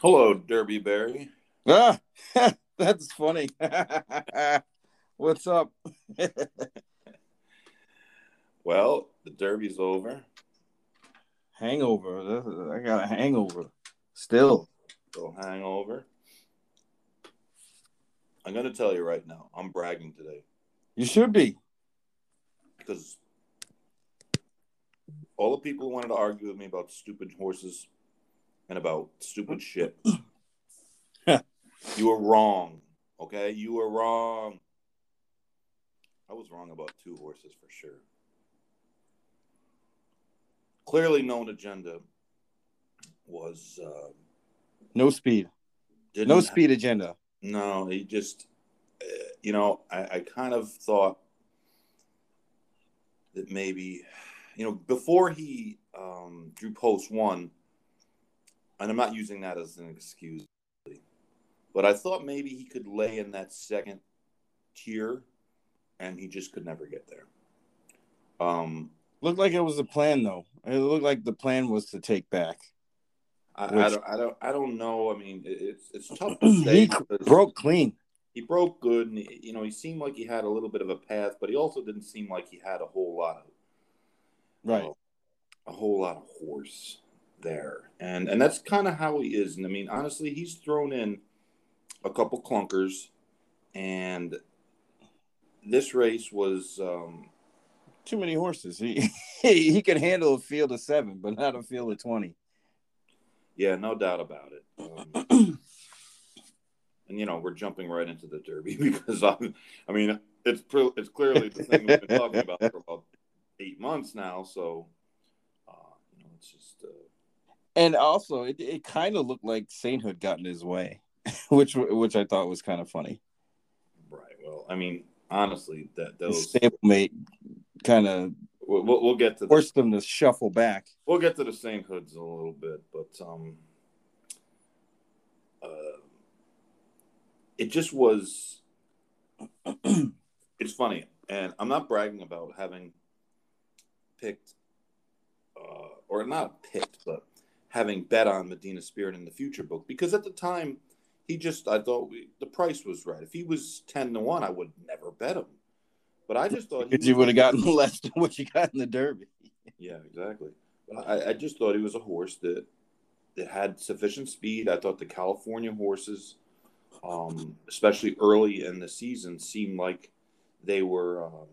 Hello, Derby Barry. Ah, that's funny. What's up? Well, the Derby's over. hangover. I got a hangover. Still. Go hangover. I'm going to tell you right now, I'm bragging today You should be. because all the people who wanted to argue with me about stupid horses and about stupid shit, you were wrong. Okay? You were wrong. I was wrong about two horses for sure. Clearly, known agenda was uh, No speed. No speed agenda. No, he just, uh, you know, I, I kind of thought that maybe, you know, before he um, drew post one, and I'm not using that as an excuse, but I thought maybe he could lay in that second tier, and he just could never get there. Um, Looked like it was a plan though. It looked like the plan was to take back. I, I don't, I don't, I don't know. I mean, it's it's tough to say. he broke clean. he broke good and he, you know he seemed like he had a little bit of a path but he also didn't seem like he had a whole lot of Right. a whole lot of horse there. And and that's kind of how he is. And i mean honestly he's thrown in a couple clunkers. And this race was um Too many horses. He he, he could handle a field of seven, but not a field of twenty. yeah no doubt about it. Um, and you know we're jumping right into the derby because i'm i mean it's pre- it's clearly the thing we've been talking about for about eight months now. So uh you know it's just uh And also, it, it kind of looked like Sainthood got in his way, which which I thought was kind of funny. Right. Well, I mean, honestly, that those stablemate kind of we'll, we'll we'll get to the, forced him to shuffle back. we'll get to the Saint Hoods a little bit, but um, uh, it just was. it's funny, and I'm not bragging about having picked, uh, or not picked, but having bet on Medina Spirit in the future book because at the time he just I thought we, the price was right. If he was ten to one, I would never bet him. But I just thought he Because you would have gotten less than what you got in the Derby. Yeah, exactly. But I, I just thought he was a horse that that had sufficient speed. I thought the California horses, um, especially early in the season, seemed like they were, um,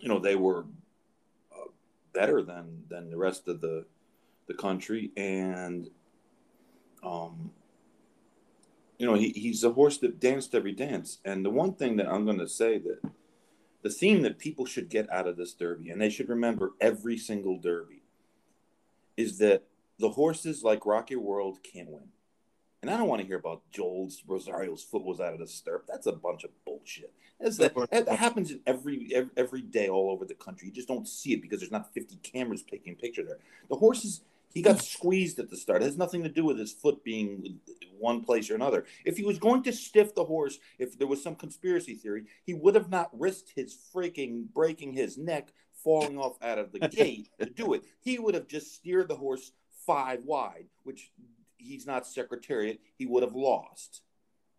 you know, they were uh, better than than the rest of the the country, and um, you know, he, he's a horse that danced every dance. And the one thing that I'm going to say that the theme that people should get out of this derby, and they should remember every single derby, is that the horses like Rock Your World can't win. And I don't want to hear about Joel's Rosario's foot was out of the stirrup. That's a bunch of bullshit. That, that happens in every, every every day all over the country. You just don't see it because there's not 50 cameras taking picture there. The horses, he got squeezed at the start. It has nothing to do with his foot being one place or another. If he was going to stiff the horse, if there was some conspiracy theory, he would have not risked his freaking breaking his neck, falling off out of the gate to do it. He would have just steered the horse five wide, which he's not secretariat. He would have lost.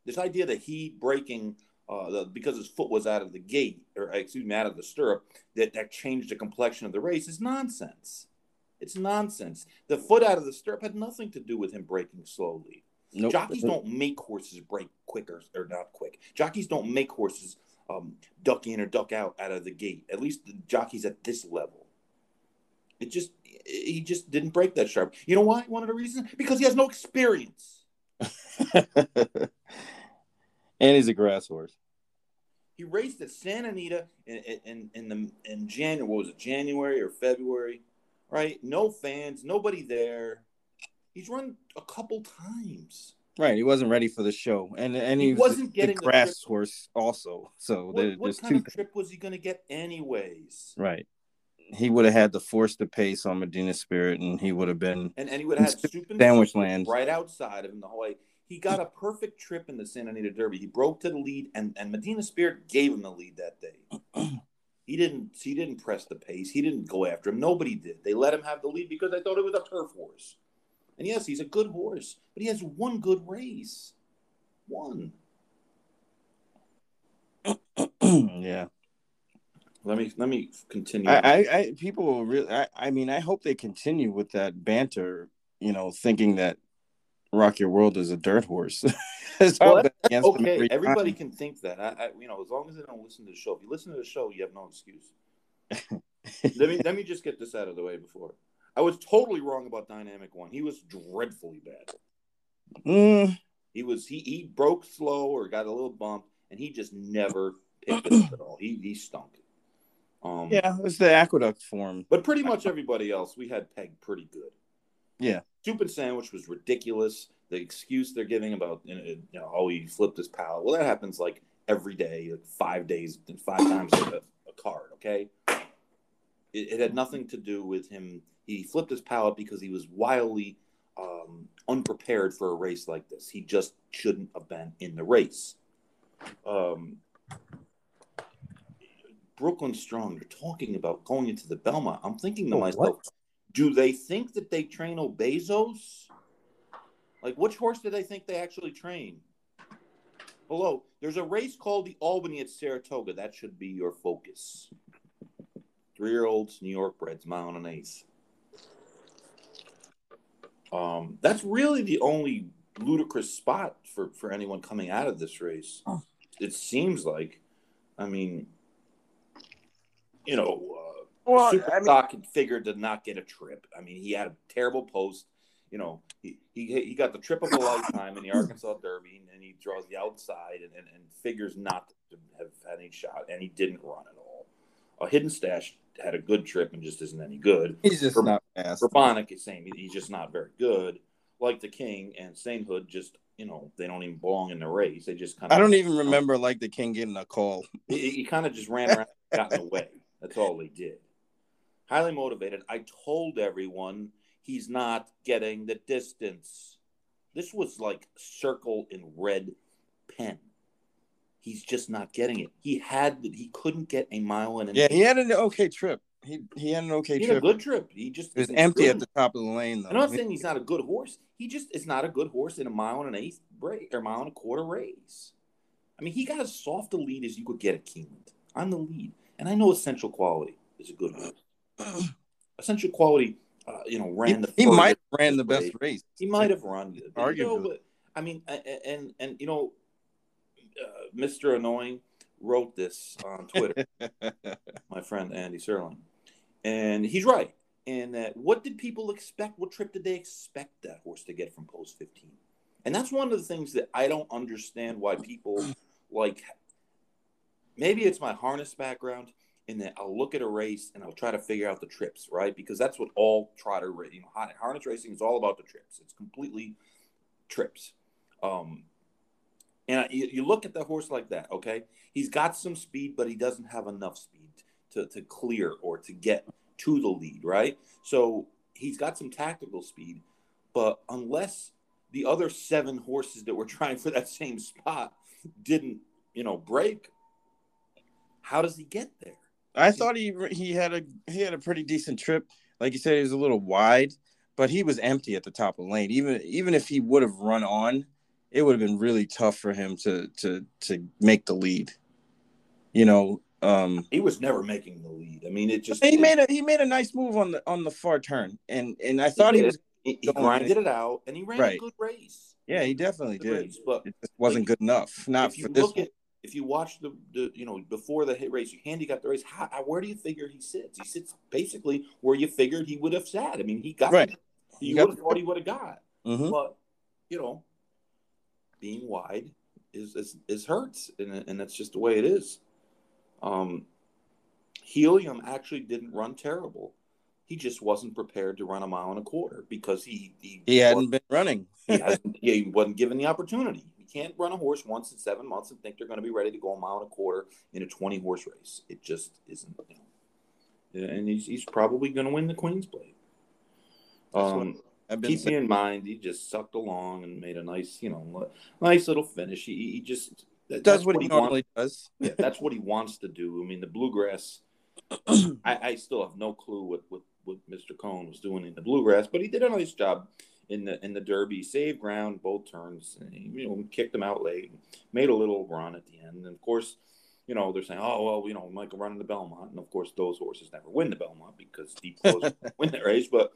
This idea that he breaking uh, the, because his foot was out of the gate, or excuse me, out of the stirrup, that that changed the complexion of the race is nonsense. It's nonsense. The foot out of the stirrup had nothing to do with him breaking slowly. Nope. Jockeys don't make horses break quicker or not quick. Jockeys don't make horses um, duck in or duck out out of the gate. At least the jockeys at this level. It just he just didn't break that sharp. You know why? One of the reasons because he has no experience. and he's a grass horse. He raced at Santa Anita in in in the in January. What was it? January or February? Right? No fans, nobody there. He's run a couple times. Right, he wasn't ready for the show, and and He he, wasn't the, getting the grass horse also. So What, there, what kind two. of trip was he going to get anyways? Right, he would have had to force the pace on Medina Spirit, and he would have been And and he would have had It's soup and sandwich land. right outside of him the whole way. He got a perfect trip in the Santa Anita Derby. He broke to the lead, and, and Medina Spirit gave him the lead that day. He didn't. He didn't press the pace. He didn't go after him. Nobody did. They let him have the lead because they thought it was a turf horse. And yes, he's a good horse, but he has one good race. One. yeah. Let me let me continue. I, I, I people will really. I, I mean, I hope they continue with that banter. You know, thinking that Rock Your World is a dirt horse. well, okay, everybody time. can think that. I, I, you know, as long as they don't listen to the show. If you listen to the show, you have no excuse. let me let me just get this out of the way before. I was totally wrong about Dynamic One. He was dreadfully bad. Mm. He was he he broke slow or got a little bump, and he just never picked it up at all. He he stunk. Um, yeah, it's the aqueduct form. But pretty much everybody else we had pegged pretty good. Yeah, stupid sandwich was ridiculous. The excuse they're giving about you know, oh he flipped his palate. Well, that happens like every day, like five days, five times a, a card. Okay, it, it, had nothing to do with him. He flipped his palate because he was wildly um, unprepared for a race like this. He just shouldn't have been in the race. Um, Brooklyn Strong, you're talking about going into the Belmont. I'm thinking to oh, myself, what? Do they think that they train O Besos? Like, which horse do they think they actually train? Hello, there's a race called the Albany at Saratoga. That should be your focus. Three year olds, New York breds, mile and an eighth. Um, that's really the only ludicrous spot for, for anyone coming out of this race. It seems like. I mean, you know, well, Super I mean, Stock had figured to not get a trip. I mean, he had a terrible post. You know, he, he, he got the trip of a lifetime in the Arkansas Derby, and he draws the outside and, and, and figures not to have had any shot, and he didn't run at all. A hidden stash had a good trip and just isn't any good. He's just for, not fast. Bonic is saying he's just not very good. Like the King and Sainthood, just you know, they don't even belong in the race. They just kind of. I don't even remember like the King getting a call. He, he kind of just ran around, got in the way. That's all he did. Highly motivated. I told everyone he's not getting the distance. This was like circle in red pen. He's just not getting it. He had he couldn't get a mile in. An yeah, he had an okay trip. He he had an okay he trip. a good trip. He just it was empty good. at the top of the lane. Though. I'm not saying he's not a good horse. He just is not a good horse in a mile and an eighth break or mile and a quarter race. I mean, he got as soft a lead as you could get at Keeneland. I'm the lead. And I know Essential Quality is a good one. Essential Quality, uh, you know, ran the. He might have ran the best race. He might have run. Arguably, you know, but I mean, and and you know, uh, Mr. Annoying wrote this on Twitter. my friend Andy Serling, and he's right. And that, what did people expect? What trip did they expect that horse to get from post fifteen? And that's one of the things that I don't understand why people like maybe it's my harness background in then I'll look at a race and I'll try to figure out the trips, right? Because that's what all trotter, you know, harness racing is all about the trips. It's completely trips. Um, and you, you look at the horse like that, okay? He's got some speed, but he doesn't have enough speed to, to clear or to get to the lead, right? So he's got some tactical speed, but unless the other seven horses that were trying for that same spot didn't, you know, break, how does he get there? I thought he he had a he had a pretty decent trip. Like you said, he was a little wide, but he was empty at the top of the lane. Even even if he would have run on, it would have been really tough for him to to to make the lead. You know, um, he was never making the lead. I mean, it just he it, made a he made a nice move on the on the far turn, and and I thought he, he was he, he grinded it out, and he ran right. a good race. Yeah, he definitely did, race, but it just wasn't good enough. Not for this. At, if you watch the, the you know before the hit race, you handicap the race. How, where do you figure he sits? He sits basically where you figured he would have sat. I mean, he got right. You would have thought he would have got, mm-hmm. but you know, being wide is is, is hurts, and and that's just the way it is. Um, Helium actually didn't run terrible. He just wasn't prepared to run a mile and a quarter because he he, he hadn't been running. he, he wasn't given the opportunity can't run a horse once in seven months and think they're going to be ready to go a mile and a quarter in a 20 horse race. It just isn't. You know. And he's, he's probably going to win the Queen's Plate. Um, keep saying. me in mind, he just sucked along and made a nice, you know, nice little finish. He, he just that, does what, what he, normally wants. does. yeah, that's what he wants to do. I mean, the bluegrass. I, I still have no clue what, what what Mr. Cohn was doing in the bluegrass, but he did a nice job in the in the Derby, saved ground both turns. And, you know, kicked him out late, made a little run at the end, and of course, you know, they're saying, oh well, you know, Michael running the Belmont, and of course, those horses never win the Belmont because Deep Close win that race. But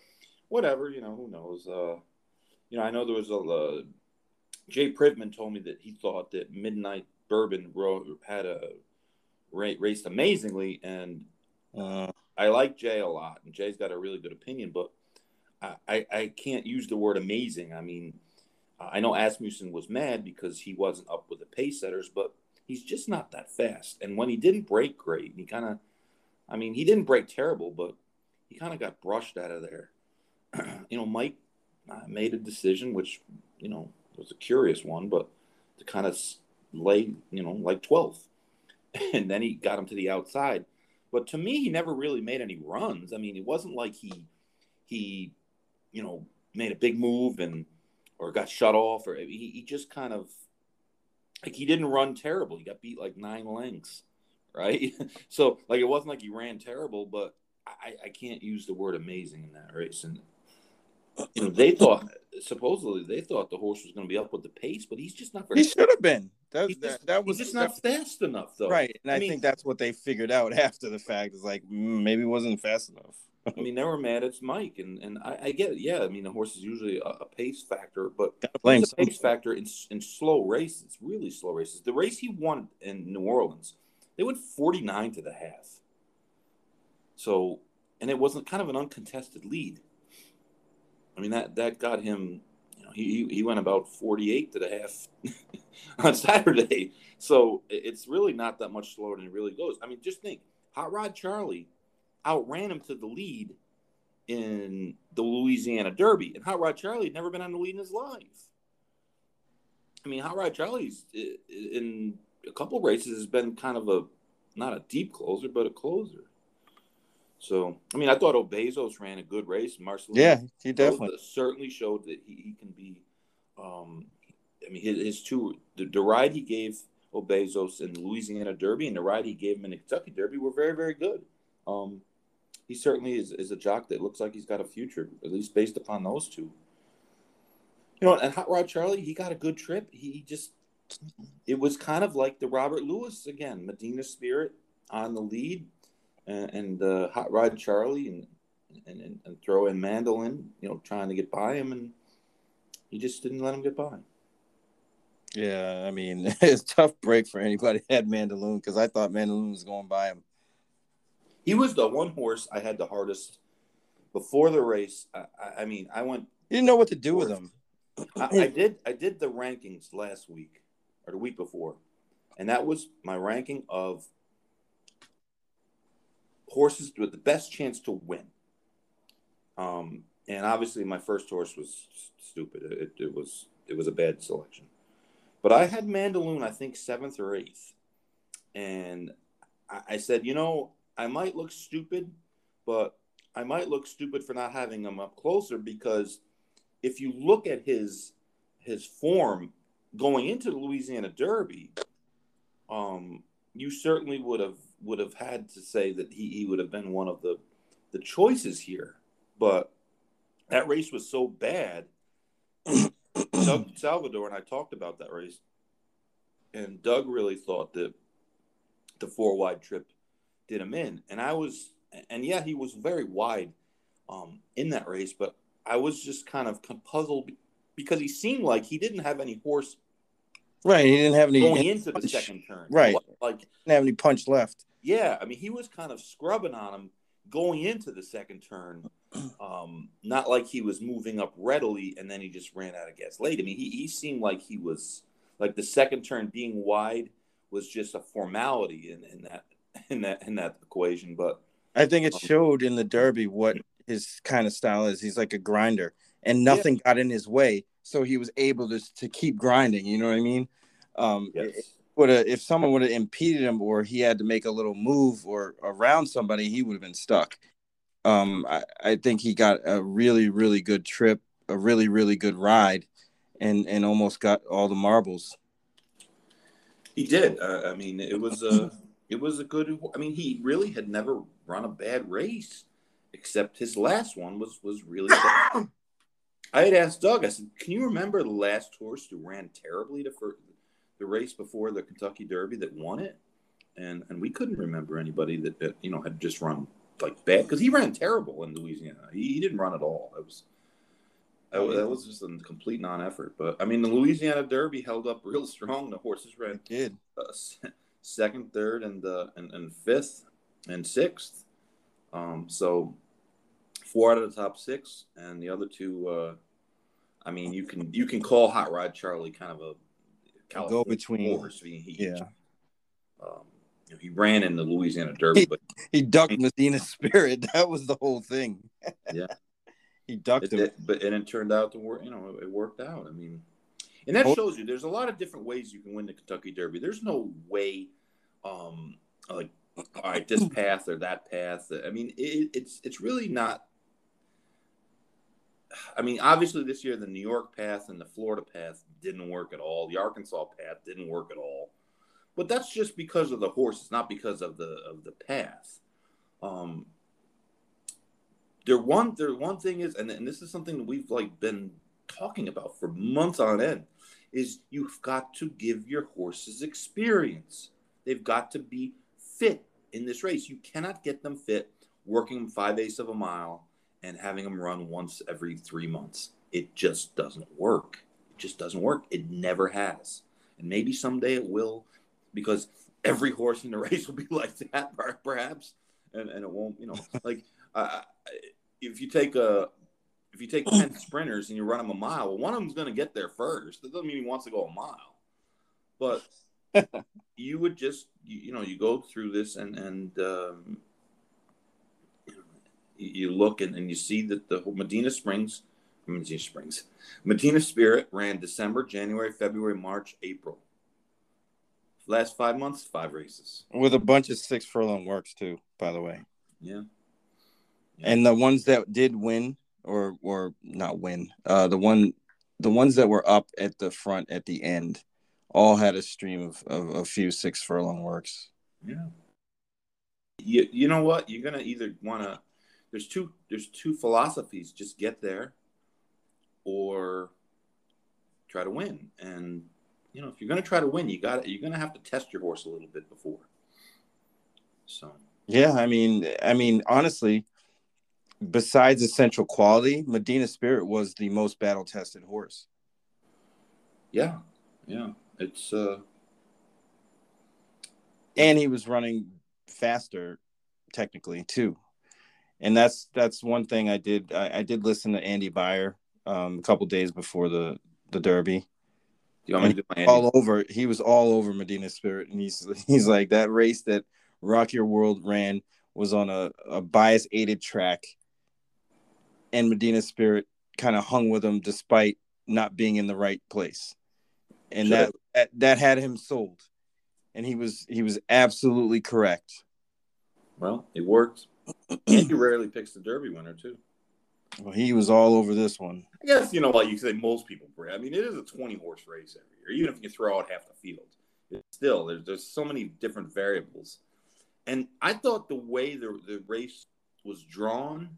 whatever, you know, who knows? Uh, you know, I know there was a uh, Jay Privman told me that he thought that Midnight Bourbon had a raced amazingly, and uh, I like Jay a lot, and Jay's got a really good opinion, but I, I, can't use the word amazing. I mean, I know Asmussen was mad because he wasn't up with the pace setters, but he's just not that fast. And when he didn't break great, he kind of, I mean, he didn't break terrible, but he kind of got brushed out of there. you know, Mike uh, made a decision, which, you know, was a curious one, but to kind of lay, you know, like 12th. And then he got him to the outside. But to me, he never really made any runs. I mean, it wasn't like he, he, you know, made a big move and, or got shut off, or he, he just kind of, like, he didn't run terrible. He got beat like nine lengths, right? so, like, it wasn't like he ran terrible, but I, I can't use the word amazing in that race. And you know, they thought supposedly they thought the horse was going to be up with the pace, but he's just not. Very he should have been. That, just, that, that was just that, not fast enough, though. Right, and I, I mean, think that's what they figured out after the fact. Is like mm, maybe wasn't fast enough. I mean, they were mad at Mike, and and I, I, get it. Yeah, I mean, the horse is usually a, a pace factor, but blame a pace factor in in slow races, really slow races. The race he won in New Orleans, they went forty nine to the half. So, and it wasn't kind of an uncontested lead. I mean that that got him. You know, he he went about forty eight to the half on Saturday. So it's really not that much slower than it really goes. I mean, just think, Hot Rod Charlie outran him to the lead in the Louisiana Derby, and Hot Rod Charlie had never been on the lead in his life. I mean, Hot Rod Charlie's in a couple races has been kind of a not a deep closer, but a closer. So, I mean, I thought O Besos ran a good race. Marcel, yeah, he definitely certainly showed that he, he can be. Um, I mean, his, his two the, the, ride he gave O Besos in the Louisiana Derby and the ride he gave him in the Kentucky Derby were very, very good. Um, he certainly is, is a jock that looks like he's got a future, at least based upon those two. You know, and Hot Rod Charlie, he got a good trip. He just, it was kind of like the Robert Lewis again, Medina Spirit on the lead, and, and uh, Hot Rod Charlie and, and, and, throw in Mandaloun, you know, trying to get by him, and he just didn't let him get by. Yeah, I mean, it's tough break for anybody had Mandaloun because I thought Mandaloun was going by him. He was the one horse I had the hardest before the race. I, I mean, I went. You didn't know what to do with him. I, I did. I did the rankings last week or the week before, and that was my ranking of horses with the best chance to win. Um, and obviously, my first horse was stupid. It, it was it was a bad selection. But I had Mandaloun, I think seventh or eighth, and I, I said, you know, I might look stupid, but I might look stupid for not having him up closer because if you look at his his form going into the Louisiana Derby, um, you certainly would have would have had to say that he, he would have been one of the the choices here. But that race was so bad. Doug Salvador and I talked about that race, and Doug really thought that the four wide trip did him in, and I was, and yeah, he was very wide um, in that race, but I was just kind of puzzled because he seemed like he didn't have any horse Right, he didn't have any going into the second turn. Right, like didn't have any punch left. Yeah, I mean, he was kind of scrubbing on him going into the second turn. Um, not like he was moving up readily and then he just ran out of gas late. I mean, he, he seemed like he was like the second turn being wide was just a formality in, in that in that in that equation. But I think it um, showed in the Derby what his kind of style is. He's like a grinder, and nothing yeah. got in his way so he was able to to keep grinding. You know what I mean? Um, yes. Would if someone would have impeded him, or he had to make a little move or around somebody, he would have been stuck. Um, I, I think he got a really really good trip, a really really good ride, and and almost got all the marbles. He did. Uh, I mean, it was a it was a good. I mean, he really had never run a bad race, except his last one was was really. Bad. I had asked Doug. I said, "Can you remember the last horse who ran terribly to for the race before the Kentucky Derby that won it?" And and we couldn't remember anybody that, that you know had just run like bad because he ran terrible in Louisiana. He, he didn't run at all. It was that, was- that was just a complete non-effort. But I mean, the Louisiana Derby held up real strong. The horses ran It did. uh, second, third, and, uh, and and fifth and sixth. Um, so four out of the top six, and the other two. Uh, I mean, you can you can call Hot Rod Charlie kind of a California between. horse. I mean, he, Yeah. um, you know, he ran in the Louisiana Derby, but He ducked Medina's spirit. That was the whole thing. Yeah. he ducked it, him. it- but and it turned out to work. You know, it worked out. I mean, and that Oh. shows you there's a lot of different ways you can win the Kentucky Derby. There's no way, um, like all right, this path or that path. I mean, it, it's it's really not. I mean, obviously this year the New York path and the Florida path didn't work at all. The Arkansas path didn't work at all, but that's just because of the horses, not because of the of the path. Um, there one there one thing is, and, and this is something that we've like been talking about for months on end, is you've got to give your horses experience. They've got to be fit in this race. You cannot get them fit working them five eighths of a mile and having them run once every three months. It just doesn't work. It just doesn't work. It never has. And maybe someday it will, because every horse in the race will be like that, perhaps, and and it won't. You know, like uh, if you take a if you take ten sprinters and you run them a mile, well, one of them's going to get there first. That doesn't mean he wants to go a mile, but you would just you, you know you go through this and and um, you, look and, and you see that the Medina Springs, Medina Springs, Medina Spirit ran December, January, February, March, April. Last five months, five races. with a bunch of six furlong works too, by the way. Yeah. And the ones that did win or or not win, uh the one the ones that were up at the front at the end all had a stream of, of a few six furlong works. Yeah. You, you know what? You're gonna either wanna there's two there's two philosophies. Just get there or try to win. And you know, if you're gonna try to win, you got you're gonna have to test your horse a little bit before. So Yeah, I mean I mean honestly, besides essential quality, Medina Spirit was the most battle tested horse. yeah, yeah. It's uh and he was running faster technically too and that's that's one thing i did i, I did listen to andy Beyer um, a couple days before the the derby do you want me to do my Andy? all over he was all over medina spirit and he's he's like that race that rock your world ran was on a, a bias aided track and medina spirit kind of hung with him despite not being in the right place and Sure. that, that that had him sold and he was he was absolutely correct Well, it worked. he rarely picks the Derby winner too. well, he was all over this one I guess you know what you say. Most people. I mean, it is a twenty horse race every year. Even if you throw out half the field, it's still there's there's so many different variables. And I thought the way the the race was drawn,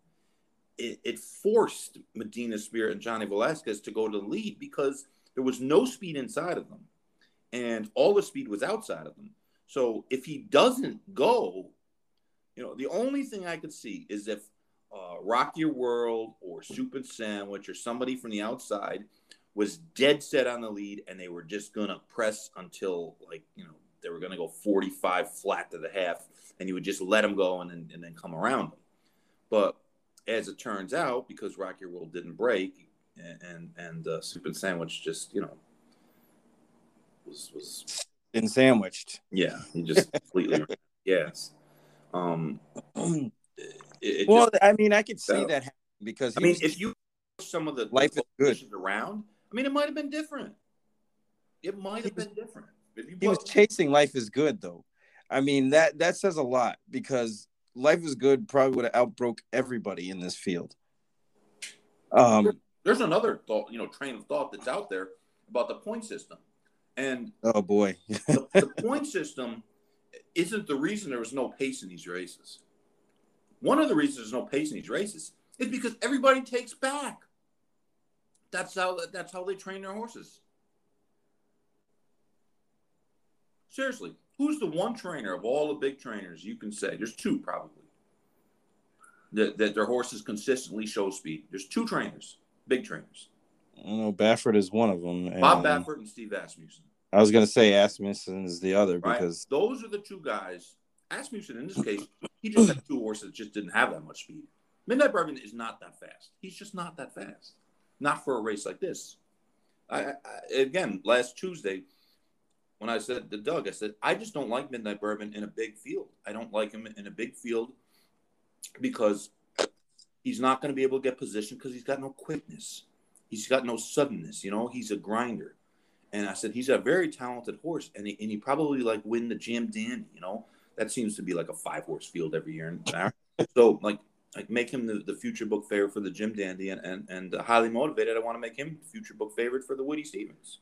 it, it forced Medina Spirit and Johnny Velazquez to go to the lead because there was no speed inside of them, and all the speed was outside of them. So if he doesn't go, you know, the only thing I could see is if uh, Rock Your World or Soup and Sandwich or somebody from the outside was dead set on the lead and they were just going to press until, like, you know, they were going to go 45 flat to the half and you would just let them go and then, and then come around them. But as it turns out, because Rock Your World didn't break and, and, and uh, Soup and Sandwich just, you know, was, was and sandwiched yeah, he just completely, yes. Um, it, it well just- i mean i could see So- that because I mean, was- if you some of the Life is good. around, I mean, it might have been different. It might have been different. He was chasing life is good though i mean that that says a lot because life is good probably would have outbroke everybody in this field um there's another thought, you know, train of thought that's out there about the point system, and oh boy the, the point system isn't the reason there was no pace in these races. One of the reasons there's no pace in these races is because everybody takes back. that's how that's how they train their horses. Seriously, who's the one trainer of all the big trainers you can say? There's two probably. That, that their horses consistently show speed. There's two trainers, big trainers. I know Baffert is one of them. Bob Baffert and Steve Asmussen. I was gonna say Asmussen is the other Right? because those are the two guys. Asmussen, in this case, he just had two horses that just didn't have that much speed. Midnight Bourbon is not that fast. He's just not that fast. Not for a race like this. I, I again last Tuesday when I said to Doug, I said I just don't like Midnight Bourbon in a big field. I don't like him in a big field because he's not going to be able to get positioned because he's got no quickness. He's got no suddenness. You know, he's a grinder. And I said he's a very talented horse, and he, and he probably like win the Jim Dandy. You know, that seems to be like a five horse field every year. So like like make him the, the future book favorite for the Jim Dandy, and and, and uh, highly motivated. I want to make him future book favorite for the Woody Stephens.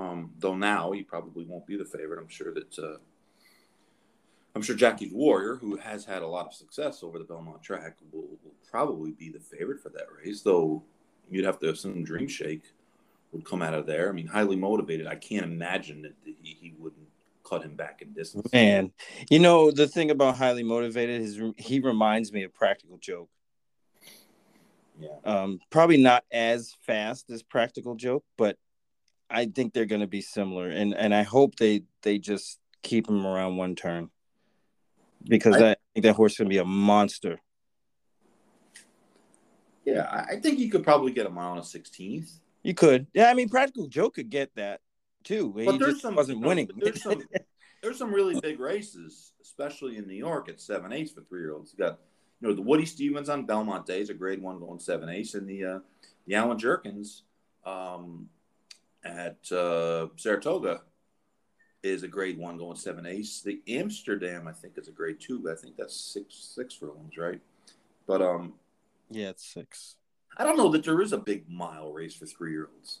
Um, though now he probably won't be the favorite. I'm sure that uh, I'm sure Jackie's Warrior, who has had a lot of success over the Belmont track, will, will probably be the favorite for that race. Though you'd have to assume Dream Shake would come out of there. I mean, highly motivated. I can't imagine that he, he wouldn't cut him back in distance. man, you know the thing about highly motivated is he reminds me of Practical Joke. Yeah. Um, probably not as fast as Practical Joke, but I think they're going to be similar, and and I hope they they just keep him around one turn because I, I- think that horse is going to be a monster. Yeah, I think you could probably get him on a 16th. You could, yeah. I mean, Practical Joke could get that too. But he there's just some wasn't know, winning. There's some there's some really big races, especially in New York at seven eighths for three year olds. You got you know the Woody Stephens on Belmont Days, a grade one going seven eighths, and the uh, the Allen Jerkens um, at uh, Saratoga is a grade one going seven eighths. The Amsterdam, I think, is a grade two, but I think that's six six furlongs, right? But um, yeah, it's six. I don't know that there is a big mile race for three year olds.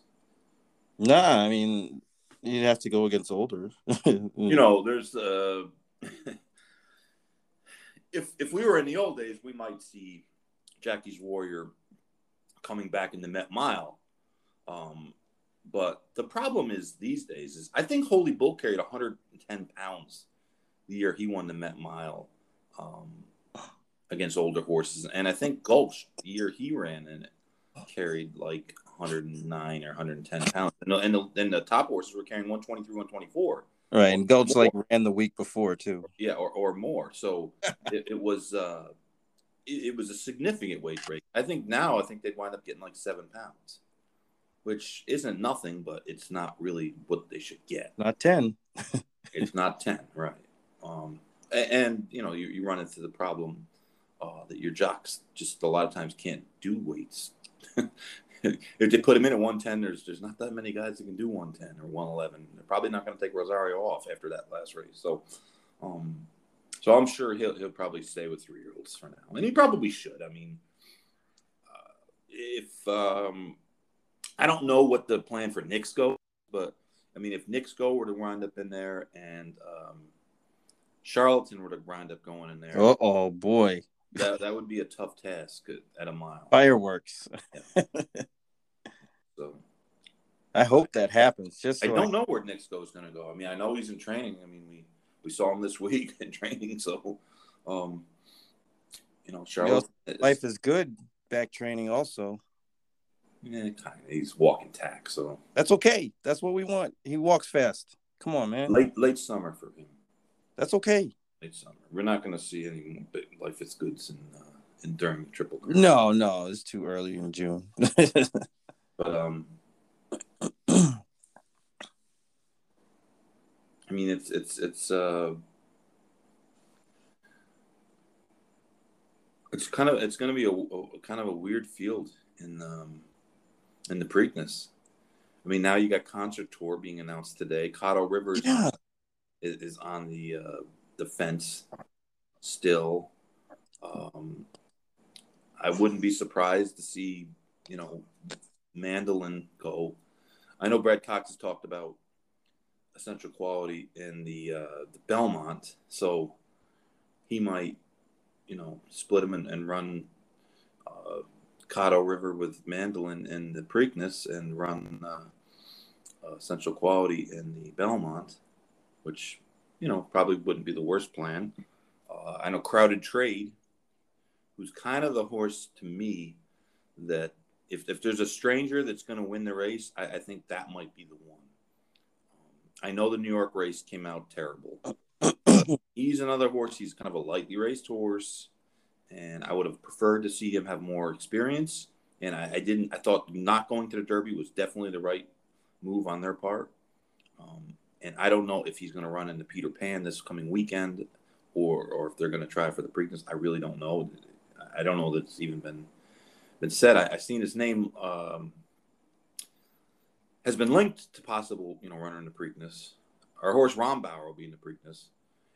Nah, I mean, you'd have to go against older. you know, there's uh if if we were in the old days, we might see Jackie's Warrior coming back in the Met Mile. Um, but the problem is these days is I think Holy Bull carried 110 pounds the year he won the Met Mile um, against older horses, and I think Gulch the year he ran in it carried like 109 or 110 pounds, and the, and the, and the top horses were carrying 123, 124 right, and Gulch like ran the week before too. yeah, or, or more. So it, it was uh, it, it was a significant weight break. I think now I think they'd wind up getting like seven pounds, which isn't nothing, but it's not really what they should get. Not ten. It's not ten, right? Um, a- and, you know you, you run into the problem uh, that your jocks just a lot of times can't do weights. if they put him in at 110, there's there's not that many guys that can do 110 or 111. They're probably not going to take Rosario off after that last race. So, um, so I'm sure he'll he'll probably stay with three year olds for now, and he probably should. I mean, uh, if um, I don't know what the plan for Knicks go, but I mean, if Knicks go were to wind up in there and um, Charlatan were to wind up going in there, Oh, oh boy, that that would be a tough task at, at a mile. fireworks. So I hope that happens. Just I don't know where Nick is going to go. I mean, I know he's in training. I mean, we we saw him this week in training. So, um, you know, Charlotte, is, life is good. Back training also. Yeah, kind of. He's walking tack. So That's okay. That's what we want. He walks fast. Come on, man. late late summer for him. That's okay. Late summer. We're not going to see any more big life is goods in uh, in during the triple. Crown. No, no, it's too early in June. But um, I mean, it's it's it's uh, it's kind of it's going to be a, a kind of a weird field in um in the Preakness. I mean, now you got concert tour being announced today. Caddo Rivers yeah. is, is on the uh, the fence still. Um, I wouldn't be surprised to see you know Mandaloun go. I know Brad Cox has talked about essential quality in the uh, the Belmont, so he might, you know, split him and, and run uh, Caddo River with Mandaloun in the Preakness and run uh, uh, Essential Quality in the Belmont, which you know probably wouldn't be the worst plan. Uh, I know Crowded Trade, who's kind of the horse to me that if, if there's a stranger that's going to win the race, I, I, think that might be the one. Um, I know the New York race came out terrible. he's another horse. He's kind of a lightly raced horse, and I would have preferred to see him have more experience. And I, I didn't. I thought not going to the Derby was definitely the right move on their part. Um, and I don't know if he's going to run in the Peter Pan this coming weekend, or or if they're going to try for the Preakness. I really don't know. I don't know that it's even been been said. I, have seen his name um, has been linked to possible, you know, runner in the Preakness. Our horse Rombauer will be in the Preakness,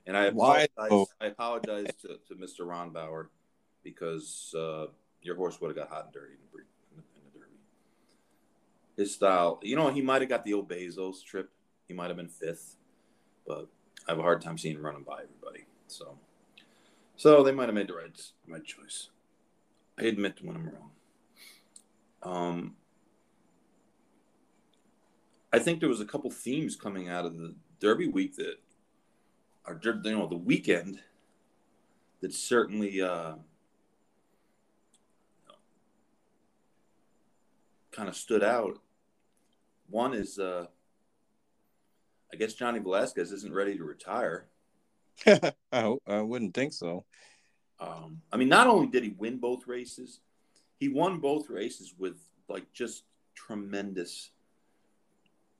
and I apologize. I apologize to, to Mr. Rombauer because uh, your horse would have got hot and dirty in the, in the, Derby. His style, you know, he might have got the O Besos trip. He might have been fifth, but I have a hard time seeing him running by everybody. So, so they might have made the right right choice. I admit when I'm wrong. Um, I think there was a couple themes coming out of the Derby week that are you know the weekend that certainly uh, kind of stood out. One is uh, I guess Johnny Velazquez isn't ready to retire. I, I wouldn't think so. Um, I mean, not only did he win both races, he won both races with like just tremendous,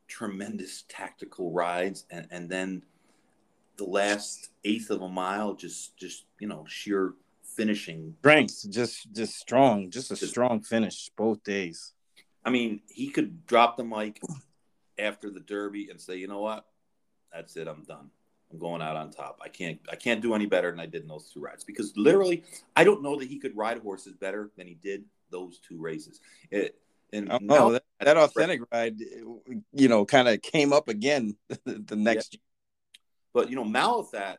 tremendous tactical rides, and and then the last eighth of a mile, just just you know sheer finishing strength, just just strong, just a just, strong finish both days. I mean, he could drop the mic after the Derby and say, you know what, that's it, I'm done. I'm going out on top. I can't I can't do any better than I did in those two rides because literally I don't know that he could ride horses better than he did those two races. It, and oh, now, that, that authentic ride, you know, kind of came up again the, next yeah. But you know, Malathaat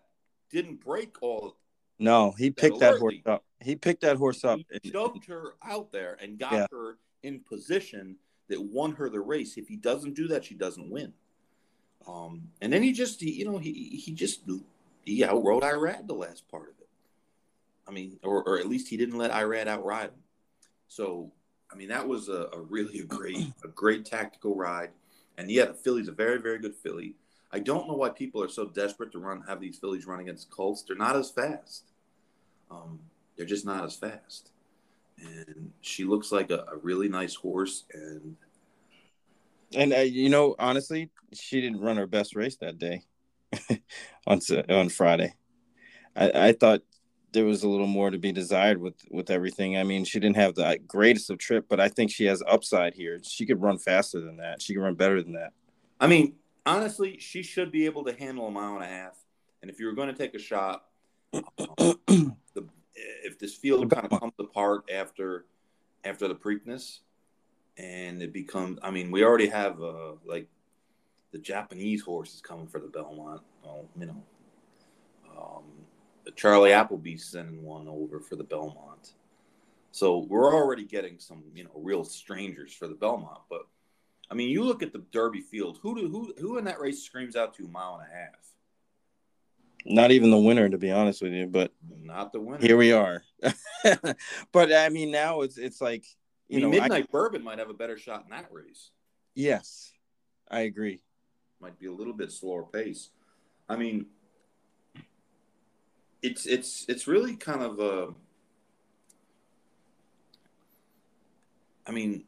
didn't break all. No, he picked that, horse up. He picked that horse up. He shoved her out there and got yeah. her in position that won her the race. If he doesn't do that, she doesn't win. Um, and then he just, he, you know, he he just he outrode Irad the last part of it. I mean, or, or at least he didn't let Irad outride him. So, I mean, that was a, a really a great a great tactical ride. And yeah, the filly's a very very good filly. I don't know why people are so desperate to run have these fillies run against colts. They're not as fast. Um, they're just not as fast. And she looks like a, a really nice horse, and and uh, you know, honestly, she didn't run her best race that day on on Friday. I, I thought there was a little more to be desired with with everything. I mean, she didn't have the greatest of trip, but I think she has upside here. She could run faster than that. She could run better than that. I mean, honestly, she should be able to handle a mile and a half. And if you were going to take a shot, um, the, if this field kind of comes apart after after the Preakness, and it becomes i mean we already have uh like the japanese horses coming for the belmont well you know um charlie appleby's sending one over for the belmont. So we're already getting some you know real strangers for the belmont but i mean you look at the derby field who do who who in that race screams out to a mile and a half not even the winner to be honest with you but not the winner here we are but i mean now it's it's like you I mean, know, Midnight I, Bourbon might have a better shot in that race. Yes, I agree. Might be a little bit slower pace. I mean, it's it's it's really kind of a. I mean,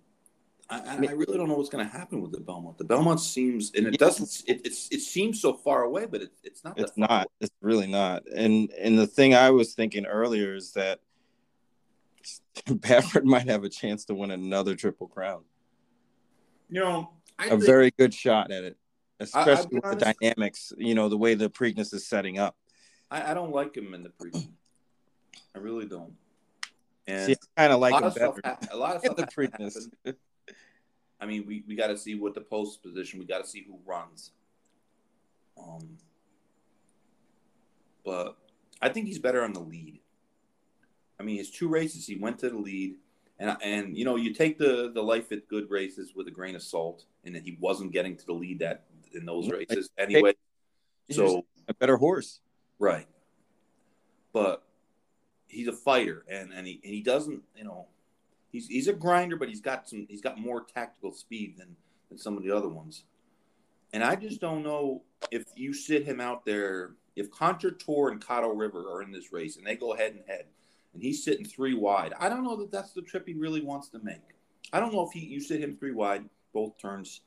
I, I, I really don't know what's going to happen with the Belmont. The Belmont seems, and it doesn't. It, it's it seems so far away, but it, it's not. It's not. Away. It's really not. And and the thing I was thinking earlier is that Baffert might have a chance to win another triple crown. You know, I a think, very good shot at it, especially with honest, the dynamics. You know, the way the Preakness is setting up. I, I don't like him in the Preakness. I really don't. And See, I kind of like him better. Ha- a lot of stuff the Preakness. I mean, we, we got to see what the post position. We got to see who runs. Um, but I think he's better on the lead. I mean, his two races, he went to the lead, and and you know you take the the life at good races with a grain of salt, and that he wasn't getting to the lead that in those races anyway. So a better horse, right? But he's a fighter, and and he and he doesn't, you know, he's he's a grinder, but he's got some he's got more tactical speed than than some of the other ones. And I just don't know if you sit him out there, if Concert Tour and Caddo River are in this race and they go head and head, and he's sitting three wide, I don't know that that's the trip he really wants to make. I don't know if he you sit him three wide both turns,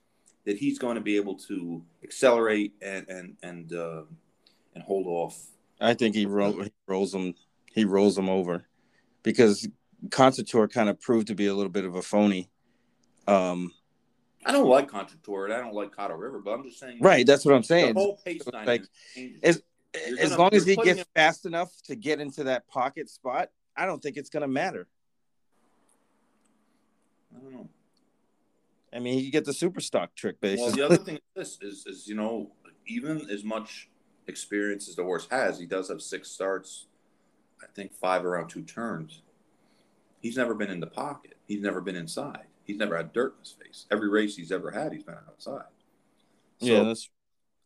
that he's going to be able to accelerate and and and uh, and hold off. I think he, roll, he rolls him. He rolls them over because Concert Tour kind of proved to be a little bit of a phony. Um, I don't like Concert Tour and I don't like Caddo River, but I'm just saying. Right, that's what I'm saying. The whole pace like, as, as long as he gets fast enough to get into that pocket spot, I don't think it's going to matter. I don't know. I mean, you get the super stock trick, basically. Well, the other thing is this is, is you know, even as much experience as the horse has, he does have six starts. I think five around two turns. He's never been in the pocket. He's never been inside. He's never had dirt in his face. Every race he's ever had, he's been outside. So yeah, that's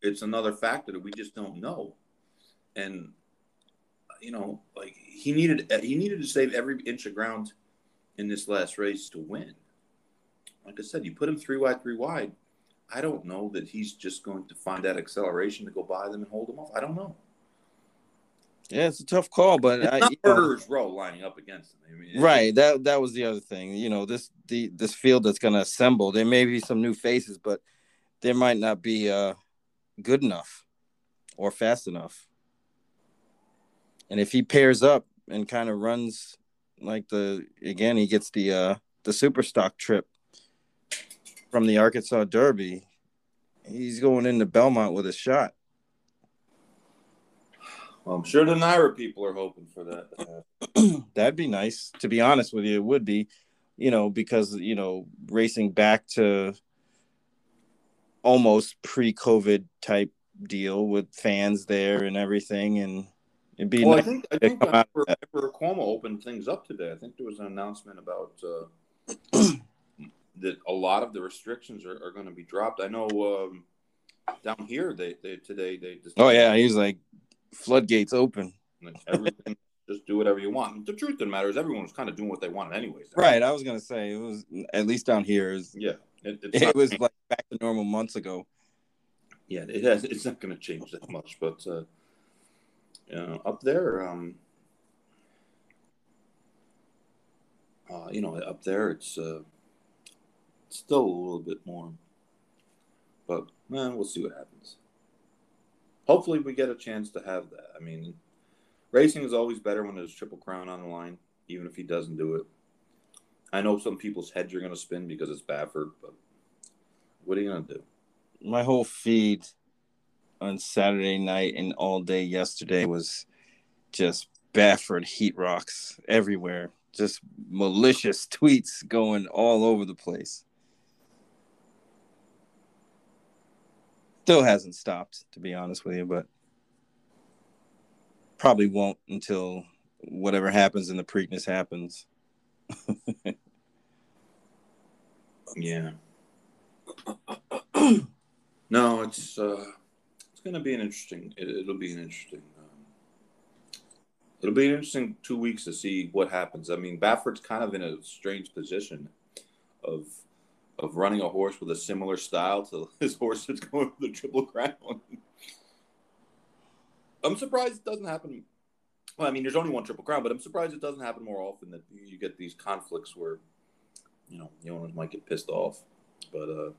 it's another factor that we just don't know. And you know, like he needed he needed to save every inch of ground in this last race to win. Like I said, you put him three wide, three wide. I don't know that he's just going to find that acceleration to go by them and hold them off. I don't know. Yeah, it's a tough call, but it's I, not Murderer's Row lining up against them. I mean, right. That that was the other thing. You know, this the this field that's going to assemble. There may be some new faces, but there might not be uh, good enough or fast enough. And if he pairs up and kind of runs like the again, he gets the uh, the super stock trip from the Arkansas Derby. He's going into Belmont with a shot. Well, I'm sure the NYRA people are hoping for that. That'd be nice. To be honest with you, it would be, you know, because you know, racing back to almost pre-COVID type deal with fans there and everything, and it'd be. Well, nice I think I think whenever Cuomo opened things up today, I think there was an announcement about. Uh, that a lot of the restrictions are, are going to be dropped. I know um, down here they, they today they. Oh yeah, he's like floodgates open. Everything, just do whatever you want. The truth of the matter is, everyone was kind of doing what they wanted anyways. Right. I was gonna say it was at least down here. Is yeah, it, it was like back to normal months ago. Yeah, it has. It's not going to change that much, but uh, you know, up there, um, uh, you know, up there, it's. Uh, still a little bit more. But man, we'll see what happens. Hopefully, we get a chance to have that. I mean, racing is always better when there's triple crown on the line, even if he doesn't do it. I know some people's heads are going to spin because it's Baffert, but what are you going to do? My whole feed on Saturday night and all day yesterday was just Baffert heat rocks everywhere. Just malicious tweets going all over the place. Still hasn't stopped, to be honest with you, but probably won't until whatever happens in the Preakness happens. yeah. no, it's uh, it's to be an interesting. It, will be an interesting. Um, it'll be an interesting two weeks to see what happens. I mean, Baffert's kind of in a strange position of of running a horse with a similar style to his horse that's going for the Triple Crown. I'm surprised it doesn't happen. Well, I mean, there's only one Triple Crown, but I'm surprised it doesn't happen more often that you get these conflicts where, you know, the owners might get pissed off. But, uh,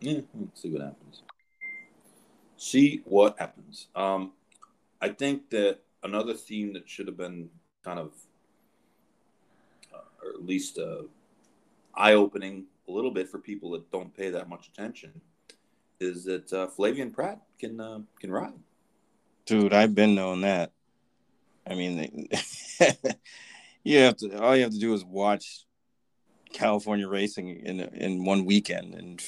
yeah, let's see what happens. See what happens. Um, I think that another theme that should have been kind of, uh, or at least, uh, eye opening a little bit for people that don't pay that much attention is that uh, Flavien Prat can uh, can ride. Dude, I've been knowing that. I mean, you have to. All you have to do is watch California racing in in one weekend, and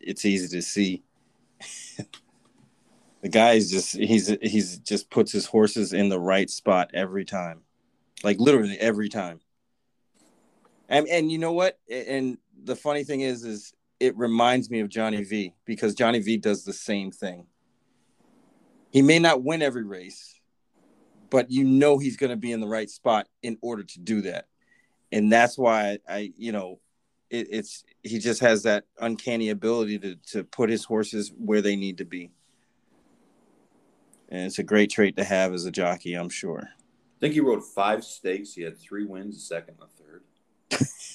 it's easy to see. the guy's just he's he's just puts his horses in the right spot every time, like literally every time. And and you know what? And the funny thing is, is it reminds me of Johnny V because Johnny V does the same thing. He may not win every race, but you know he's going to be in the right spot in order to do that. And that's why I, you know, it, it's he just has that uncanny ability to to put his horses where they need to be. And it's a great trait to have as a jockey, I'm sure. I think he rode five stakes. He had three wins, a second, a third.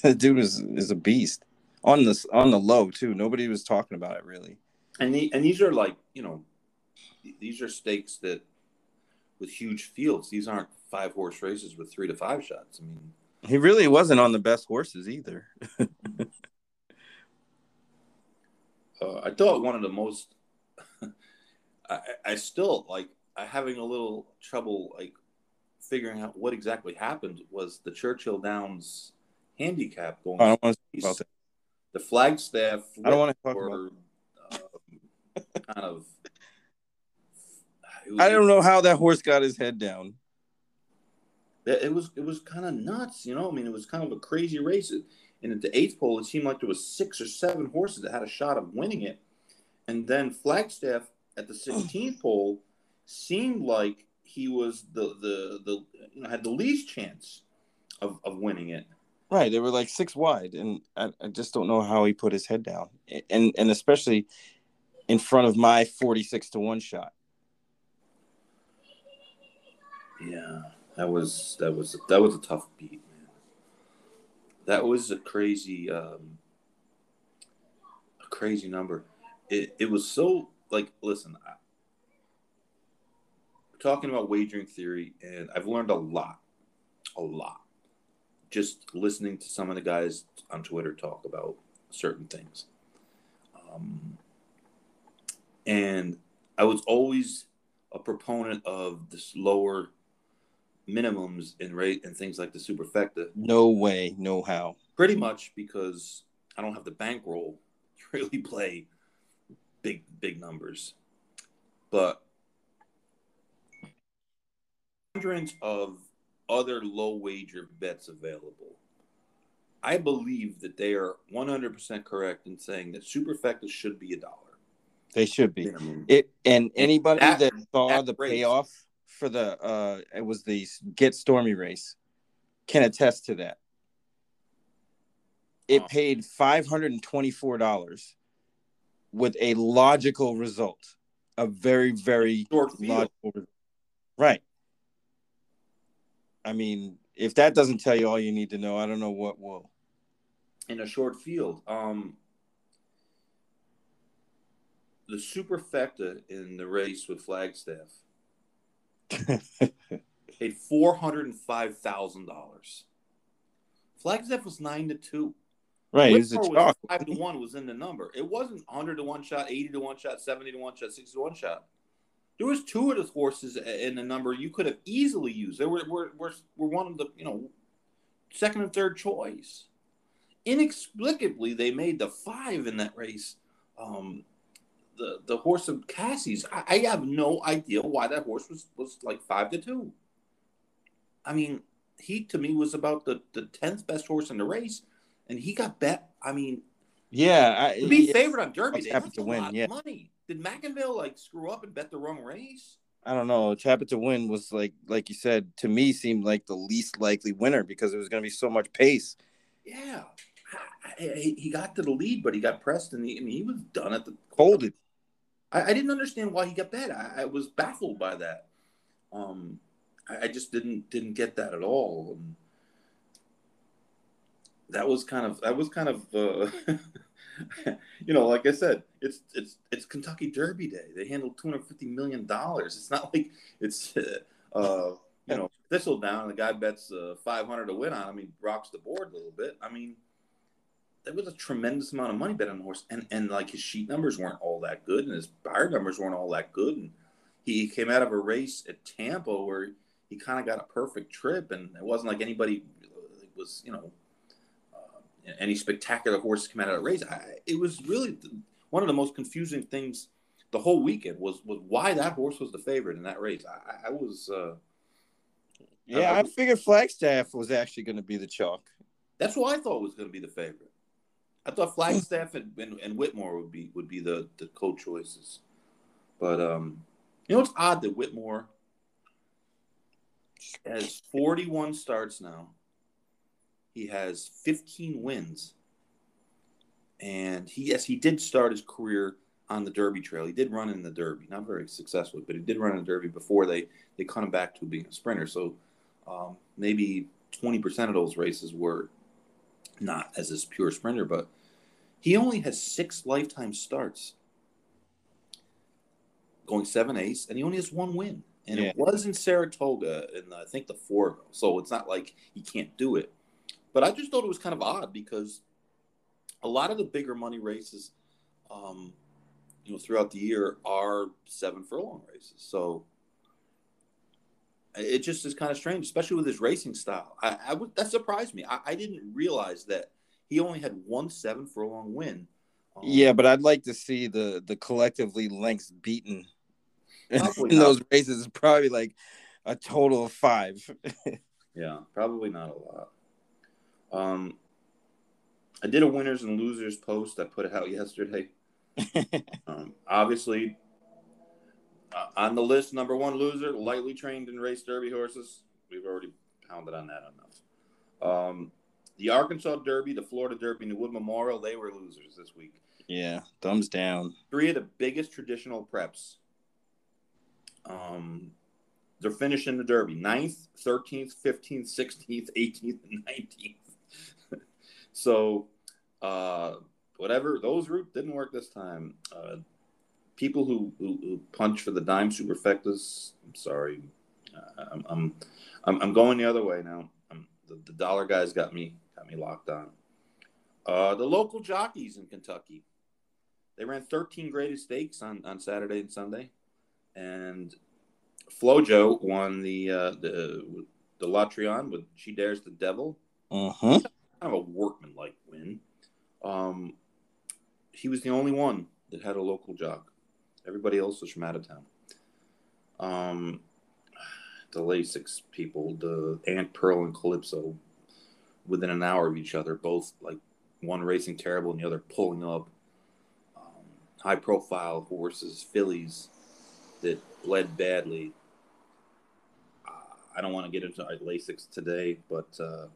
The dude is is a beast on the on the low too. Nobody was talking about it really. And the, and these are like you know, these are stakes that with huge fields. These aren't five horse races with three to five shots. I mean, he really wasn't on the best horses either. uh, I thought one of the most. I, I still like. I having a little trouble like figuring out what exactly happened was the Churchill Downs handicap going. I don't want to talk about that. The Flagstaff. I don't want to talk were, about. Uh, kind of. I don't know how that horse got his head down. It was it was kind of nuts, you know. I mean, it was kind of a crazy race. And at the eighth pole, it seemed like there was six or seven horses that had a shot of winning it. And then Flagstaff at the 16th pole seemed like he was the the the you know had the least chance of of winning it. Right, they were like six wide, and I, I just don't know how he put his head down, and and especially in front of my forty six to one shot. Yeah, that was that was that was a tough beat, man. That was a crazy, um, a crazy number. It it was so like listen, I, talking about wagering theory, and I've learned a lot, a lot, just listening to some of the guys on Twitter talk about certain things. Um, and I was always a proponent of this lower minimums in rate and things like the superfecta. No way, no how. Pretty much because I don't have the bankroll to really play big big numbers. But hundreds of other low wager bets available. I believe that they are 100% correct in saying that superfecta should be a dollar. They should be. It and anybody that, that saw the race. payoff for the uh it was the Get Stormy race can attest to that. It oh. paid $524 with a logical result. A very, very logical result. Right. I mean, if that doesn't tell you all you need to know, I don't know what will. In a short field, um, the superfecta in the race with Flagstaff paid four hundred and five thousand dollars. Flagstaff was nine to two. Right, it was. Five to one was in the number. It wasn't hundred to one shot, eighty to one shot, seventy to one shot, sixty to one shot. There was two of the horses in the number you could have easily used. They were were, were, were one of the you know second and third choice. Inexplicably, they made the five in that race. Um, the the horse of Casse's. I, I have no idea why that horse was was like five to two. I mean, he to me was about the the tenth best horse in the race and he got bet. I mean, yeah, I, to be favored on Derby, Day, have to win. yeah, money. Did McIngvale like screw up and bet the wrong race? I don't know. Tap It to Win was like, like you said, to me seemed like the least likely winner because it was going to be so much pace. Yeah, he got to the lead, but he got pressed, and he, I mean, he was done at the folded. I, I didn't understand why he got bet. I, was baffled by that. Um, I, I, just didn't didn't get that at all. And, that was kind of that was kind of uh, you know like i said it's it's it's kentucky derby day. They handled 250 million dollars. It's not like it's uh, you know thistledown and the guy bets uh, 500 to win on him. He rocks the board a little bit. I mean there was a tremendous amount of money bet on the horse. And and like his sheet numbers weren't all that good and his Beyer numbers weren't all that good. And he came out of a race at tampa where he kind of got a perfect trip and it wasn't like anybody was you know any spectacular horses come out of the race. I, it was really one of the most confusing things the whole weekend was was why that horse was the favorite in that race. I, I was, uh, yeah, I, I, figured Flagstaff was actually going to be the chalk. That's what I thought was going to be the favorite. I thought Flagstaff and, and, and, Whitmore would be would be the the co-choices, but um, you know it's odd that Whitmore has 41 starts now. He has 15 wins, and he yes he did start his career on the Derby Trail. He did run in the Derby, not very successfully, but he did run in the Derby before they they cut him back to being a sprinter. So um, maybe 20% of those races were not as this pure sprinter, but he only has six lifetime starts, going seven ace, and he only has one win. And yeah. it was in Saratoga, and I think the four. So it's not like he can't do it. But I just thought it was kind of odd because a lot of the bigger money races, um, you know, throughout the year are seven furlong races. So it just is kind of strange, especially with his racing style. I, I would, that surprised me. I, I, didn't realize that he only had one seven furlong win. Um, yeah, but I'd like to see the the collectively lengths beaten in those races. Is probably like a total of five. yeah, probably not a lot. Um, I did a winners and losers post I put it out yesterday. um, obviously, uh, on the list, number one loser, lightly trained and race Derby horses. We've already pounded on that enough. Um, the Arkansas Derby, the Florida Derby, and the Wood Memorial, they were losers this week. Yeah, thumbs down. Three of the biggest traditional preps. Um, they're finishing the Derby 9th, 13th, 15th, 16th, 18th, and 19th. So, uh, whatever, those route didn't work this time. Uh, people who, who, who punch for the dime superfectas, I'm sorry. Uh, I'm, I'm, I'm, going the other way now. The, the, dollar guys got me got me locked on. Uh, the local jockeys in Kentucky, they ran 13 graded stakes on, on Saturday and Sunday, and Flojo won the uh, the the La Troienne with Shedaresthedevil. Uh huh. Kind of a workmanlike win. Um, he was the only one that had a local jock. Everybody else was from out of town. Um, the Lasix people, the Aunt Pearl and Calypso, within an hour of each other, both like one racing terrible and the other pulling up. Um, high profile horses, fillies that bled badly. Uh, I don't want to get into Lasix today, but uh,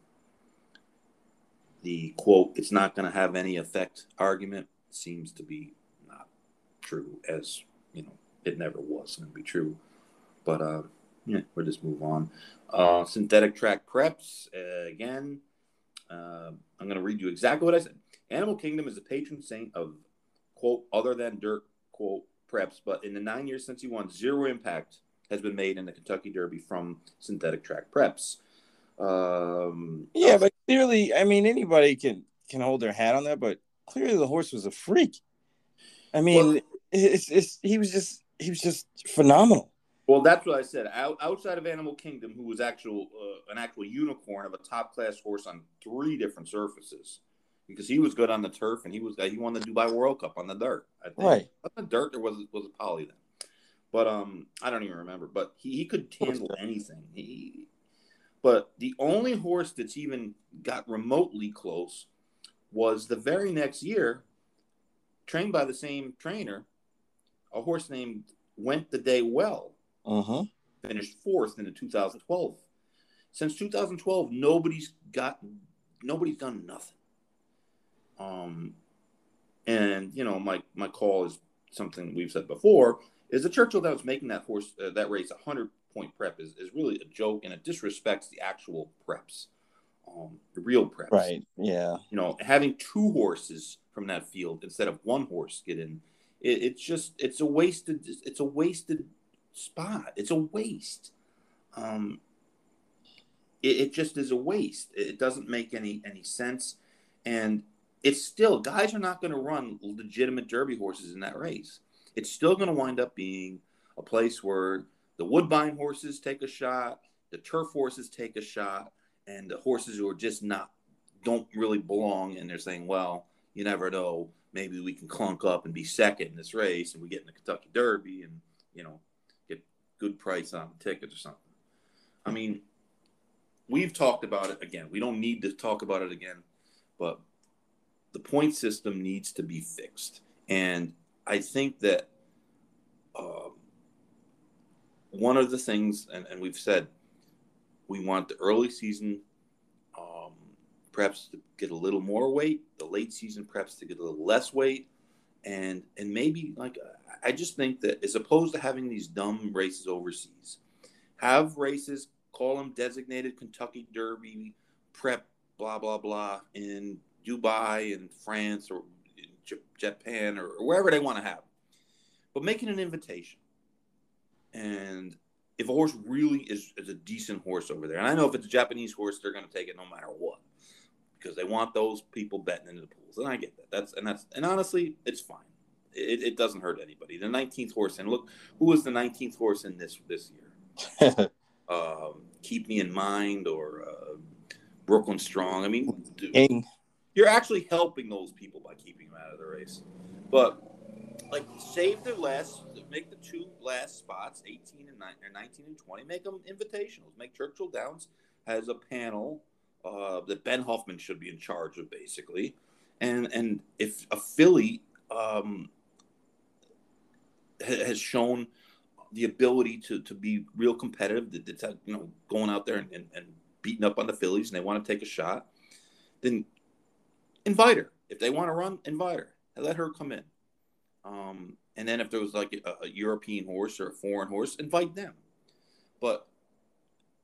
the quote, it's not going to have any effect argument seems to be not true, as you know, it never was going to be true. But uh, yeah, we'll just move on. Uh, synthetic track preps uh, again. Uh, I'm going to read you exactly what I said. Animal Kingdom is the patron saint of quote other than dirt quote preps, but in the nine years since he won, zero impact has been made in the Kentucky Derby from synthetic track preps. Um, yeah, but clearly, I mean, anybody can can hold their hat on that, but clearly the horse was a freak. I mean, well, it's, it's he was just he was just phenomenal. Well, that's what I said. Out, outside of Animal Kingdom, who was actual uh, an actual unicorn of a top class horse on three different surfaces, because he was good on the turf and he was he won the Dubai World Cup on the dirt. I think. Right. Was the dirt there was was a poly then? But um, I don't even remember. But he, he could handle anything. He, but the only horse that's even got remotely close was the very next year, trained by the same trainer, a horse named Went the Day Well. Uh-huh. Finished fourth in the 2012. Since 2012, nobody's got nobody's done nothing. Um, and you know, my my call is something we've said before is the Churchill that was making that horse uh, that race a hundred point prep is, is really a joke and it disrespects the actual preps um, the real preps. Right. Yeah. You know, having two horses from that field instead of one horse get in, it, it's just it's a wasted it's a wasted spot. It's a waste. Um, it, it just is a waste. It doesn't make any any sense, and it's still guys are not going to run legitimate Derby horses in that race. It's still going to wind up being a place where the Woodbine horses take a shot, the turf horses take a shot, and the horses who are just not don't really belong and they're saying well you never know maybe we can clunk up and be second in this race and we get in the kentucky derby and you know get good price on the tickets or something i mean we've talked about it again. We don't need to talk about it again, but the point system needs to be fixed. And I think that um, one of the things, and, and we've said, we want the early season um, perhaps to get a little more weight, the late season perhaps to get a little less weight, and and maybe like I just think that as opposed to having these dumb races overseas, have races call them designated Kentucky Derby, prep, blah blah blah in Dubai and France or Japan or, wherever they want to have, but making an invitation. And if a horse really is, is a decent horse over there, and I know if it's a Japanese horse, they're going to take it no matter what because they want those people betting into the pools, and I get that. That's and that's and honestly, it's fine. It, it doesn't hurt anybody. The 19th horse, and look, who was the 19th horse in this this year? um, Keepmeinmind or uh, Brooklyn Strong. I mean, dude, you're actually helping those people by keeping them out of the race. But like, save their last, make the two last spots, 18 and 9, or 19 and 20, make them invitationals. Make Churchill Downs has a panel uh, that Ben Huffman should be in charge of, basically. And and if a filly um, has shown the ability to to be real competitive, that you know going out there and, and, and beating up on the fillies, and they want to take a shot, then invite her. If they want to run, invite her. Let her come in. Um, and then if there was like a, a, European horse or a foreign horse, invite them. But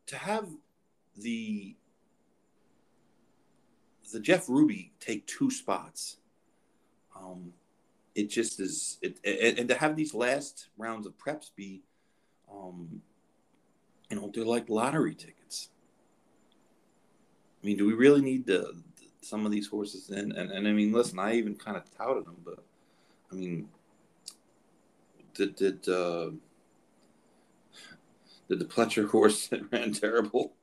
to have the the Jeff Ruby take two spots, um, it just is. It, it, and to have these last rounds of preps be, um, you know, they're like lottery tickets. I mean, do we really need to some of these horses in. And, and I mean, listen, I even kind of touted them, but I mean, did did uh, did the Pletcher horse that ran terrible?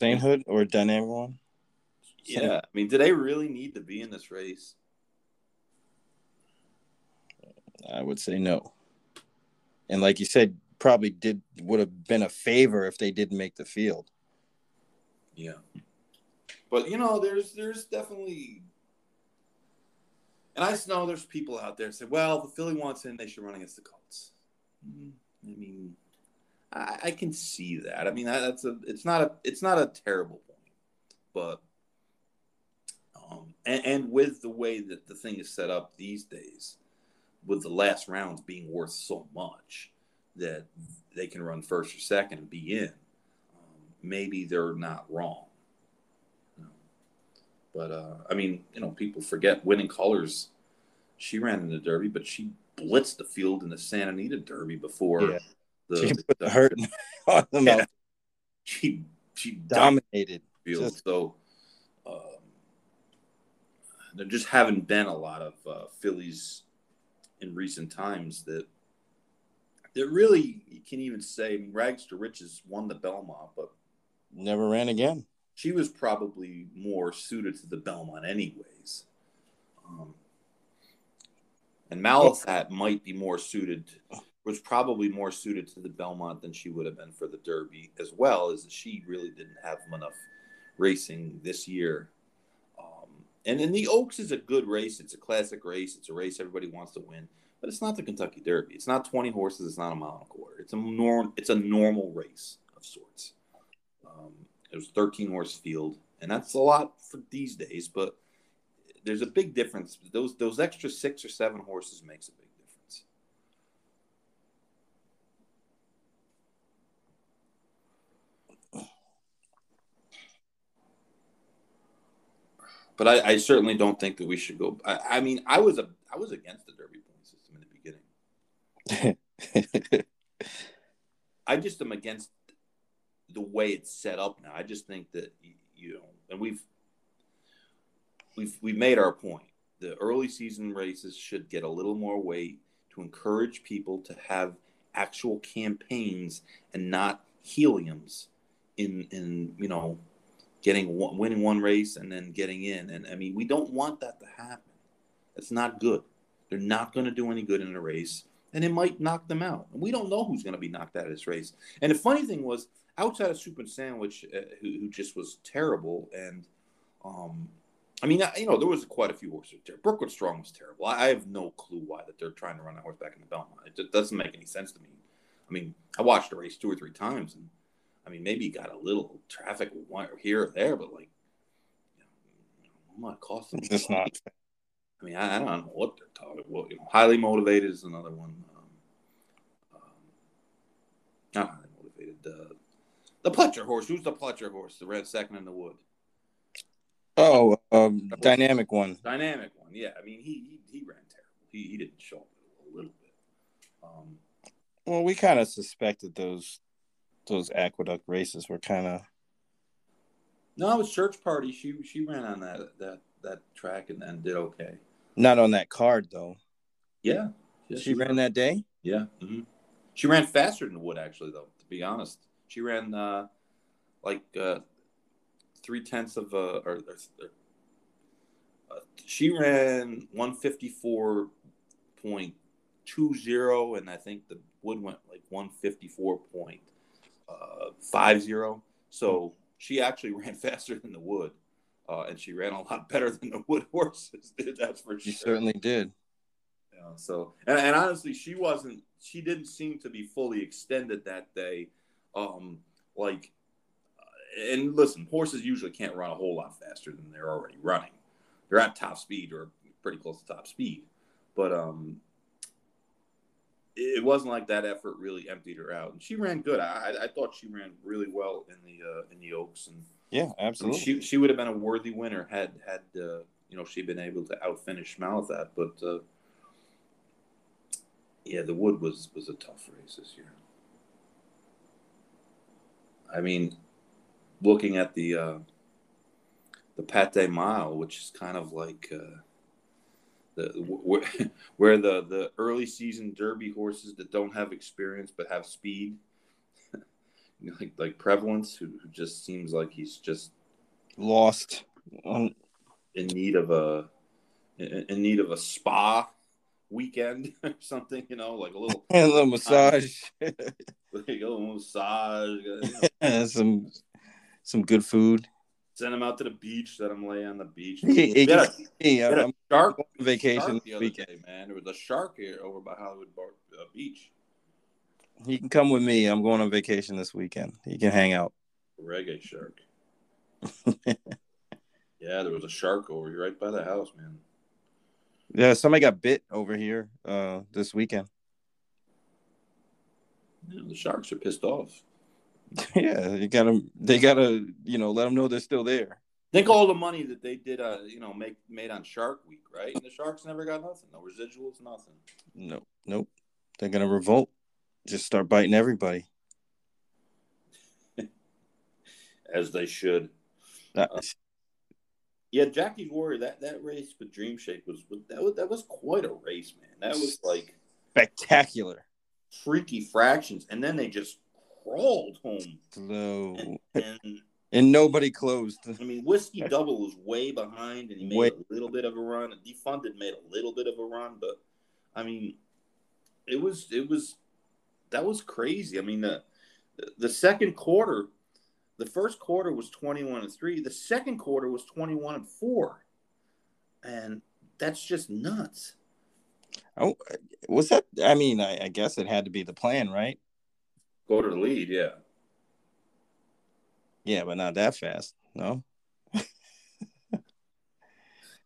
Sainthood or Dynamic One? Yeah, I mean, do they really need to be in this race? I would say no. And like you said, probably did would have been a favor if they didn't make the field. Yeah. But you know, there's there's definitely, and I know there's people out there say, well, if filly wants in, they should run against the Colts. Mm, I mean, I, I can see that. I mean, that's a it's not a it's not a terrible point, but um, and, and with the way that the thing is set up these days, with the last rounds being worth so much that they can run first or second and be in, um, maybe they're not wrong. But uh, I mean, you know, people forget winning colors. She ran in the Derby, but she blitzed the field in the Santa Anita Derby before yeah. the, she put the, the hurt on them. Yeah. She she dominated field. Just... So um, there just haven't been a lot of uh, fillies in recent times that that really you can't even say I mean, Rags to Riches won the Belmont, but never ran again she was probably more suited to the Belmont, anyways. Um, and Malathaat might be more suited, was probably more suited to the Belmont than she would have been for the Derby, as well as she really didn't have enough racing this year. Um, and then the Oaks is a good race. It's a classic race. It's a race everybody wants to win, but it's not the Kentucky Derby. It's not 20 horses. It's not a mile and a quarter. It's a norm. It's a normal race of sorts. It was 13 horse field, and that's a lot for these days. But there's a big difference. Those those extra six or seven horses makes a big difference. But I, I certainly don't think that we should go. I, I mean, I was a I was against the Derby point system in the beginning. I just am against the way it's set up now. I just think that you know, and we've we've we've made our point. The early season races should get a little more weight to encourage people to have actual campaigns and not heliums in in you know getting one, winning one race and then getting in. And I mean, we don't want that to happen. It's not good. They're not going to do any good in a race and it might knock them out. And we don't know who's going to be knocked out of this race. And the funny thing was, outside of Soup and Sandwich, uh, who, who, just was terrible, and um, I mean, you know, there was quite a few horses there. Brooklyn Strong was terrible. I, I have no clue why that they're trying to run that horse back in the Belmont. It just doesn't make any sense to me. I mean, I watched the race two or three times, and I mean, maybe he got a little traffic here or there, but like, you know, I'm not costing. It's just not. I mean, I, I, don't know what they're talking. Well, you know, highly motivated is another one. Um, um, not highly motivated. Uh, the Pletcher horse. Who's the Pletcher horse? The red second in the wood. Oh, um, dynamic one. Dynamic one. Yeah. I mean, he he, he ran terrible. He, he didn't show up a little bit. Um, well, we kind of suspected those those aqueduct races were kind of. No, it was church party. She she ran on that that that track and, and did okay. Not on that card though. Yeah, yeah she, she, ran that day. Yeah, mm-hmm. she ran faster than Wood actually though. To be honest, she ran uh, like uh, three tenths of a or, or uh, she ran one fifty four point two zero, and I think the Wood went like one fifty four point uh, five zero. So she actually ran faster than the Wood, uh, and she ran a lot better than the Wood horses did. That's for sure. She certainly did. Yeah. So, and, and honestly, she wasn't. She didn't seem to be fully extended that day. Um, like, and listen, horses usually can't run a whole lot faster than they're already running. They're at top speed or pretty close to top speed, but um, it wasn't like that effort really emptied her out, and she ran good. I, I thought she ran really well in the uh, in the Oaks, and yeah, absolutely. I mean, she she would have been a worthy winner had had uh, you know she been able to outfinish Malathaat, but uh, yeah, the Wood was was a tough race this year. I mean, looking at the uh, the Pat Day Mile, which is kind of like. Uh, the where, where the the early season Derby horses that don't have experience but have speed, like like Prevalence, who, who, just seems like he's just lost, in need of a in need of a spa weekend or something, you know, like a little a little massage, like a little massage, you know. some some good food. Send him out to the beach. Let him lay on the beach. He, he, a, shark on vacation the weekend. Day, man. There was a shark here over by Hollywood Bar, uh, Beach. He can come with me. I'm going on vacation this weekend. He can hang out. Reggae shark. yeah, there was a shark over here right by the house, man. Yeah, somebody got bit over here uh, this weekend. Yeah, the sharks are pissed off. Yeah, you got them. They gotta. You know, let them know they're still there. Think all the money that they did. Uh, you know, make made on Shark Week, right? And the Sharks never got nothing. No residuals, nothing. No, nope. They're gonna revolt. Just start biting everybody. As they should. Uh, yeah, Jackie's Warrior. That that race with Dream Shake was that was that was quite a race, man. That was like spectacular, freaky fractions, and then they just crawled home. Slow. And, and, and, nobody closed. I mean, Whiskey Double was way behind, and he made way. a little bit of a run. And Defunded made a little bit of a run, but I mean, it was it was that was crazy. I mean, the the second quarter, the first quarter was twenty one and three. The second quarter was twenty one and four, and that's just nuts. Oh, was that? I mean, I, I guess it had to be the plan, right? Go to the lead, yeah. Yeah, but not that fast. No.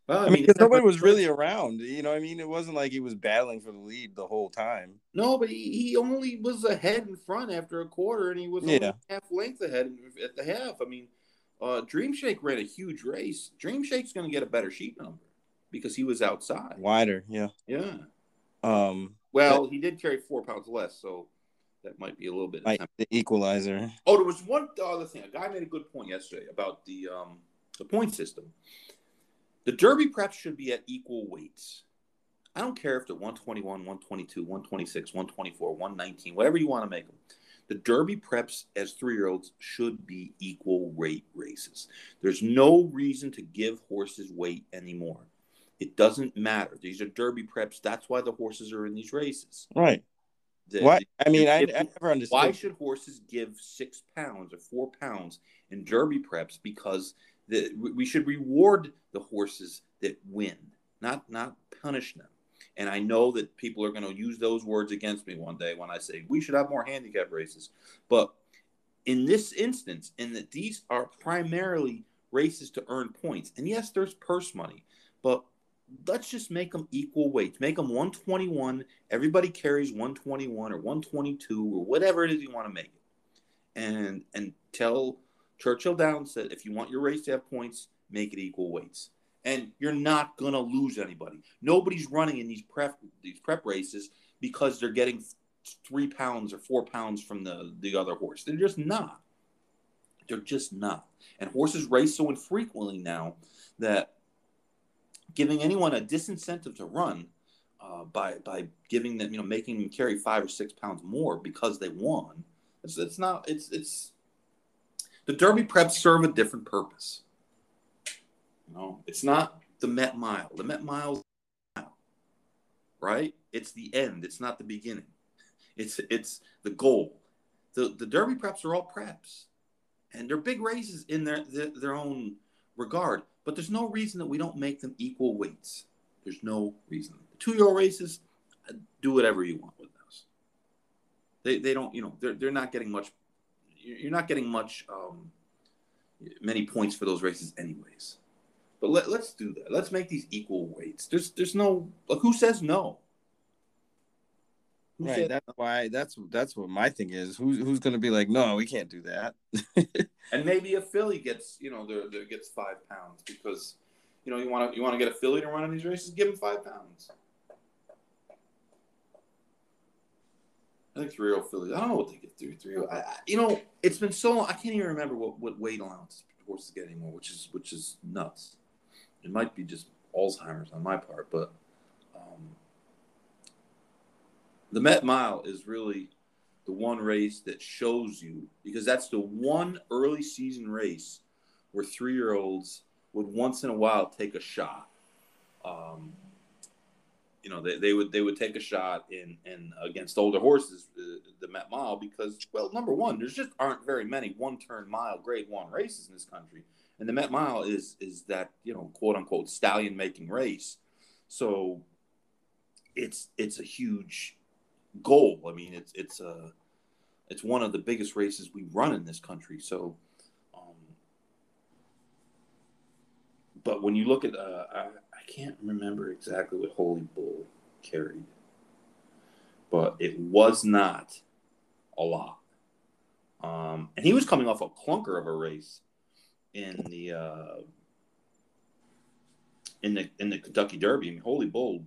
Well, I, I mean, mean nobody was really around. You know, I mean, it wasn't like he was battling for the lead the whole time. No, but he, he only was ahead in front after a quarter, and he was yeah. half length ahead at the half. I mean, uh, Dream Shake ran a huge race. Dream Shake's going to get a better sheet number because he was outside, wider. Yeah, yeah. Um. Well, but, he did carry four pounds less, so that might be a little bit the equalizer. Oh, there was one other thing. A guy made a good point yesterday about the um, the point system. The Derby preps should be at equal weights. I don't care if they're 121, 122, 126, 124, 119, whatever you want to make them. The Derby preps as three year olds should be equal weight races. There's no reason to give horses weight anymore. It doesn't matter. These are Derby preps. That's why the horses are in these races. Right. The- Why? I mean, I, I never understood. why should horses give six pounds or four pounds in derby preps? Because we- we should reward the horses that win, not not punish them. And I know that people are going to use those words against me one day when I say we should have more handicap races. But in this instance, in that these are primarily races to earn points, and yes, there's purse money, but let's just make them equal weights. Make them 121. Everybody carries 121 or 122 or whatever it is you want to make it. And and tell Churchill Downs said if you want your race to have points, make it equal weights. And you're not gonna lose anybody. Nobody's running in these prep these prep races because they're getting three pounds or four pounds from the the other horse. They're just not. They're just not. And horses race so infrequently now that giving anyone a disincentive to run uh, by by giving them, you know, making them carry five or six pounds more because they won. It's, it's not. It's it's the Derby preps serve a different purpose. You know, it's not the Met Mile. The Met Mile, right? It's the end. It's not the beginning. It's it's the goal. The the Derby preps are all preps, and they're big races in their their, their own regard. But there's no reason that we don't make them equal weights. There's no reason. The two year old races, uh, do whatever you want with those. They, they don't, you know, they're, they're not getting much, you're not getting much, um, many points for those races, anyways. But let, let's do that. Let's make these equal weights. There's, there's no, like, who says no? Who Right. said- That's why. That's that's what my thing is. Who's who's going to be like, no, we can't do that. and maybe a filly gets, you know, there gets five pounds because, you know, you want to, you want to get a filly to run in these races, give him five pounds. I think three year old fillies. I don't know what they get through three. I, I, you know, it's been so long. I can't even remember what, what weight allowance horses get anymore, which is which is nuts. It might be just Alzheimer's on my part, but um, the Met Mile is really the one race that shows you because that's the one early season race where three year olds would once in a while take a shot. Um, you know, they, they would they would take a shot in in against older horses, uh, the Met Mile, because well, number one, there's just aren't very many one turn mile Grade One races in this country, and the Met Mile is is that you know quote unquote stallion making race, so it's it's a huge goal. I mean, it's it's a it's one of the biggest races we run in this country. So, um, but when you look at, uh, I, can't remember exactly what Holy Bull carried, but it was not a lot. Um, and he was coming off a clunker of a race in the uh, in the in the Kentucky Derby. I mean, Holy Bull,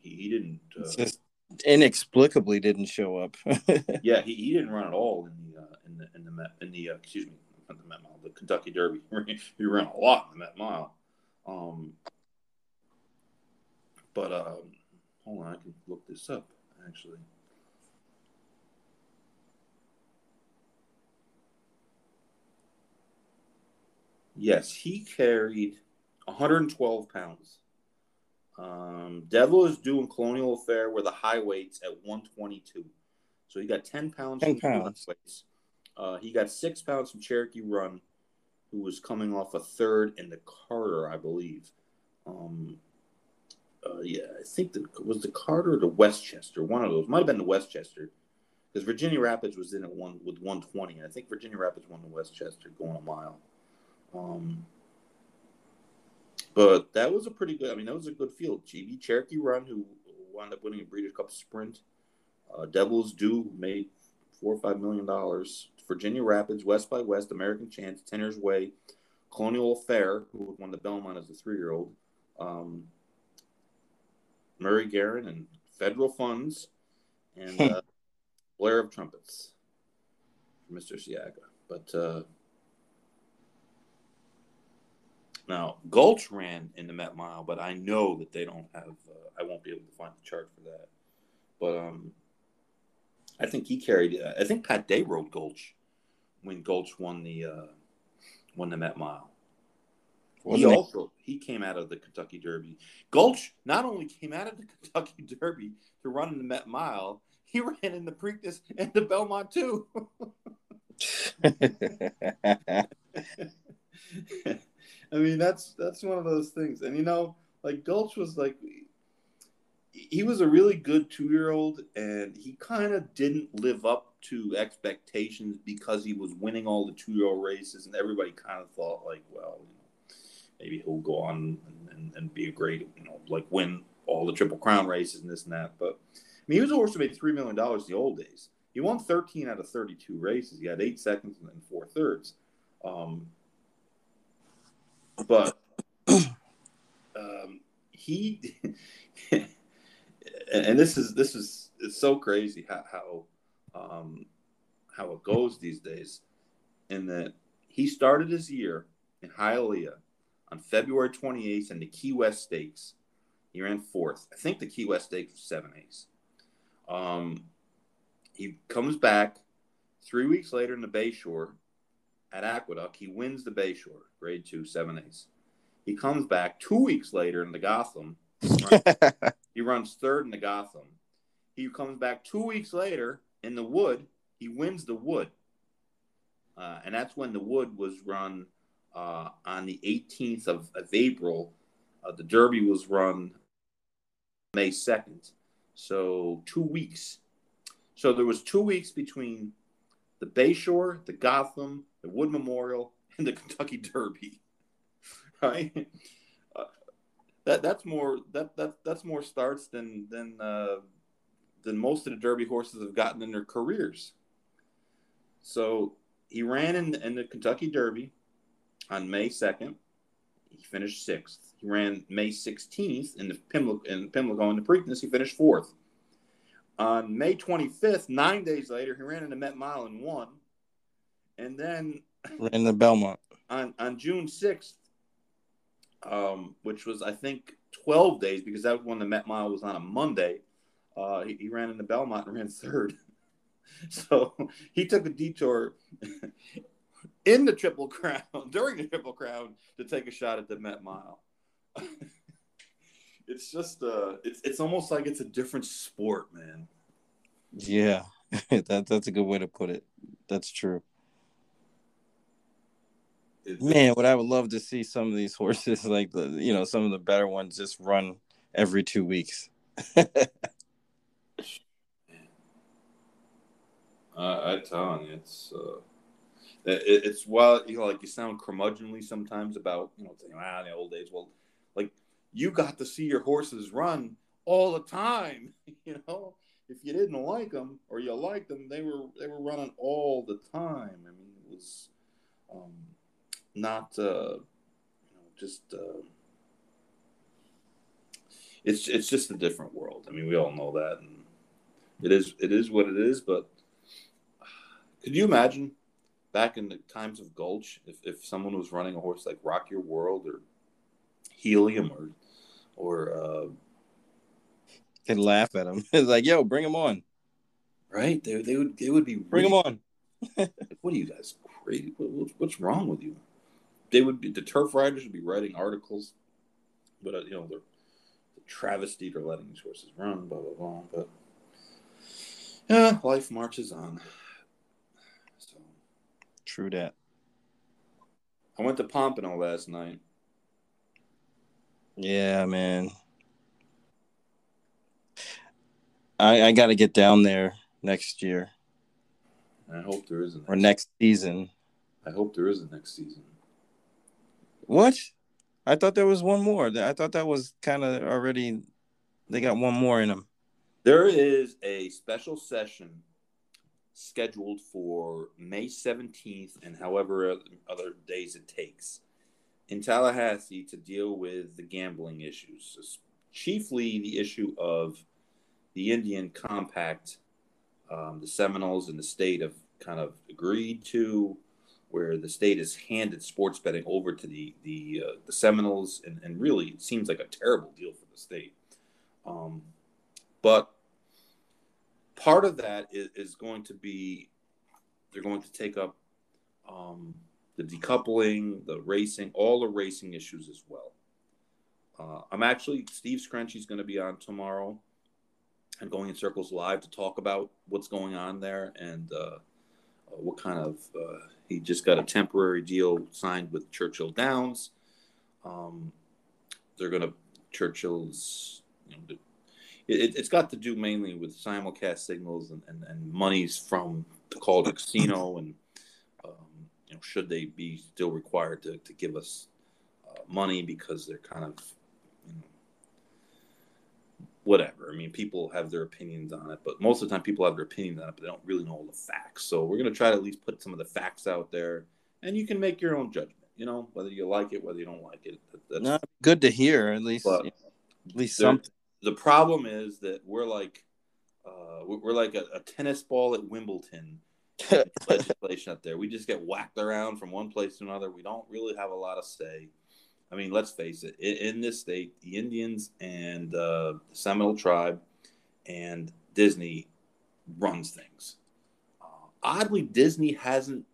he, he didn't. Uh, just inexplicably didn't show up. yeah, he, he didn't run at all in the uh, in the in the Met, in the uh, excuse me not the Met Mile, the Kentucky Derby. he ran a lot in the Met Mile. Um, but um, hold on, I can look this up actually. Yes, he carried 112 pounds. Um, Devil His Due in Colonial Affair were the high weights at 122. So he got 10 pounds 10 from pounds. weights. Uh, he got six pounds from Cherokee Run, who was coming off a third in the Carter, I believe. Um, uh, yeah, I think the was the Carter or the Westchester, one of those. Might have been the Westchester, because Virginia Rapids was in at one with 120, and I think Virginia Rapids won the Westchester going a mile. Um, but that was a pretty good. I mean, that was a good field. GB Cherokee Run, who wound up winning a Breeders' Cup Sprint. Uh, Devils who made four or five million dollars. Virginia Rapids, West by West, American Chance, Tenner's Way, Colonial Affair, who won the Belmont as a three-year-old. Um, Murray Garin and Federal Funds, and uh, Blair of Trumpets, Mr. Siaga. But uh, now Gulch ran in the Met Mile, but I know that they don't have. Uh, I won't be able to find the chart for that. But um, I think he carried. Uh, I think Pat Day rode Gulch when Gulch won the uh, won the Met Mile. He also he came out of the Kentucky Derby. Gulch not only came out of the Kentucky Derby to run in the Met Mile, he ran in the Preakness and the Belmont too. I mean, that's that's one of those things, and you know, like Gulch was like, he was a really good two year old, and he kind of didn't live up to expectations because he was winning all the two year old races, and everybody kind of thought like, well, you know, maybe he'll go on and, and, and, be a great, you know, like win all the Triple Crown races and this and that. But I mean, he was a horse who made three million dollars in the old days. He won 13 out of 32 races. He had eight seconds and then four thirds. Um, but um, he and this is this is it's so crazy how how, um, how it goes these days. In that he started his year in Hialeah on February 28th in the Key West Stakes. He ran fourth. I think the Key West Stakes was seven A's. Um, he comes back three weeks later in the Bayshore at Aqueduct. He wins the Bayshore, grade two, seven A's. He comes back two weeks later in the Gotham. He runs, he runs third in the Gotham. He comes back two weeks later in the Wood. He wins the Wood. Uh, and that's when the Wood was run uh, on the 18th of, of April. Uh, the Derby was run May 2nd. So two weeks. So there was two weeks between the Bayshore, the Gotham, the Wood Memorial, and the Kentucky Derby. right? Uh, that that's more that that that's more starts than than uh, than most of the Derby horses have gotten in their careers. So he ran in, in the Kentucky Derby on May second. He finished sixth. He ran May sixteenth in the Pimlico in Pimlico in the Preakness. He finished fourth. On May 25th, nine days later, he ran in the Met Mile and won. And then ran the Belmont. On on June 6th, um, which was I think 12 days because that was when the Met Mile was on a Monday. Uh, he, he, ran in the Belmont and ran third. so he took a detour in the Triple Crown during the Triple Crown to take a shot at the Met Mile. it's just uh, it's it's almost like it's a different sport, man. Yeah, that that's a good way to put it. That's true. Man, what I would love to see some of these horses, like the you know some of the better ones, just run every two weeks. uh, I tell you, it's uh, it, it's well, you know, like you sound curmudgeonly sometimes about you know saying ah the old days. Well, like you got to see your horses run all the time. You know, if you didn't like them or you liked them, they were they were running all the time. I mean, it was. Um, not uh, you know just uh, it's it's just a different world. I mean, we all know that, and it is it is what it is. But could you imagine back in the times of Gulch if, if someone was running a horse like Rock Your World or Helium or or uh, laugh at him. it's like, yo, bring him on. Right? They, they would they would be bring him on. what are you guys crazy? What, what's wrong with you? they would be the turf riders would be writing articles, but uh, you know they're the travesty they're letting these horses run, blah blah blah. But yeah, life marches on. True that. I went to Pompano last night. Yeah, man. I I got to get down there next year. I hope there is a next or next season. I hope there is a next season. What? I thought there was one more. I thought that was kind of already. They got one more in them. There is a special session scheduled for May 17th and however other days it takes in Tallahassee to deal with the gambling issues, chiefly the issue of the Indian Compact. Um, the Seminoles and the state have kind of agreed to where the state has handed sports betting over to the the uh, the Seminoles, and, and really it seems like a terrible deal for the state. Um, but part of that is, is, going to be they're going to take up um, the decoupling, the racing, all the racing issues as well. Uh, I'm actually Steve Screnchy's going to be on tomorrow and going in circles live to talk about what's going on there and uh, uh, what kind of uh, he just got a temporary deal signed with Churchill Downs. Um, they're going to Churchill's. You know, it, has got to do mainly with simulcast signals and, and, and monies from the Calder Casino and um, you know should they be still required to, to give us uh, money because they're kind of whatever. I mean, people have their opinions on it, but most of the time people have their opinions on it, but they don't really know all the facts. So we're going to try to at least put some of the facts out there, and you can make your own judgment. You know, whether you like it, whether you don't like it. That's good to hear, at least. But at least something. The problem is that we're like, uh, we're like a, a tennis ball at Wimbledon. legislation up there. We just get whacked around from one place to another. We don't really have a lot of say. I mean, let's face it. In, this state, the Indians and uh, the Seminole tribe and Disney runs things. Uh, oddly, Disney hasn't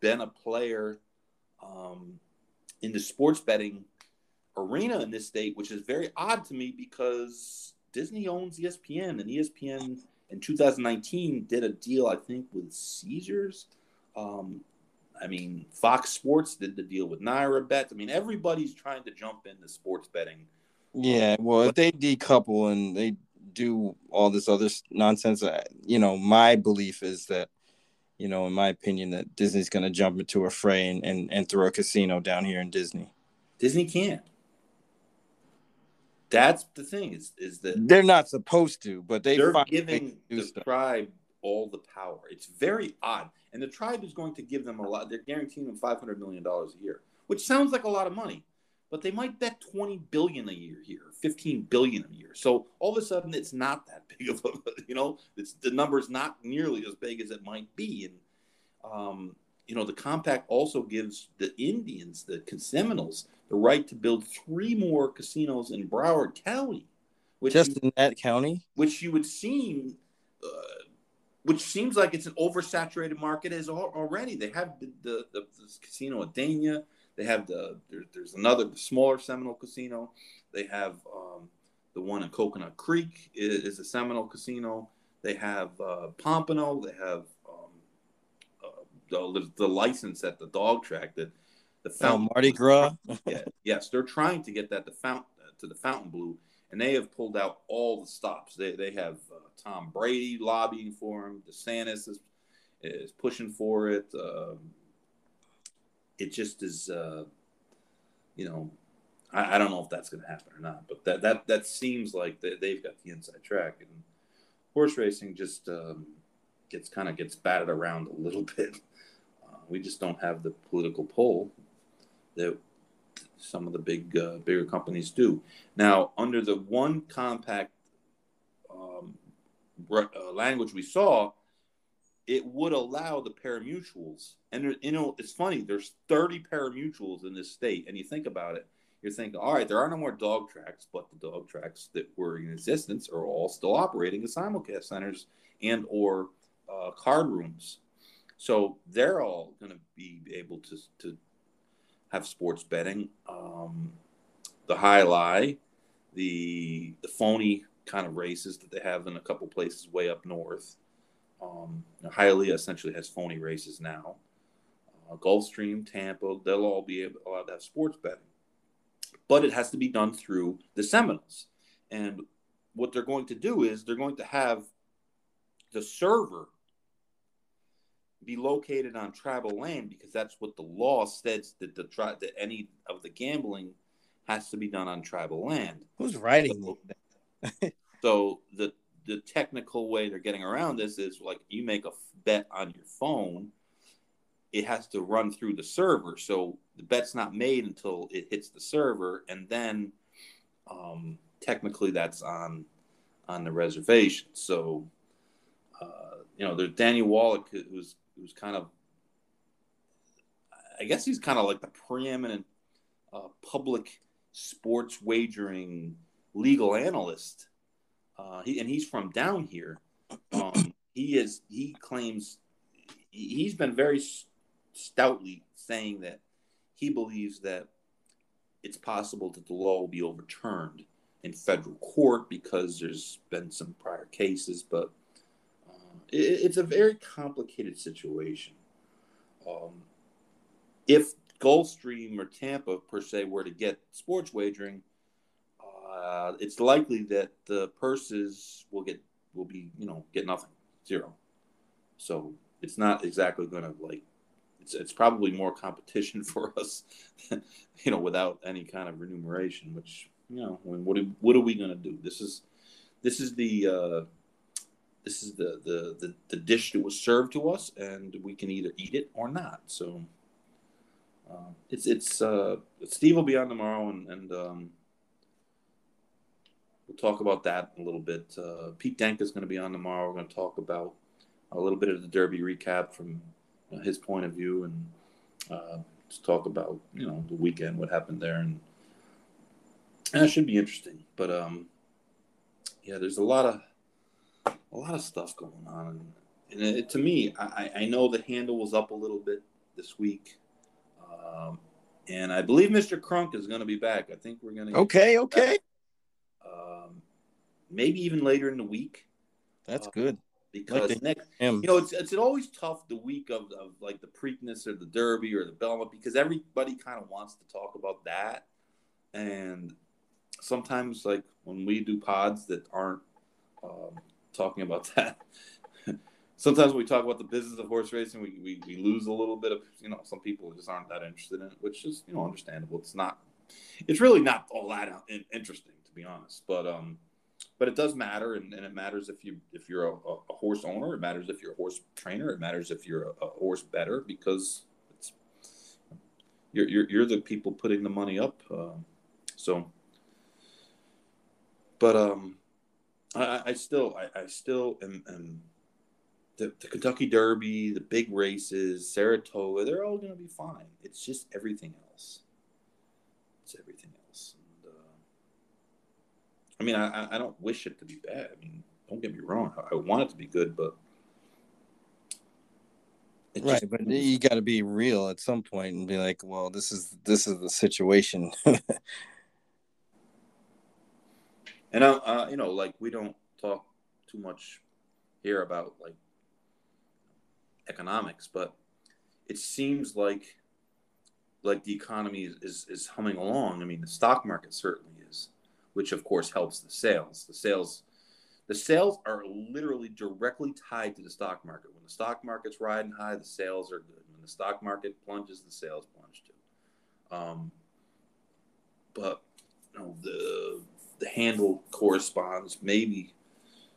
been a player um, in the sports betting arena in this state, which is very odd to me because Disney owns ESPN, and ESPN in 2019 did a deal, I think, with Caesars. Um, I mean, Fox Sports did the deal with Naira Bets. I mean, everybody's trying to jump into sports betting. Yeah, well, if they decouple and they do all this other nonsense, uh, you know, my belief is that, you know, in my opinion, that Disney's going to jump into a fray and, and, and throw a casino down here in Disney. Disney can't. That's the thing is is that they're not supposed to, but they they're giving the stuff. tribe all the power. It's very odd. And the tribe is going to give them a lot. They're guaranteeing them $500 million a year, which sounds like a lot of money. But they might bet 20 billion a year here, 15 billion a year. So all of a sudden, it's not that big of a, you know, it's the number is not nearly as big as it might be. And, um, you know, the compact also gives the Indians, the Seminoles, the right to build three more casinos in Broward County. Which Just you, in that county? Which you would seem uh, which seems like it's an oversaturated market as already. They have the, the, the, the casino at Dania. They have the there, there's another the smaller Seminole casino. They have um, the one in Coconut Creek is, is a Seminole casino. They have uh, Pompano. They have the, the license at the dog track that the oh, fountain. Oh, Mardi Gras. yeah, yes, they're trying to get that to the fountain to the Fontainebleau and they have pulled out all the stops. They, they have uh, Tom Brady lobbying for him. DeSantis is, is pushing for it. Um, it just is, uh, you know, I, I, don't know if that's going to happen or not, but that, that, that seems like they, they've got the inside track. And horse racing just um, gets kind of gets batted around a little bit. We just don't have the political pull that some of the big uh, bigger companies do. Now, under the one compact um, uh, language we saw, it would allow the pari-mutuels. And you know, it's funny. There's 30 pari-mutuels in this state, and you think about it, you're thinking, all right, there are no more dog tracks, but the dog tracks that were in existence are all still operating as simulcast centers and or uh, card rooms. So they're all going to be able to, to have sports betting. Um, the jai alai, the the phony kind of races that they have in a couple places way up north. Um, Hialeah essentially has phony races now. Uh, Gulfstream, Tampa, they'll all be able, allowed to have sports betting, but it has to be done through the Seminoles. And what they're going to do is they're going to have the server be located on tribal land because that's what the law says that the tri- that any of the gambling has to be done on tribal land. Who's writing so, so the the technical way they're getting around this is like you make a bet on your phone, it has to run through the server. So the bet's not made until it hits the server, and then um, technically that's on on the reservation. So uh, you know, there's Danny Wallach who's who's kind of, I guess he's kind of like the preeminent uh, public sports wagering legal analyst. Uh, he, and he's from down here. Um, he is. He claims he's been very stoutly saying that he believes that it's possible that the law will be overturned in federal court because there's been some prior cases, but it's a very complicated situation. Um, if Gulfstream or Tampa per se were to get sports wagering, uh, it's likely that the purses will get will be you know get nothing zero. So it's not exactly going to like it's it's probably more competition for us, you know, without any kind of remuneration. Which you know, what are, what are we going to do? This is this is the uh, this is the, the the the dish that was served to us, and we can either eat it or not. So uh, it's it's uh, Steve will be on tomorrow, and and um, we'll talk about that a little bit. Uh, Pete Dank is going to be on tomorrow. We're going to talk about a little bit of the Derby recap from uh, his point of view, and uh, just talk about you know the weekend, what happened there, and, and that should be interesting. But um, yeah, there's a lot of a lot of stuff going on, and, it, to me, I, I know the handle was up a little bit this week. Um, and I believe Mr. Crunk is going to be back. I think we're going to. Okay, okay. Um, maybe even later in the week. That's uh, good because like next, him. you know, it's it's always tough the week of, of like the Preakness or the Derby or the Belmont because everybody kind of wants to talk about that, and sometimes like when we do pods that aren't um, talking about that. sometimes when we talk about the business of horse racing, we, we, we lose a little bit of, you know, some people just aren't that interested in it, which is, you know, understandable. It's not, it's really not all that interesting, to be honest. But, um, but it does matter, and, and it matters if you if you're a, a, horse owner. It matters if you're a horse trainer. It matters if you're a, a horse better because it's you're, you're, you're the people putting the money up. Uh, so, but um, I, I still I, I still am, am the, the Kentucky Derby, the big races, Saratoga, they're all going to be fine. It's just everything else. It's everything else. Uh, I mean, I, I don't wish it to be bad. I mean, don't get me wrong. I want it to be good, but right. Just, but you got to be real at some point and be like, well, this is this is the situation. and uh, uh, you know, like we don't talk too much here about like economics, but it seems like like the economy is, is, is humming along. I mean, the stock market certainly is, which of course helps the sales. The sales the sales are literally directly tied to the stock market. When the stock market's riding high, the sales are good. When the stock market plunges, the sales plunge too. Um, but you know, the the handle corresponds maybe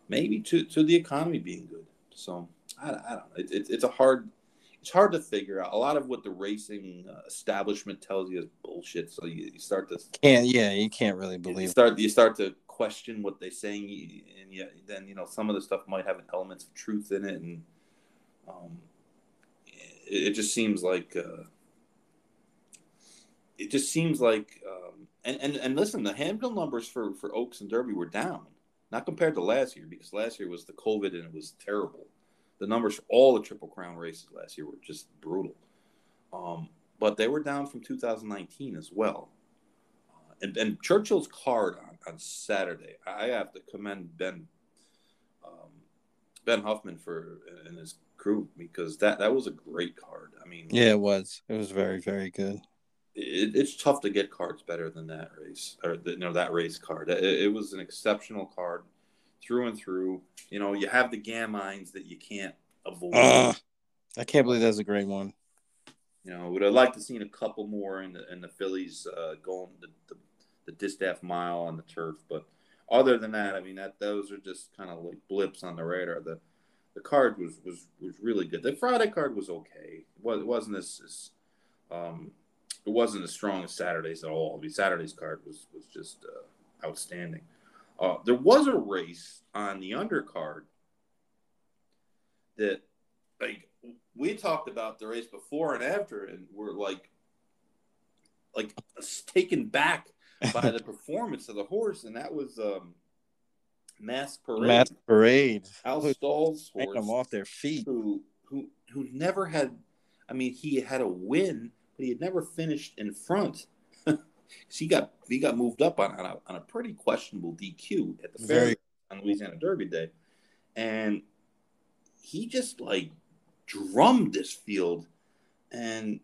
maybe to, to the economy being good. So I, I don't know. It, it, it's a hard it's hard to figure out. A lot of what the racing uh, establishment tells you is bullshit. So you, you start to can't yeah you can't really believe you start you start to question what they're saying, and yet then you know some of the stuff might have elements of truth in it, and um, it, it just seems like uh, it just seems like um, and, and and listen, the handle numbers for for Oaks and Derby were down, not compared to last year because last year was the COVID and it was terrible the numbers for all the Triple Crown races last year were just brutal. Um, but they were down from 2019 as well. Uh, and, and, Churchill's card on, on Saturday, I have to commend Ben um, Ben Huffman for and his crew because that that was a great card. I mean, yeah, it was. It was very very good. It, it's tough to get cards better than that race or the, you know that race card. It, it was an exceptional card through and through. You know, you have the Gamines that you can't avoid. Uh, I can't believe that's a great one. You know, would have liked to seen a couple more in the in the Fillies uh, going the, the the distaff mile on the turf, but other than that, I mean that those are just kind of like blips on the radar. The the card was was was really good. The Friday card was okay. It wasn't as, as um, it wasn't as strong as Saturday's at all. I mean, Saturday's card was was just uh, outstanding. Uh, there was a race on the undercard that, like, we talked about the race before and after, and we're like, like taken back by the performance of the horse, and that was um, Masqueparade. Mask Parade. Al Stall's horse. them off their feet. Who who who never had I mean, he had a win, but he had never finished in front. so he got he got moved up on on a, on a pretty questionable DQ at the fair on Louisiana Derby Day, and he just like drummed this field, and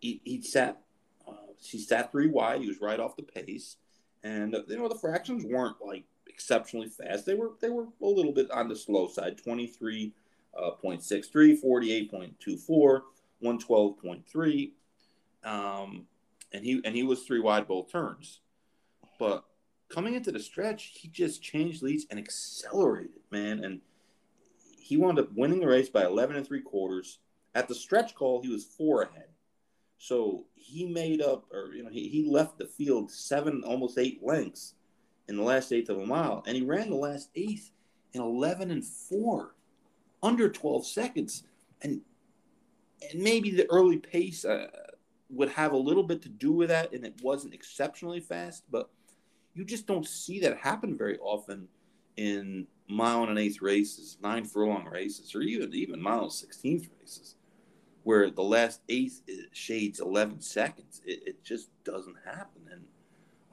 he, he sat uh, he sat three wide. He was right off the pace, and uh, you know the fractions weren't like exceptionally fast. They were they were a little bit on the slow side. Twenty three. Uh, 0.63, 48.24, 112.3. Um, and he and he was three wide both turns. But coming into the stretch, he just changed leads and accelerated, man. And he wound up winning the race by 11 and three quarters. At the stretch call, he was four ahead. So he made up, or you know, he, he left the field seven, almost eight lengths in the last eighth of a mile, and he ran the last eighth in 11 and four, under 12 seconds. And and maybe the early pace uh, would have a little bit to do with that, and it wasn't exceptionally fast, but you just don't see that happen very often in mile and an eighth races, nine furlong races, or even even mile sixteenth races, where the last eighth shades eleven seconds. It, it just doesn't happen, and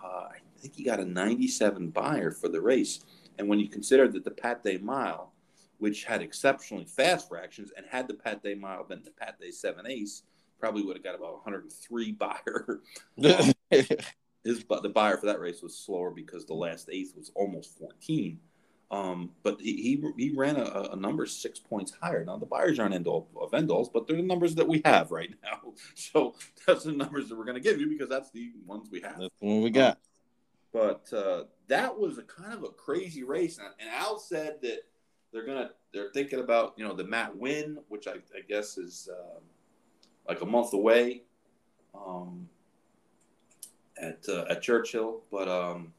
uh, I think he got a ninety-seven Beyer for the race. And when you consider that the Pat Day Mile which had exceptionally fast fractions and had the Pat Day Mile been the Pat Day Seven Ace, probably would have got about 103 Beyer. His the Beyer for that race was slower because the last eighth was almost 14. Um, but he, he, he ran a, a, number six points higher. Now the Beyers aren't end all of end alls, but they're the numbers that we have right now. So that's the numbers that we're going to give you because that's the ones we have. That's the one we got. Um, but uh, that was a kind of a crazy race, and, and Al said that they're gonna they're thinking about you know the Matt Winn, which I, I guess is uh, like a month away um, at uh, at Churchill. But um,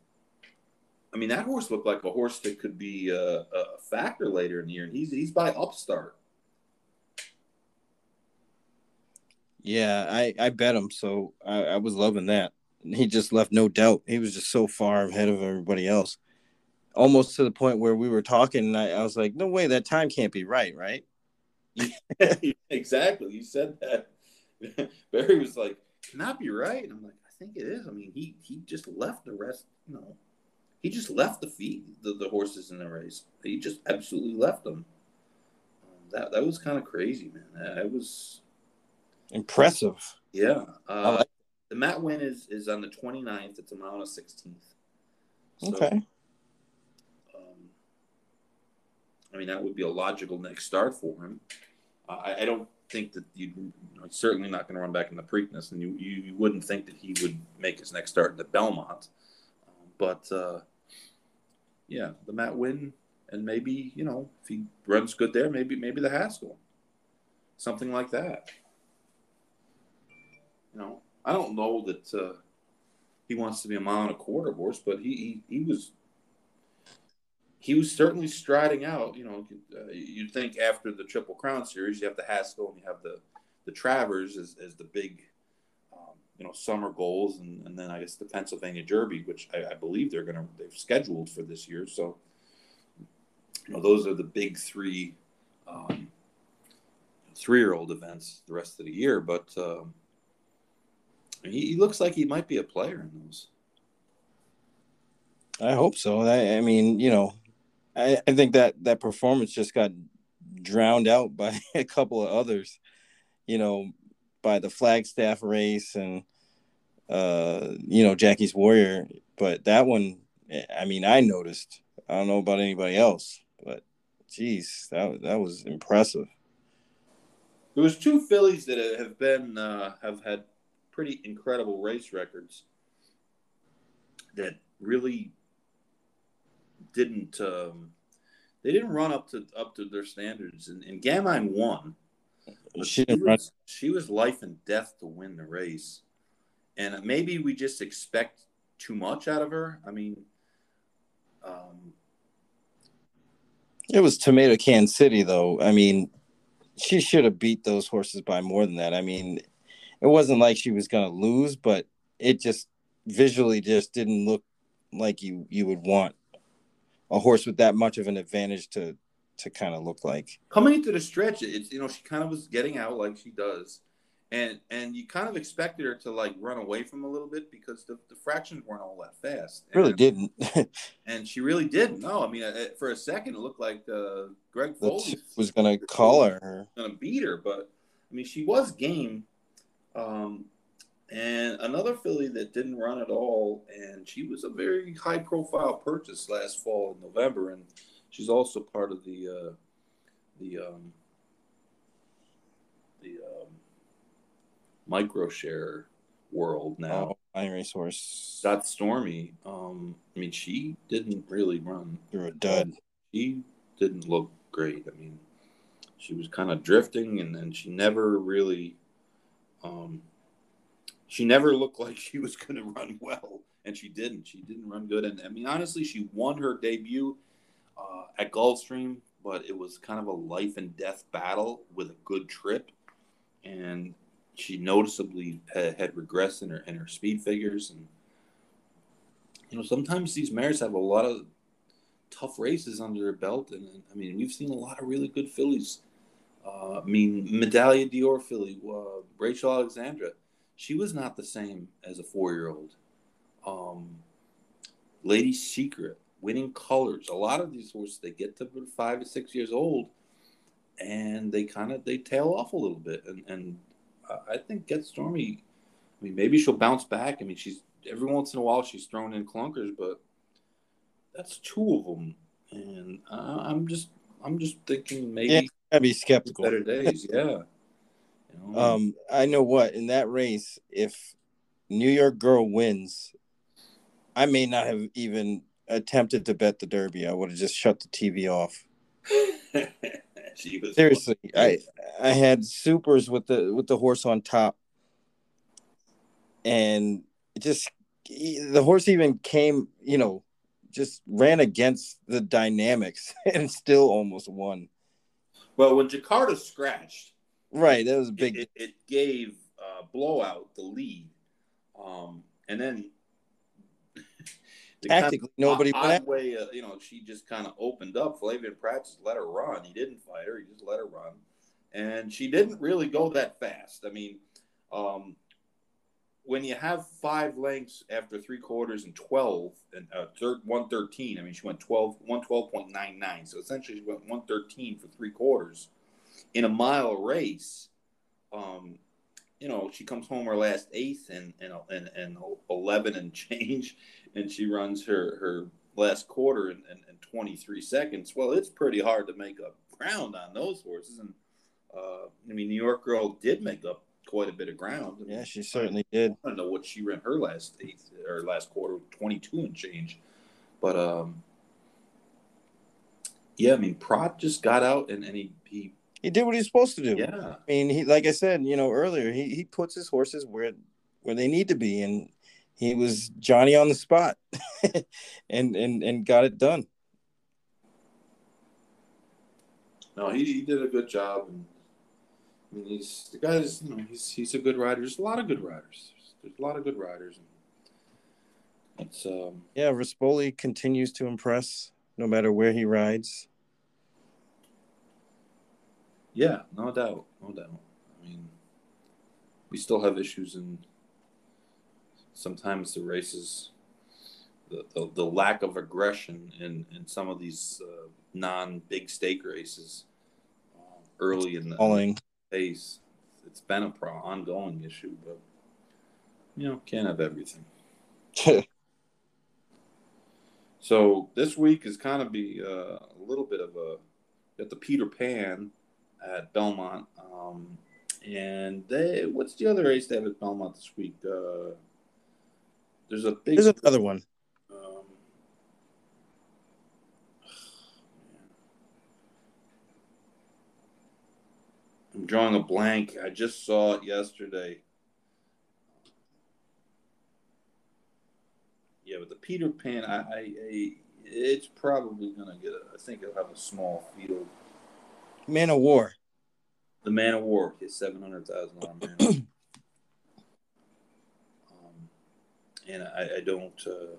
I mean that horse looked like a horse that could be a, a factor later in the year, and he's he's by Upstart. Yeah, I I bet him, so I, I was loving that. He just left no doubt. He was just so far ahead of everybody else almost to the point where we were talking and I, I was like, no way, that time can't be right, right? exactly. You said that. Barry was like, "Can cannot be right. And I'm like, I think it is. I mean, he he just left the rest, you know, he just left the feet, the, the horses in the race. He just absolutely left them. Um, that that was kind of crazy, man. It was impressive. Yeah. Uh, like the Matt Winn is is on the 29th. It's a mile and 16th. So, okay. I mean, that would be a logical next start for him. Uh, I, I, don't think that you, you know, certainly not going to run back in the Preakness, and you, you, you, wouldn't think that he would make his next start in the Belmont. But uh, yeah, the Matt Winn, and maybe you know if he runs good there, maybe maybe the Haskell, something like that. You know, I don't know that uh, he wants to be a mile and a quarter horse, but he, he, he was he was certainly striding out. You know, uh, you'd think after the Triple Crown series, you have the Haskell and you have the the Travers as, as the big, um, you know, summer goals, and, and then I guess the Pennsylvania Derby, which I, I believe they're gonna they've scheduled for this year. So, you know, those are the big three, um, three year old events the rest of the year. But um, he, he looks like he might be a player in those. I hope so. I, I mean, you know, I, I think that that performance just got drowned out by a couple of others, you know, by the Flagstaff race and uh, you know, Jackie's Warrior. But that one, I mean, I noticed. I don't know about anybody else, but geez, that that was impressive. There was two fillies that have been uh, have had pretty incredible race records that really didn't um, they didn't run up to up to their standards, and, and Gamine won. She, she, was, she was life and death to win the race, and maybe we just expect too much out of her. I mean, um, it was Tomato Can City, though. I mean, she should have beat those horses by more than that. I mean, it wasn't like she was going to lose, but it just visually just didn't look like you you would want a horse with that much of an advantage to to kind of look like. Coming into the stretch, it's you know she kind of was getting out like she does, and and you kind of expected her to like run away from a little bit because the, the fractions weren't all that fast. Really didn't. and she really didn't. No, I mean for a second it looked like uh, Greg Foley was going to call her, going to beat her, but I mean she was game. Um, and another filly that didn't run at all, and she was a very high profile purchase last fall in November, and she's also part of the uh, the um, the um, micro share world now. Oh, Flying Racehorse. Dot Stormy. Um, I mean, she didn't really run through a dud. She didn't look great. I mean, she was kind of drifting, and then she never really. Um, she never looked like she was going to run well, and she didn't. She didn't run good, and I mean, honestly, she won her debut uh, at Gulfstream, but it was kind of a life and death battle with a good trip, and she noticeably had, had regressed in her in her speed figures, and you know, sometimes these mares have a lot of tough races under their belt, and, and I mean, we've seen a lot of really good fillies. Uh, I mean, Medaglia d'Oro filly, uh, Rachel Alexandra she was not the same as a four year old. Um, Lady Secret, winning colors. A lot of these horses they get to five to six years old, and they kind of they tail off a little bit. And and I think Get Stormy. I mean, maybe she'll bounce back. I mean, she's every once in a while she's thrown in clunkers, but that's two of them. And I'm just I'm just thinking maybe yeah, I'd be skeptical. Better days, yeah. Um, I know what in that race, if New York Girl wins, I may not have even attempted to bet the Derby. I would have just shut the TV off. Seriously, I I had supers with the with the horse on top, and just the horse even came, you know, just ran against the dynamics and still almost won. Well, when Jakarta scratched, Right, that was a big. It, it, it gave uh, blowout the lead, um, and then the tactically kind of nobody odd way. Uh, you know, she just kind of opened up. Flavien Prat just let her run. He didn't fight her. He just let her run, and she didn't really go that fast. I mean, um, when you have five lengths after three quarters and 12 and uh, third 113 i mean she went 12 112.99 so essentially she went 113 for three quarters in a mile race, um, you know, she comes home her last eighth and and, and, and 11 and change, and she runs her, her last quarter in, in, in 23 seconds. Well, it's pretty hard to make up ground on those horses. And uh, I mean, New York Girl did make up quite a bit of ground. I mean, yeah, she certainly did. I don't know what she ran her last eighth or last quarter, 22 and change. But um, yeah, I mean, Prat just got out and, and he, he he did what he's supposed to do. Yeah. I mean, he like I said, you know, earlier, he, he puts his horses where where they need to be, and he was Johnny on the spot, and and and got it done. No, he, he did a good job, and I mean, he's the guy's you know he's he's a good rider. There's a lot of good riders. There's a lot of good riders. And it's um yeah, Rispoli continues to impress no matter where he rides. Yeah, no doubt, no doubt. I mean, we still have issues, and sometimes the races, the, the, the lack of aggression in, in some of these uh, non big stake races uh, early in the Falling. pace. It's been a pro ongoing issue, but you know, can't have everything. so this week is kind of be uh, a little bit of a got the Peter Pan at Belmont. Um, and they, what's the other race they have at Belmont this week? Uh, there's a big. There's another one. Um, I'm drawing a blank. I just saw it yesterday. Yeah, but the Peter Pan, I, I, I it's probably gonna get. A, I think it'll have a small field. Man o' War. The Man o' War, his seven hundred thousand dollar man. um, and I, I don't, uh,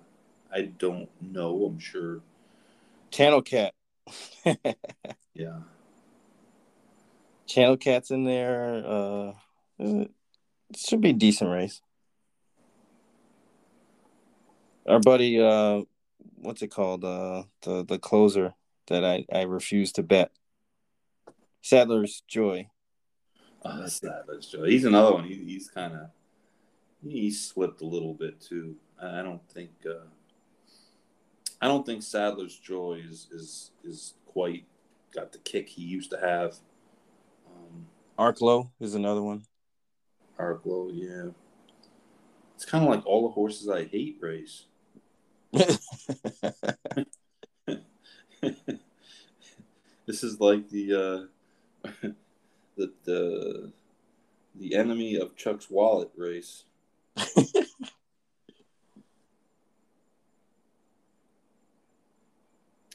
I don't know. I'm sure. Channel Cat. yeah. Channel Cat's in there. Uh, it should be a decent race. Our buddy, uh, what's it called? Uh, the the closer that I I refuse to bet. Sadler's Joy. Oh, Sadler's Joy. He's another one. He, he's kind of he slipped a little bit too. I don't think uh, I don't think Sadler's Joy is is is quite got the kick he used to have. Um, Arklow is another one. Arklow, yeah. It's kind of like all the horses I hate race. this is like the uh, the the the enemy of Chuck's wallet race.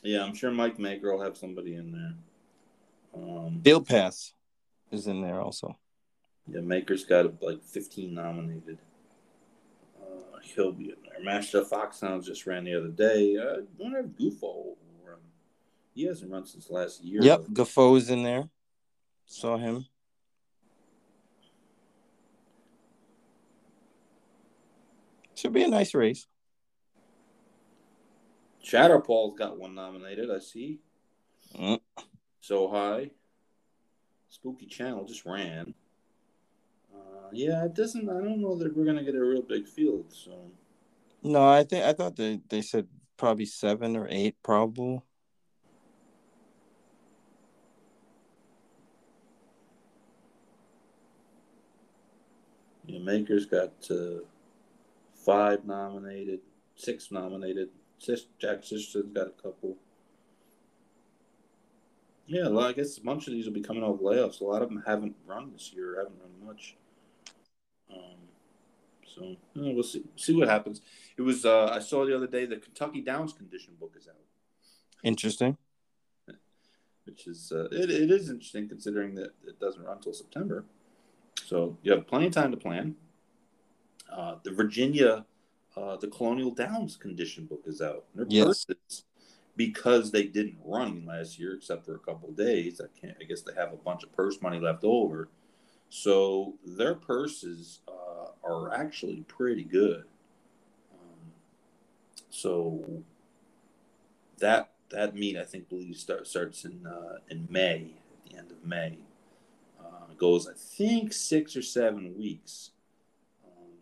yeah, I'm sure Mike Maker will have somebody in there. Um, Field Pass is in there also. Yeah, Maker's got like 15 nominated. Uh, he'll be in there. Master Foxhounds just ran the other day. Uh, I wonder if Gufo will run. He hasn't run since last year. Yep, Gufo's in there. Saw him. Should be a nice race. Shatterpaw's got one nominated, I see. Mm. So high. Spooky Channel just ran. Uh, yeah, it doesn't. I don't know that we're gonna get a real big field. So. No, I think I thought they they said probably seven or eight probable. Yeah, Maker's got uh, five nominated, six nominated. Jack Sister's got a couple. Yeah, well, I guess a bunch of these will be coming off layoffs. A lot of them haven't run this year, haven't run much. Um, so you know, we'll see see what happens. It was uh, I saw the other day the Kentucky Downs condition book is out. Interesting. Which is uh, it, it is interesting considering that it doesn't run until September. So you have plenty of time to plan. Uh, the Virginia, uh, the Colonial Downs condition book is out. Their yes. purses because they didn't run last year except for a couple days. I can't. I guess they have a bunch of purse money left over, so their purses uh, are actually pretty good. Um, so that that meet I think believe start, starts in uh, in May at the end of May. Goes I think six or seven weeks. Um,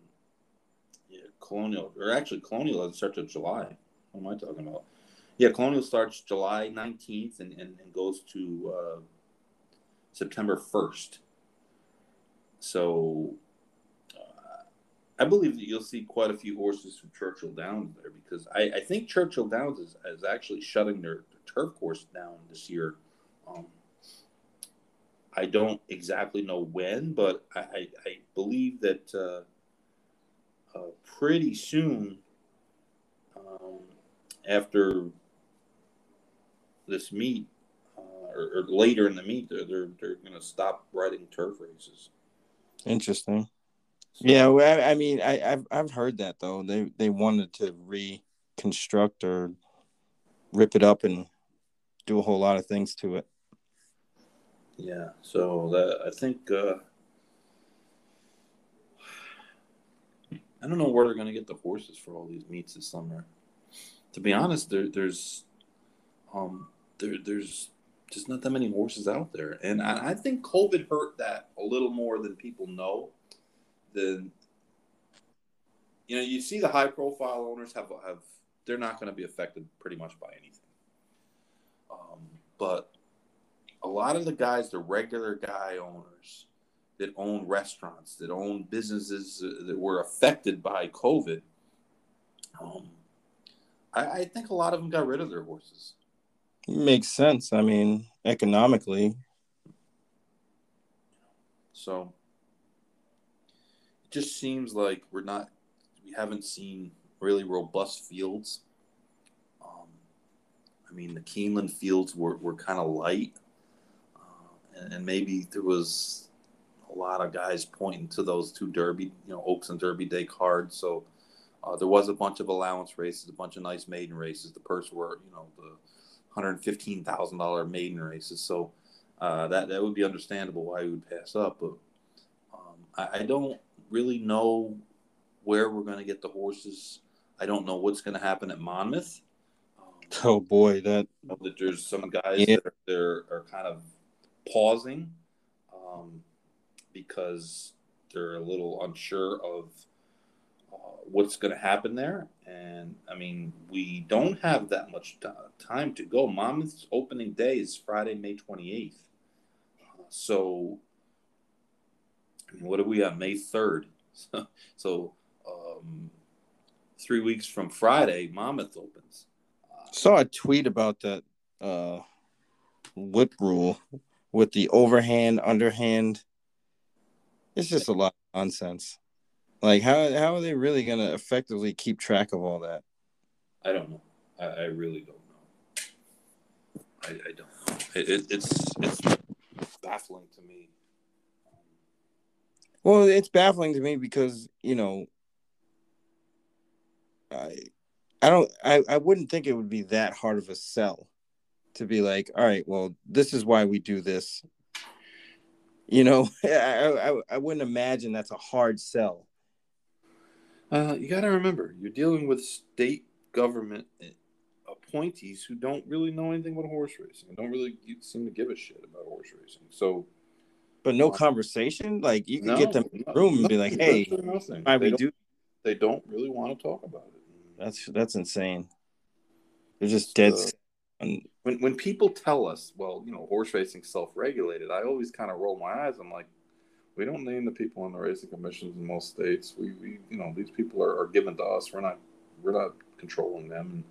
yeah, Colonial or actually Colonial starts in July. What am I talking about? Yeah, Colonial starts July 19th and, and, and goes to uh, September 1st. So uh, I believe that you'll see quite a few horses from Churchill Downs there because I, I think Churchill Downs is, is actually shutting their, their turf course down this year. Um, I don't exactly know when, but I, I, I believe that uh, uh, pretty soon um, after this meet uh, or, or, later in the meet, they're they're, they're going to stop riding turf races. Interesting. So, yeah, well, I, I mean, I, have I've heard that though. They they wanted to reconstruct or rip it up and do a whole lot of things to it. Yeah, so that I think uh, I don't know where they're going to get the horses for all these meets this summer. To be honest, there, there's um, there, there's just not that many horses out there, and I, I think COVID hurt that a little more than people know. Then you know, you see the high profile owners have have they're not going to be affected pretty much by anything. Um, but a lot of the guys, the regular guy owners that own restaurants, that own businesses that were affected by COVID, um, I, I think a lot of them got rid of their horses. Makes sense. I mean, economically. So it just seems like we're not, we haven't seen really robust fields. Um, I mean, the Keeneland fields were, were kind of light. And, maybe there was a lot of guys pointing to those two Derby, you know, Oaks and Derby Day cards. So uh, there was a bunch of allowance races, a bunch of nice maiden races. The purse were, you know, the hundred fifteen thousand dollar maiden races. So uh, that that would be understandable why he would pass up. But um, I, I, don't really know where we're going to get the horses. I don't know what's going to happen at Monmouth. Um, oh boy, that that there's some guys yeah. that are, are kind of pausing um, because they're a little unsure of uh, what's going to happen there. And I mean, we don't have that much t- time to go. Monmouth's opening day is Friday, May 28th. Uh, so, I mean, what are we on May 3rd? so, um, three weeks from Friday, Monmouth opens. Uh, Saw a tweet about that uh, whip rule with the overhand, underhand. It's just a lot of nonsense. Like how how are they really going to effectively keep track of all that? I don't know. I, I really don't know. I, I don't know. It, it, it's it's baffling to me. Well, it's baffling to me because you know, I I don't I, I wouldn't think it would be that hard of a sell to be like, all right, well, this is why we do this. You know, I, I, I wouldn't imagine that's a hard sell. Uh, you got to remember, you're dealing with state government appointees who don't really know anything about horse racing and don't really seem to give a shit about horse racing. So, but no uh, conversation. Like you can no, get them in the room and be like, "Hey, why we do?" They don't really want to talk about it. That's that's insane. They're just dead. Uh, when when people tell us, well, you know, horse racing self regulated, I always kind of roll my eyes. I'm like, we don't name the people on the racing commissions in most states. We, we you know, these people are, are given to us. We're not we're not controlling them. And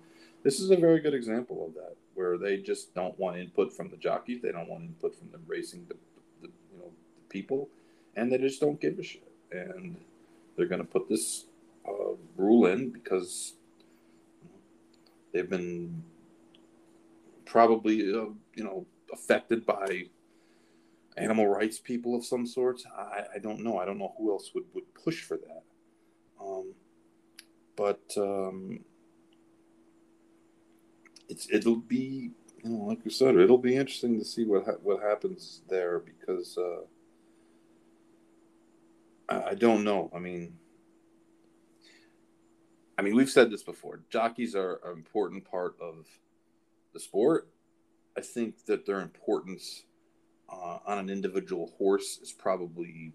this is a very good example of that, where they just don't want input from the jockeys. They don't want input from the racing, the, the you know, the people, and they just don't give a shit. And they're going to put this uh, rule in because they've been probably uh, you know affected by animal rights people of some sort. I, I don't know. I don't know who else would, would push for that. Um, but um, it's it'll be you know like you said it'll be interesting to see what ha- what happens there because uh, I, I don't know. I mean. I mean, we've said this before. Jockeys are an important part of the sport. I think that their importance uh, on an individual horse is probably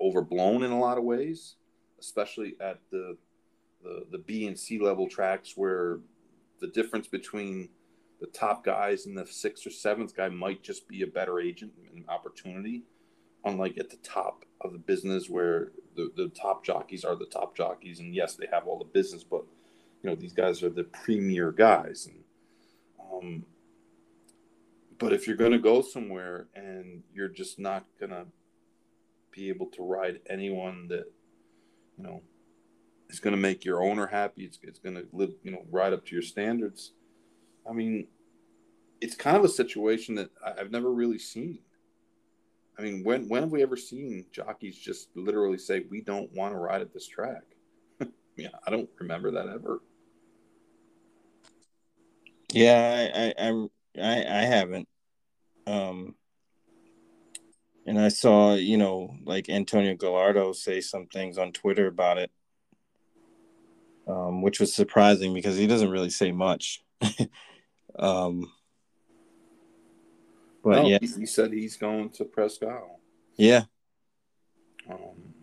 overblown in a lot of ways, especially at the, the the B and C level tracks where the difference between the top guys and the sixth or seventh guy might just be a better agent and opportunity, unlike at the top of the business where the, the top jockeys are the top jockeys and yes they have all the business but you know these guys are the premier guys and um, but if you're going to go somewhere and you're just not going to be able to ride anyone that, you know, is going to make your owner happy, it's, it's going to live, you know, ride up to your standards. I mean, it's kind of a situation that I've never really seen. I mean, when when have we ever seen jockeys just literally say we don't want to ride at this track? yeah, I don't remember that ever. Yeah, I, I, I I haven't. Um and I saw, you know, like Antonio Gallardo say some things on Twitter about it. Um, which was surprising because he doesn't really say much. um but no, yeah, he said he's going to Prescott. Yeah. Um,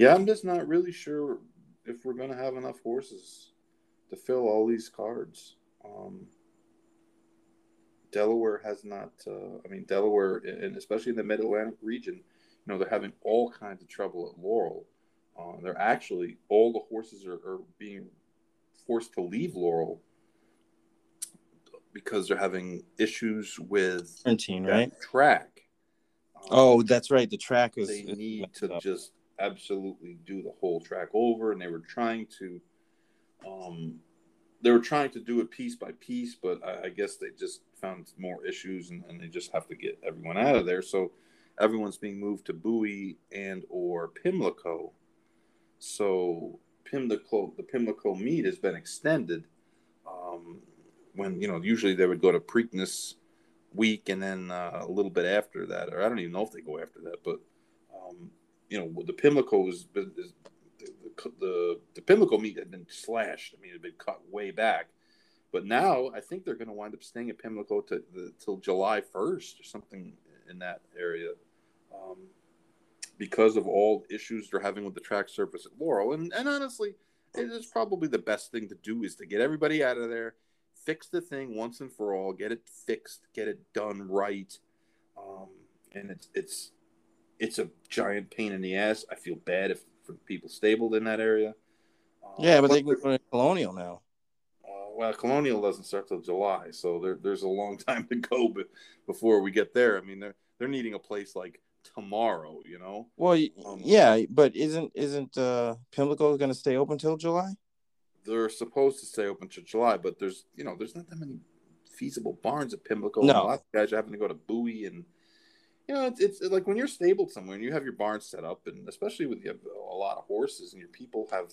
yeah, I'm just not really sure if we're going to have enough horses to fill all these cards. Um, Delaware has not. Uh, I mean, Delaware, and especially in the Mid Atlantic region, you know, they're having all kinds of trouble at Laurel. Uh, they're actually all the horses are, are being forced to leave Laurel because they're having issues with 17, right? track. Um, oh, that's right. The track is. They need to up. just absolutely do the whole track over, and they were trying to, um, they were trying to do it piece by piece, but I, I guess they just found more issues, and, and, they just have to get everyone out of there. So everyone's being moved to Bowie and or Pimlico, so Pimlico, the Pimlico meet has been extended. Um, when you know, usually they would go to Preakness week, and then uh, a little bit after that, or I don't even know if they go after that, but um, you know, the Pimlico is the, the, the Pimlico meet had been slashed. I mean, it had been cut way back. But now I think they're going to wind up staying at Pimlico to, the, till July 1st or something in that area um, because of all issues they're having with the track surface at Laurel. And, and honestly, it is probably the best thing to do is to get everybody out of there, fix the thing once and for all, get it fixed, get it done right. Um, and it's it's it's a giant pain in the ass. I feel bad if for people stabled in that area. Um, yeah, but, but they go to Colonial now. Uh, well, Colonial doesn't start till July, so there, there's a long time to go before we get there. I mean, they're they're needing a place like tomorrow, you know. Well, um, yeah, but isn't isn't uh, Pimlico going to stay open till July? They're supposed to stay open till July, but there's you know there's not that many feasible barns at Pimlico. No, a lot of guys are having to go to Bowie and you know, it's, it's like when you're stabled somewhere and you have your barn set up, and especially with you have a lot of horses and your people have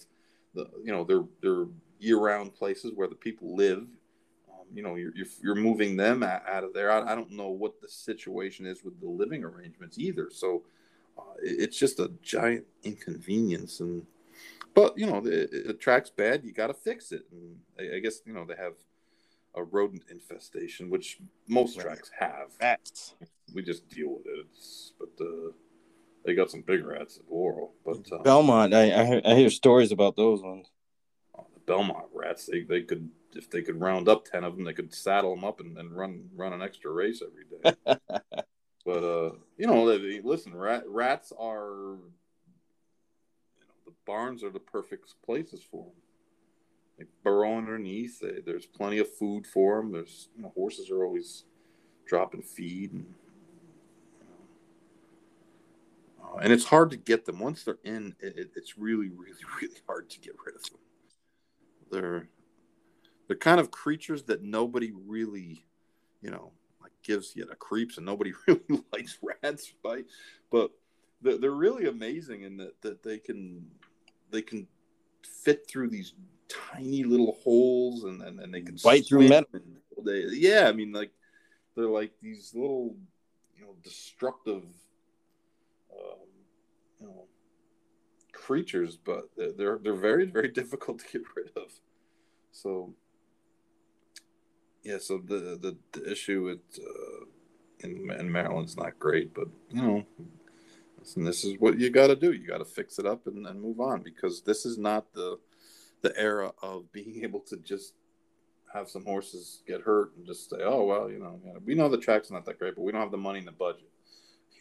the, you know, they're they're year round places where the people live. Um, you know, you're, you're, you're moving them out of there. I, I, don't know what the situation is with the living arrangements either. So uh, it, it's just a giant inconvenience. And but you know, the, the track's bad. You got to fix it. And I, I guess you know they have a rodent infestation, which most tracks have. Rats. We just deal with it. It's, but uh, they got some big rats at Laurel. But um, Belmont, I I hear, I hear, stories about those ones. Oh, the Belmont rats, they, they could if they could round up ten of them, they could saddle them up and, and run run an extra race every day. but uh, you know, they, listen, rat, rats are. You know, the barns are the perfect places for them they burrow underneath. They, there's plenty of food for them. There's you know, horses are always dropping feed, and uh, and it's hard to get them once they're in. It, it's really, really, really hard to get rid of them. They're they're kind of creatures that nobody really, you know, like gives you the creeps, and nobody really likes rats, right? But they're, they're really amazing in that that they can they can fit through these tiny little holes and and, and they can bite through metal. They, yeah, I mean, like they're like these little, you know, destructive, um, you know, creatures, but they're they're very very difficult to get rid of. So, yeah, so the the, the issue with uh, in in Maryland's not great, but you know. And this is what you got to do. You got to fix it up and, and move on because this is not the the era of being able to just have some horses get hurt and just say, "Oh well, you know, we know the track's not that great, but we don't have the money in the budget."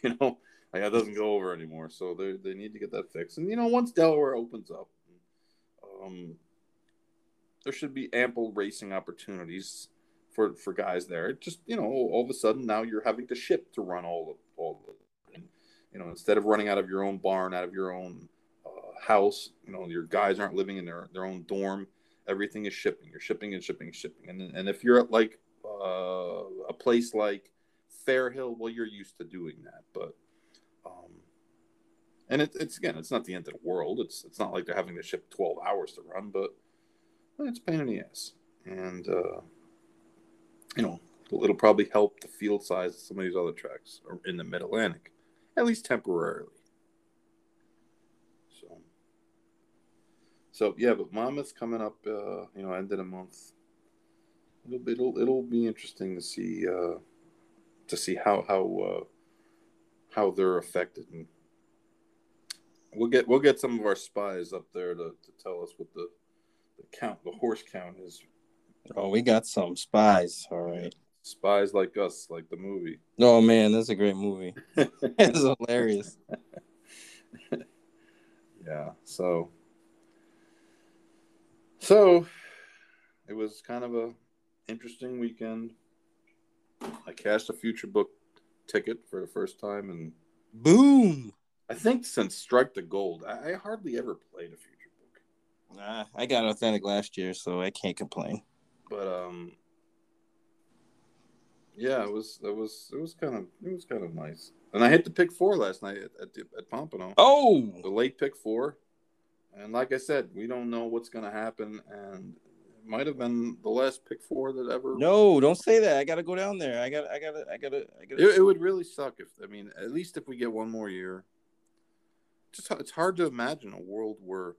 You know, like that doesn't go over anymore. So they they need to get that fixed. And you know, once Delaware opens up, um, there should be ample racing opportunities for for guys there. Just you know, all of a sudden now you're having to ship to run all of all of it. And, you know, instead of running out of your own barn, out of your own house. You know, your guys aren't living in their, their own dorm. Everything is shipping. You're shipping and shipping and shipping. And and if you're at like uh, a place like Fairhill, well, you're used to doing that. But um, and it, it's again, it's not the end of the world. It's it's not like they're having to ship 12 hours to run, but it's pain in the ass. And uh, you know, it'll probably help the field size of some of these other tracks in the Mid Atlantic, at least temporarily. So yeah, but Monmouth's coming up. Uh, you know, end of the month. It'll be it'll, it'll be interesting to see uh, to see how how uh, how they're affected, and we'll get we'll get some of our spies up there to, to tell us what the the count the horse count is. Oh, we got some spies. All right. Spies like us, like the movie. Oh man, that's a great movie. it's hilarious. yeah. So so it was kind of a interesting weekend. I cashed a future book ticket for the first time and boom. I think since Strike the Gold, I, I hardly ever played a future book. Nah, I got authentic last year, so I can't complain. But um yeah, it was it was it was kind of it was kind of nice. And I hit the pick four last night at at, at Pompano. Oh, the late pick four and like I said, we don't know what's going to happen, and it might have been the last pick four that ever. No, don't say that. I got to go down there. I got. I got. I got. I got. It, it would really suck if I mean, at least if we get one more year. Just it's hard to imagine a world where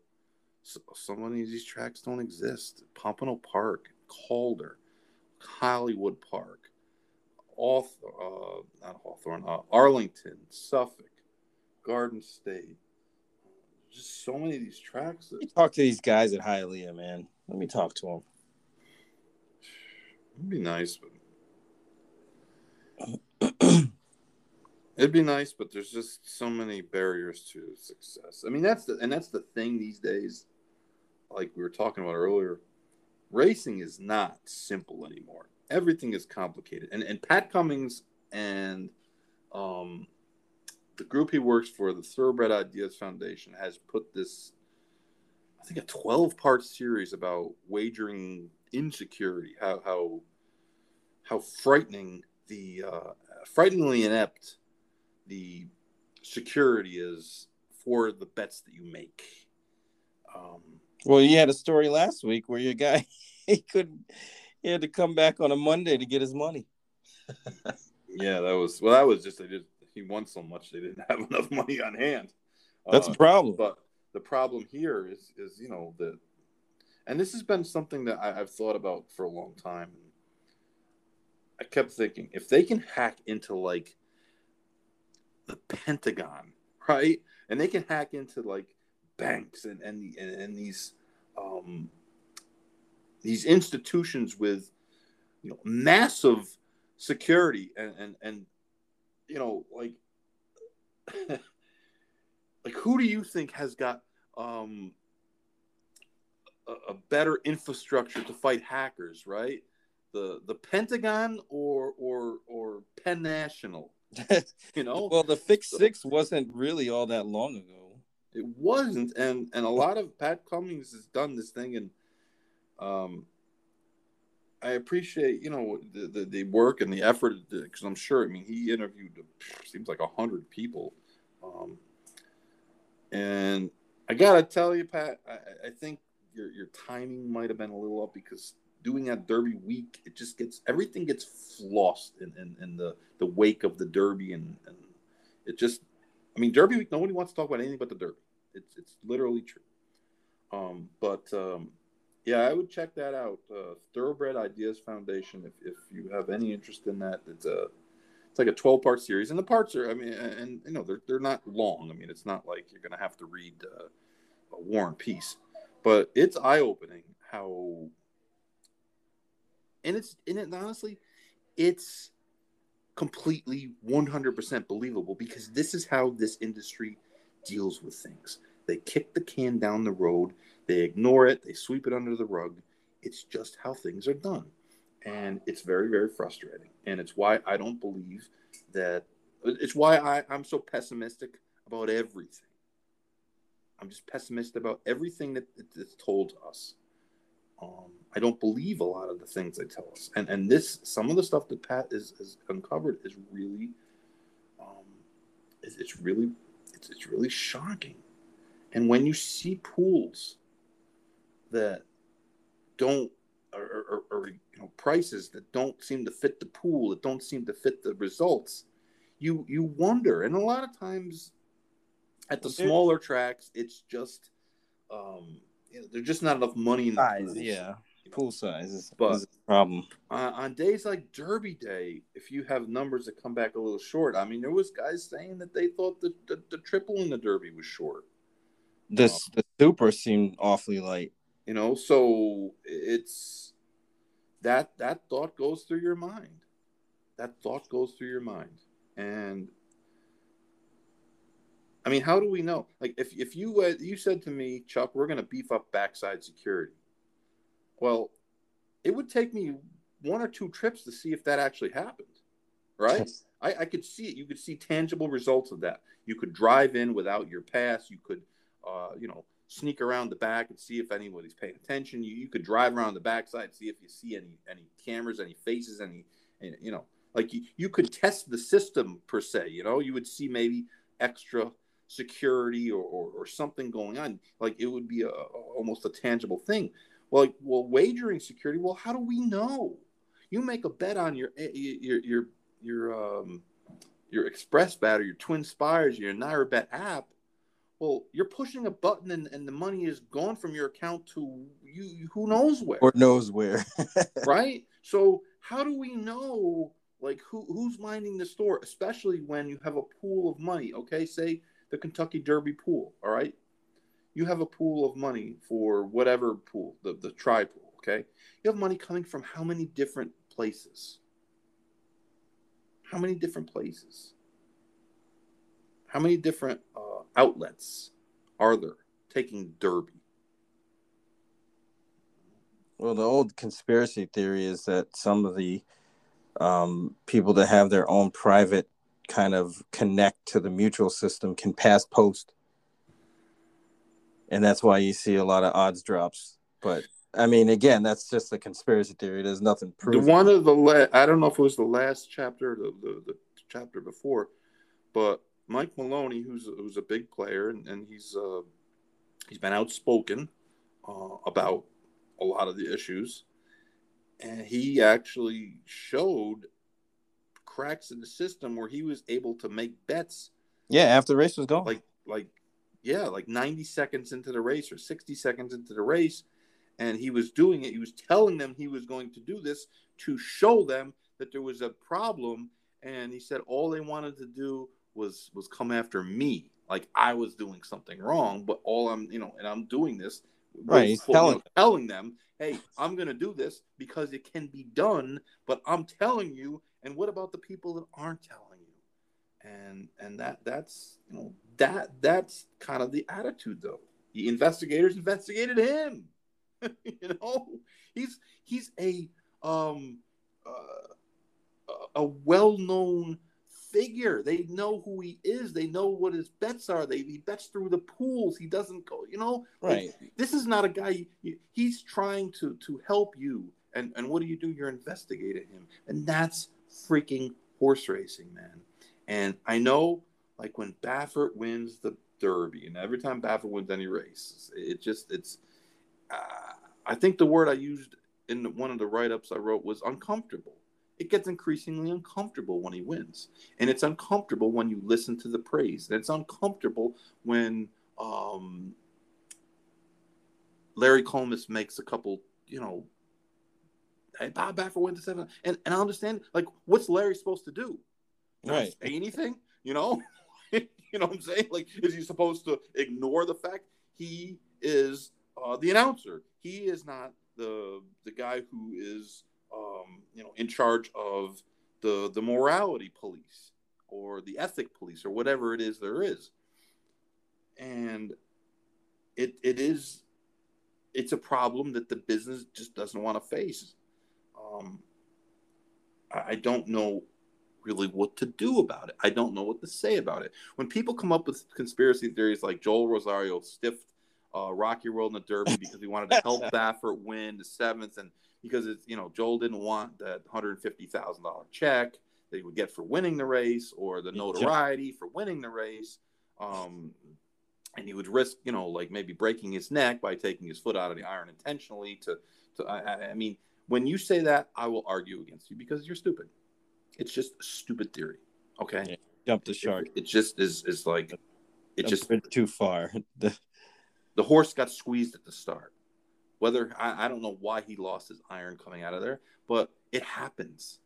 so, so many of these tracks don't exist. Pompano Park, Calder, Hollywood Park, Hawth- uh, not Hawthorne, uh, Arlington, Suffolk, Garden State. Just so many of these tracks. Let That, me talk to these guys at Hialeah, man. Let me talk to them. it'd be nice, but it'd be nice, but there's just so many barriers to success. I mean, that's the and that's the thing these days. Like we were talking about earlier, racing is not simple anymore. Everything is complicated, and and Pat Cummings and um, the group he works for, the Thoroughbred Ideas Foundation, has put this, I think, a twelve-part series about wagering insecurity. How how how frightening the uh, frighteningly inept the security is for the bets that you make. Um, Well, you had a story last week where your guy he couldn't. He had to come back on a Monday to get his money. yeah, that was well. That was just they just he won so much they didn't have enough money on hand. That's Uh, a problem. But the problem here is is you know the, and this has been something that I, I've thought about for a long time. I kept thinking if they can hack into like the Pentagon, right, and they can hack into like banks and and the, and, and these um these institutions with you know massive security and and and you know like like who do you think has got um a, a better infrastructure to fight hackers right? The the pentagon or or or penn national? You know? Well, the Fix Six wasn't really all that long ago. it wasn't and and a lot of pat cummings has done this thing and um i appreciate you know the the, the work and the effort because i'm sure i mean he interviewed seems like a hundred people um and i gotta tell you pat i, I think your your timing might have been a little up because doing that derby week it just gets everything gets lost in, in, in the the wake of the derby and and it just I mean, Derby week, nobody wants to talk about anything but the Derby. It's it's literally true. Um, but um, yeah, I would check that out. Uh, Thoroughbred Ideas Foundation. If, if you have any interest in that, it's a it's like a twelve part series, and the parts are I mean, and you know they're they're not long. I mean, it's not like you're gonna have to read uh, a War and Peace, but it's eye opening how. And it's and it honestly, it's completely 100% believable because this is how this industry deals with things. They kick the can down the road, they ignore it, they sweep it under the rug. It's just how things are done. And it's very, very frustrating. And it's why I don't believe that, it's why I, I'm so pessimistic about everything. I'm just pessimistic about everything that that's told to us. Um, I don't believe a lot of the things they tell us, and and this some of the stuff that Pat is has uncovered is really, um, it's, it's really it's, it's really shocking. And when you see pools that don't or, or, or you know prices that don't seem to fit the pool, that don't seem to fit the results, you you wonder. And a lot of times, at the smaller tracks, it's just um, you know, there's just not enough money in the Size, pools. yeah. Pool size is, But- is a problem. Uh, on days like Derby Day, if you have numbers that come back a little short, I mean, there was guys saying that they thought the, the, the triple in the Derby was short. This the super seemed awfully light. You know, so it's that that thought goes through your mind. That thought goes through your mind, and I mean, how do we know? Like, if if you uh, you said to me, Chuck, we're going to beef up backside security. Well, it would take me one or two trips to see if that actually happened, right? I, I could see it. You could see tangible results of that. You could drive in without your pass. You could, uh, you know, sneak around the back and see if anybody's paying attention. You, you could drive around the backside, see if you see any any cameras, any faces, any, any you know, like you, you could test the system per se. You know, you would see maybe extra security or, or, or something going on. Like it would be a, almost a tangible thing. Well, like, well, wagering security. Well, how do we know? You make a bet on your eh, your your your um your XpressBet or your TwinSpires, your NYRA Bet app. Well, you're pushing a button and, and the money is gone from your account to you who knows where. Or knows where. right? So how do we know like who who's minding the store, especially when you have a pool of money? Okay, say the Kentucky Derby pool, all right? You have a pool of money for whatever pool, the, the tri pool, okay? You have money coming from how many different places? How many different places? How many different uh, outlets are there taking Derby? Well, the old conspiracy theory is that some of the um, people that have their own private kind of connect to the mutuel system can pass post. And that's why you see a lot of odds drops. But I mean, again, that's just a conspiracy theory. There's nothing proven. One of the la- I don't know if it was the last chapter, the, the, the chapter before, but Mike Maloney, who's who's a big player, and, and he's uh, he's been outspoken uh, about a lot of the issues, and he actually showed cracks in the system where he was able to make bets. Yeah, after the race was gone. Like like yeah, like 90 seconds into the race or 60 seconds into the race and he was doing it. He was telling them he was going to do this to show them that there was a problem and he said all they wanted to do was was come after me like I was doing something wrong, but all I'm, you know, and I'm doing this right. Telling, telling them, hey, I'm going to do this because it can be done, but I'm telling you. And what about the people that aren't telling you? And and that that's you know that that's kind of the attitude though. The investigators investigated him. you know, he's he's a um uh, a well-known figure. They know who he is. They know what his bets are. They he bets through the pools. He doesn't go. You know, right? Like, this is not a guy. He's trying to to help you. And and what do you do? You're investigating him, and that's freaking horse racing, man. And I know, like when Baffert wins the Derby, and every time Baffert wins any race, it just it's. Uh, I think the word I used in one of the write ups I wrote was uncomfortable it gets increasingly uncomfortable when he wins. And it's uncomfortable when you listen to the praise. And it's uncomfortable when um, Larry Collmus makes a couple, you know, hey, Bob Baffert went to seven. And, and I understand, like, what's Larry supposed to do? Not right. say anything? You know? you know what I'm saying? Like, is he supposed to ignore the fact he is uh, the announcer? He is not the the guy who is um, you know, in charge of the the morality police or the ethic police or whatever it is there is. And it it is it's a problem that the business just doesn't want to face. Um, I don't know really what to do about it. I don't know what to say about it. When people come up with conspiracy theories like Joel Rosario stiffed uh, Rock Your World in the Derby because he wanted to help Baffert win the seventh, and because it's you know Joel didn't want that hundred fifty thousand dollar check that he would get for winning the race or the notoriety for winning the race. Um, and he would risk, you know, like maybe breaking his neck by taking his foot out of the iron intentionally. To, to I, I mean, when you say that, I will argue against you because you're stupid. It's just stupid theory. Okay, yeah, jump the shark. It, it just is is like it just went too far. the the horse got squeezed at the start. Whether I, I don't know why he lost his iron coming out of there, but it happens.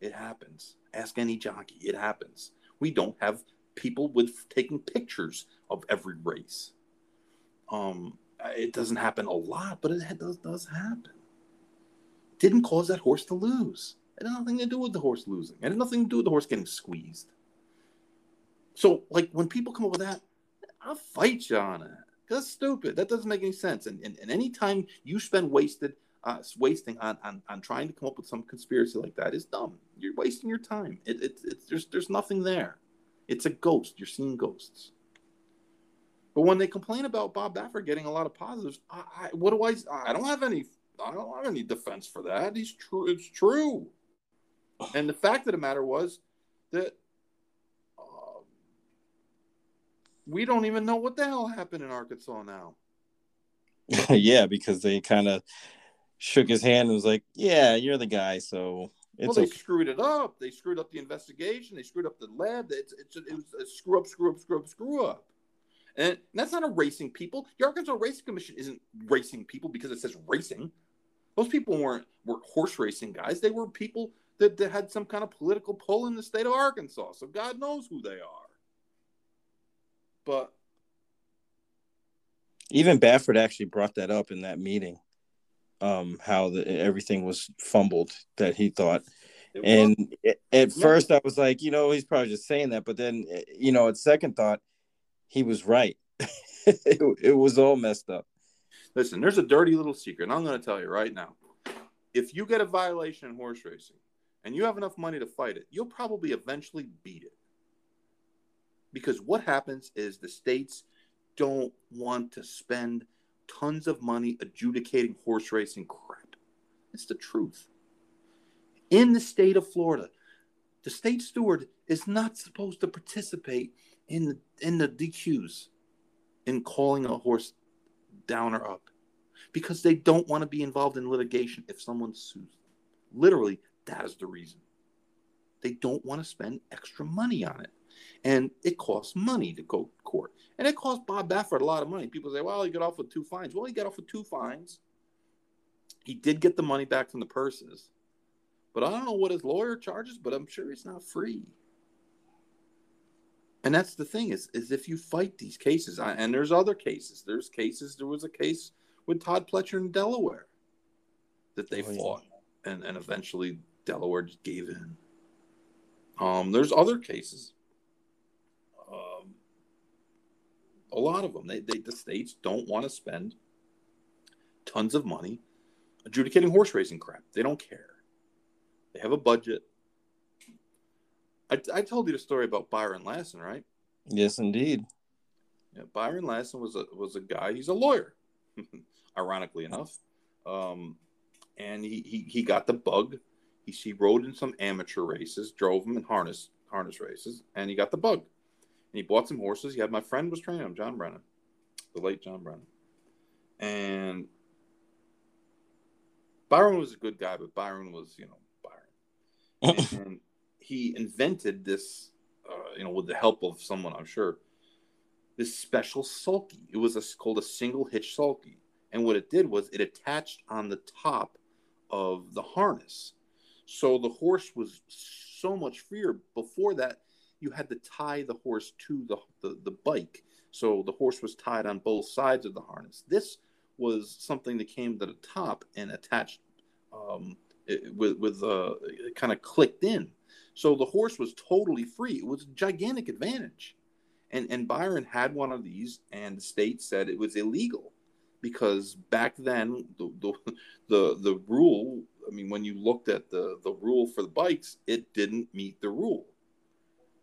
It happens. Ask any jockey. It happens. We don't have people with taking pictures of every race. Um, it doesn't happen a lot, but it does does happen. Didn't cause that horse to lose. It had nothing to do with the horse losing. It had nothing to do with the horse getting squeezed. So, like when people come up with that, I'll fight you on it. That's stupid. That doesn't make any sense. And, and, and anytime you spend wasted uh, wasting on, on, on trying to come up with some conspiracy like that is dumb. You're wasting your time. It, it, it, there's, there's nothing there. It's a ghost. You're seeing ghosts. But when they complain about Bob Baffert getting a lot of positives, I, I, what do I? I don't have any. I don't have any defense for that. He's true. It's true. And the fact of the matter was that uh, we don't even know what the hell happened in Arkansas now. yeah, because they kind of shook his hand and was like, "Yeah, you're the guy." So it's well, they okay. screwed it up. They screwed up the investigation. They screwed up the lab. It's, it's, it was a screw up, screw up, screw up, screw up. And that's not erasing people. The Arkansas Racing Commission isn't racing people because it says racing. Those people weren't were horse racing guys. They were people that, that had some kind of political pull in the state of Arkansas. So God knows who they are. But even Baffert actually brought that up in that meeting. Um, how the, everything was fumbled that he thought. And at yeah. first I was like, you know, he's probably just saying that, but then you know, at second thought, he was right. it, it was all messed up. Listen, there's a dirty little secret, and I'm going to tell you right now. If you get a violation in horse racing and you have enough money to fight it, you'll probably eventually beat it. Because what happens is the states don't want to spend tons of money adjudicating horse racing crap. It's the truth. In the state of Florida, the state steward is not supposed to participate in the, in the DQs in calling a horse down or up because they don't want to be involved in litigation if someone sues. Literally, that is the reason. They don't want to spend extra money on it. And it costs money to go to court. And it cost Bob Baffert a lot of money. People say, well, he got off with two fines. Well, he got off with two fines. He did get the money back from the purses. But I don't know what his lawyer charges, but I'm sure it's not free. And that's the thing is, is if you fight these cases, and there's other cases. There's cases. There was a case with Todd Pletcher in Delaware that they oh, fought, yeah. and and eventually Delaware just gave in. Um, there's other cases. Um, a lot of them. They, they the states don't want to spend tons of money adjudicating horse racing crap. They don't care. They have a budget. I, I told you the story about Byron Lassen, right? Yes, indeed. Yeah, Byron Lassen was a was a guy. He's a lawyer, ironically enough, um, and he, he he got the bug. He he rode in some amateur races, drove them in harness harness races, and he got the bug. And he bought some horses. He had my friend was training him, John Brennan, the late John Brennan, and Byron was a good guy, but Byron was you know Byron, and he invented this, uh, you know, with the help of someone, I'm sure, this special sulky. It was a, called a single hitch sulky. And what it did was it attached on the top of the harness. So the horse was so much freer. Before that, you had to tie the horse to the, the, the bike. So the horse was tied on both sides of the harness. This was something that came to the top and attached um, it, with, with uh, kind of clicked in. So the horse was totally free. It was a gigantic advantage. And, and Byron had one of these, and the state said it was illegal because back then the, the, the, the rule, I mean, when you looked at the, the rule for the bikes, it didn't meet the rule.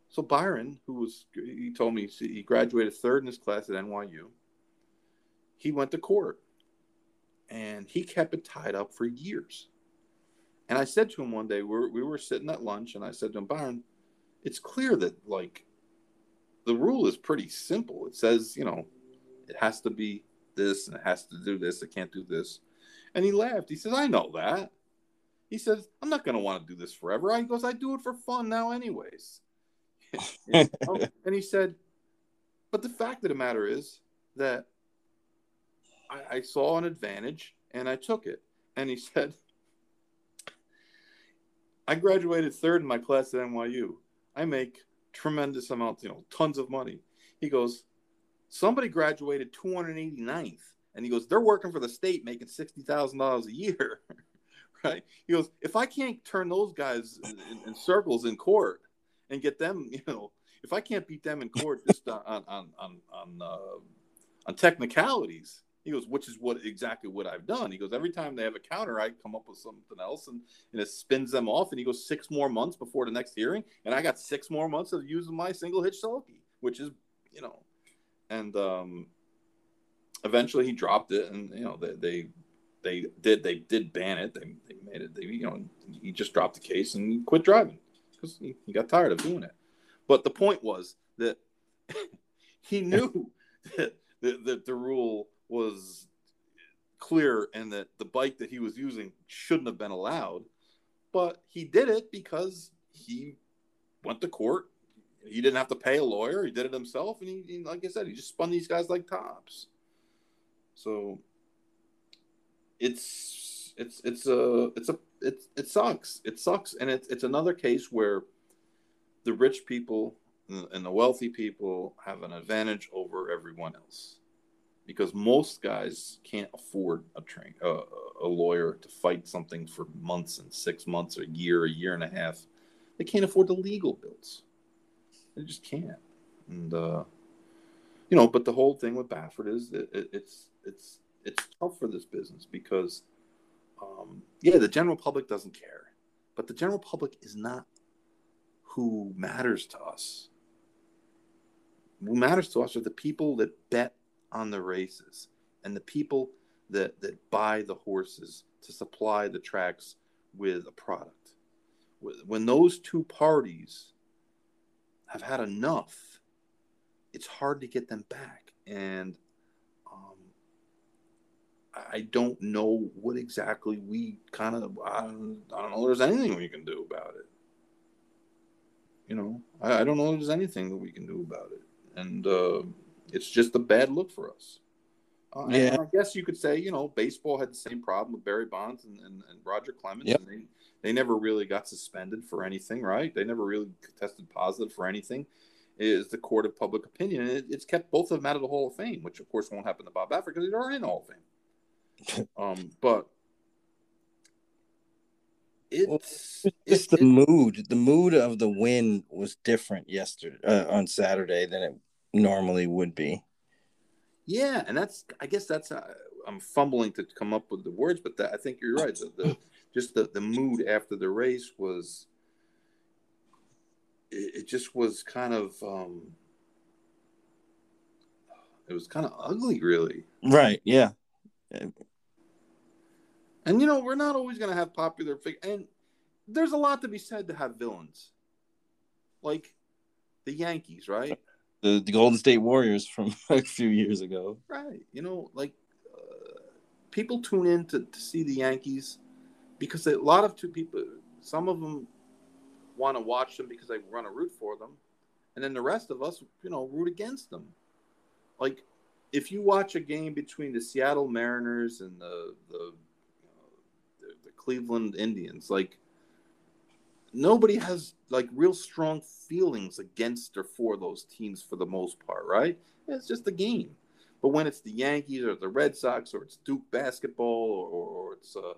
So Byron, who was, he told me he graduated third in his class at NYU, he went to court and he kept it tied up for years. And I said to him one day, we we were sitting at lunch, and I said to him, Byron, it's clear that like the rule is pretty simple. It says, you know, it has to be this and it has to do this. It can't do this. And he laughed. He says, I know that. He says, I'm not going to want to do this forever. He goes, I do it for fun now, anyways. Oh, and he said, but the fact of the matter is that I, I saw an advantage and I took it. And he said, I graduated third in my class at NYU. I make tremendous amounts, you know, tons of money. He goes, somebody graduated 289th. And he goes, they're working for the state making $60,000 a year. right? He goes, if I can't turn those guys in, in, circles in court and get them, you know, if I can't beat them in court just on, on, on, on, uh, on technicalities, he goes, which is what exactly what I've done. He goes, every time they have a counter, I come up with something else and, and it spins them off. And he goes, six more months before the next hearing. And I got six more months of using my single hitch sulky, which is, you know, and um, eventually he dropped it. And, you know, they, they, they did, they did ban it. They, they made it, they, you know, he just dropped the case and quit driving because he, he got tired of doing it. But the point was that he knew that, that, that the rule was clear and that the bike that he was using shouldn't have been allowed. But he did it because he went to court. He didn't have to pay a lawyer. He did it himself, and he, he like I said, he just spun these guys like tops. So it's it's it's a it's a it it sucks. It sucks, and it's it's another case where the rich people and the wealthy people have an advantage over everyone else because most guys can't afford a train a lawyer to fight something for months and six months or a year a year and a half. They can't afford the legal bills. They just can't. And uh, you know but the whole thing with baffert is that it, it's it's it's tough for this business because um, yeah the general public doesn't care but the general public is not who matters to us who matters to us are the people that bet on the races and the people that that buy the horses to supply the tracks with a product. When those two parties have had enough, it's hard to get them back. And I don't know what exactly we kind of, I don't, I don't know there's anything we can do about it. You know, I, I don't know if there's anything that we can do about it. And, uh, it's just a bad look for us. Uh, yeah, I guess you could say you know baseball had the same problem with Barry Bonds and, and, and Roger Clemens. Yep. And they, they never really got suspended for anything, right? They never really tested positive for anything. Is the court of public opinion, and it, it's kept both of them out of the Hall of Fame, which of course won't happen to Bob Baffert because he's already in the Hall of Fame. Um, but it's, well, it's, the it, mood. The mood of the win was different yesterday uh, on Saturday than it normally would be. Yeah, and that's I guess that's uh, I'm fumbling to come up with the words, but that, I think you're right. The, the just the the mood after the race was it, it just was kind of um it was kind of ugly, really. Right. Yeah. And you know, we're not always going to have popular figures, and there's a lot to be said to have villains, like the Yankees, right? the, the Golden State Warriors from a few years ago. Right. You know, like uh, people tune in to, to see the Yankees because a lot of two people, some of them want to watch them because they want to root for them, and then the rest of us, you know, root against them. Like if you watch a game between the Seattle Mariners and the the, you know, the, the Cleveland Indians, like nobody has like real strong feelings against or for those teams for the most part, right? It's just a game. But when it's the Yankees or the Red Sox or it's Duke basketball or, or it's uh,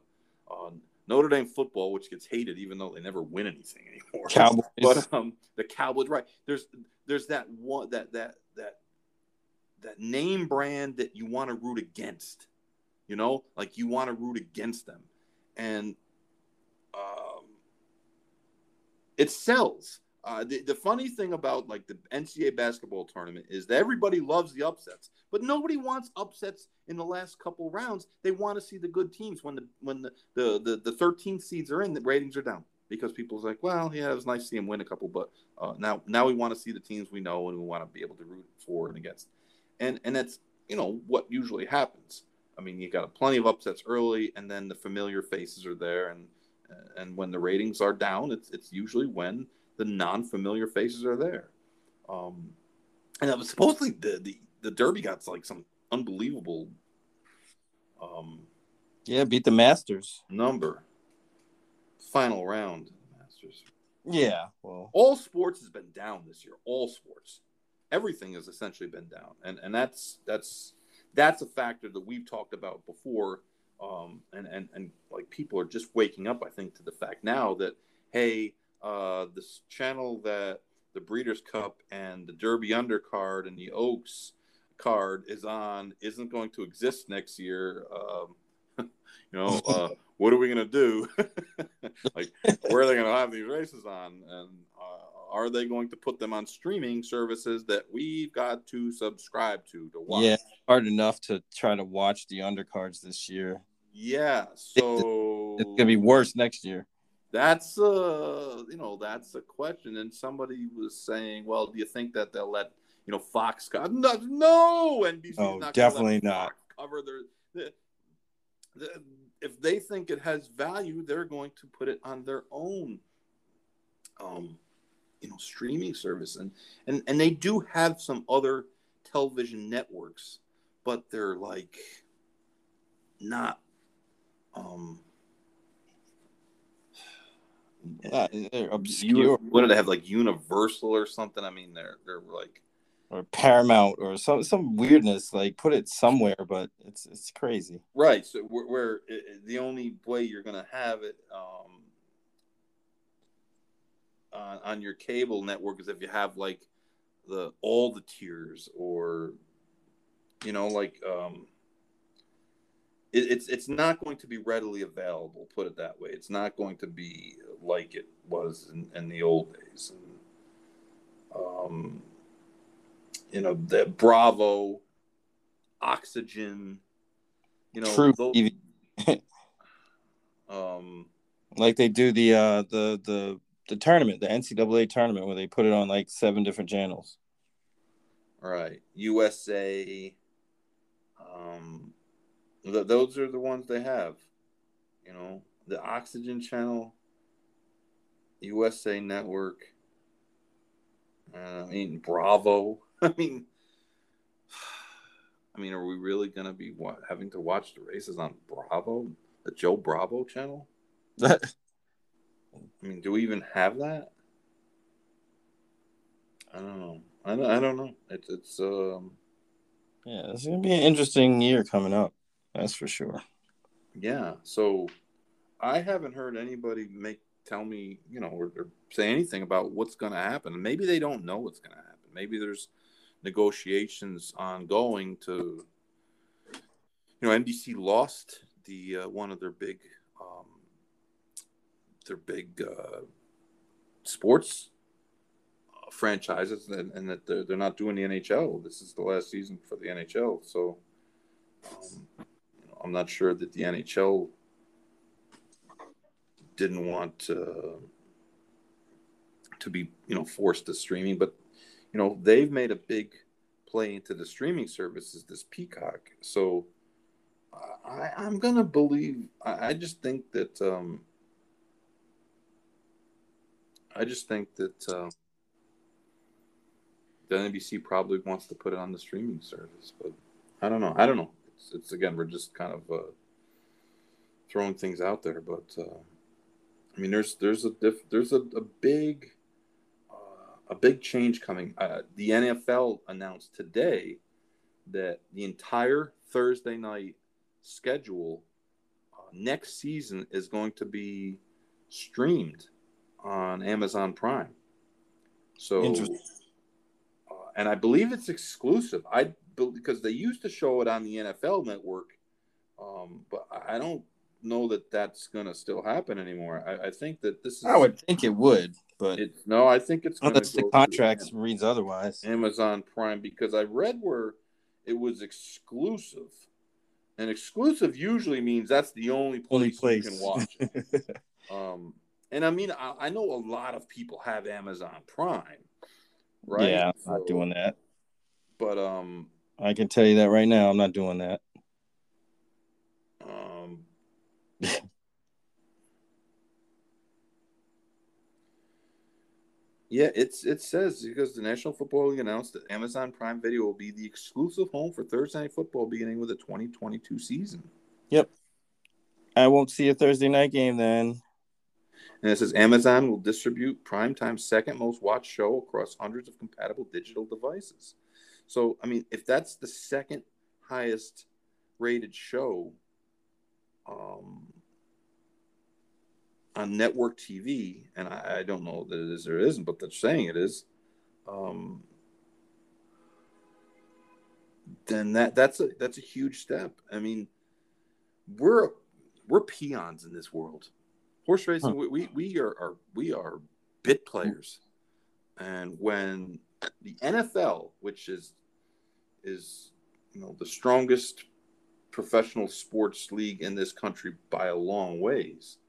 uh, Notre Dame football, which gets hated even though they never win anything anymore. Cowboys, but um, the Cowboys, right? There's there's that one that that that that name brand that you want to root against. You know, like you want to root against them, and um, it sells. Uh, the, the funny thing about like the NCAA basketball tournament is that everybody loves the upsets, but nobody wants upsets in the last couple rounds. They want to see the good teams when the when the the the, 13th seeds are in, the ratings are down because people's like, well, yeah, it was nice to see him win a couple, but uh, now now we want to see the teams we know and we want to be able to root for and against, and and that's you know what usually happens. I mean, you got plenty of upsets early, and then the familiar faces are there, and and when the ratings are down, it's it's usually when the non-familiar faces are there. Um, and that was supposedly the, the the Derby got like some unbelievable. Um, yeah, beat the Masters number. Final round, Masters. Yeah, well, all sports has been down this year. All sports, everything has essentially been down, and and that's that's that's a factor that we've talked about before um, and and and like people are just waking up, I think, to the fact now that hey, uh, this channel that the Breeders' Cup and the Derby undercard and the Oaks card is on isn't going to exist next year. Um, you know, uh, what are we going to do? like, where are they going to have these races on? And are they going to put them on streaming services that we've got to subscribe to to watch? Yeah, hard enough to try to watch the undercards this year. Yeah, so it's gonna be worse next year. That's uh, you know, that's a question. And somebody was saying, well, do you think that they'll let you know, Fox. No, no NBC. Oh, not definitely not. Cover their. The, the, if they think it has value, they're going to put it on their own, um, you know, streaming service, and and and they do have some other television networks, but they're like not, um, uh, they're obscure. What do they have like Universal or something? I mean, they're they're like or Paramount or some some weirdness. Like put it somewhere, but it's it's crazy. Right. So where, where it, the only way you're gonna have it um, on, on your cable network is if you have like the all the tiers or you know like um it, it's it's not going to be readily available put it that way. It's not going to be like it was in, in the old days. And, um you know the bravo oxygen you know truTV those, um like they do the uh the the the tournament, the NCAA tournament, where they put it on like seven different channels. Right, USA. Um, th- those are the ones they have. You know, the Oxygen Channel, USA Network. Uh, I mean, Bravo. I mean, I mean, are we really going to be what, having to watch the races on Bravo, the Joe Bravo channel? I mean, do we even have that? I don't know. I don't, I don't know. It's it's um yeah, it's gonna be an interesting year coming up. That's for sure. Yeah. So I haven't heard anybody make tell me, you know, or, or say anything about what's going to happen. Maybe they don't know what's going to happen. Maybe there's negotiations ongoing to, you know, NBC lost the uh, one of their big um, their big uh, sports uh, franchises, and, and, that they're, they're not doing the NHL. This is the last season for the NHL, so um, you know, I'm not sure that the NHL didn't want uh, to be, you know, forced to streaming, but you know they've made a big play into the streaming services. This Peacock, so. I, I'm gonna believe. I, I just think that um, I just think that uh, the NBC probably wants to put it on the streaming service, but I don't know. I don't know. It's, it's again, we're just kind of uh, throwing things out there, but uh, I mean, there's there's a diff, there's a, a big uh, a big change coming. Uh, the NFL announced today that the entire Thursday night schedule uh, next season is going to be streamed on Amazon Prime. So, uh, and I believe it's exclusive. I because they used to show it on the NFL Network, um, but I don't know that that's going to still happen anymore. I, I, think that this is. I would think it would, but it's no. I think it's unless the contracts reads otherwise. Amazon Prime because I read where it was exclusive. And exclusive usually means that's the only place, only place. you can watch it. um, and I mean, I, I, know a lot of people have Amazon Prime, right? Yeah, I'm so, not doing that. But um, I can tell you that right now, I'm not doing that. Um. yeah, it's it says because the National Football League announced that Amazon Prime Video will be the exclusive home for Thursday Night Football beginning with the 2022 season. Yep. I won't see a Thursday night game then. And it says Amazon will distribute Primetime's second most watched show across hundreds of compatible digital devices. So, I mean, if that's the second highest rated show um, on network TV, and I, I, don't know that it is or isn't, but they're saying it is, um, then that that's a that's a huge step. I mean, we're we're peons in this world horse racing huh. we, we are, are we are bit players and when the NFL which is is you know the strongest professional sports league in this country by a long ways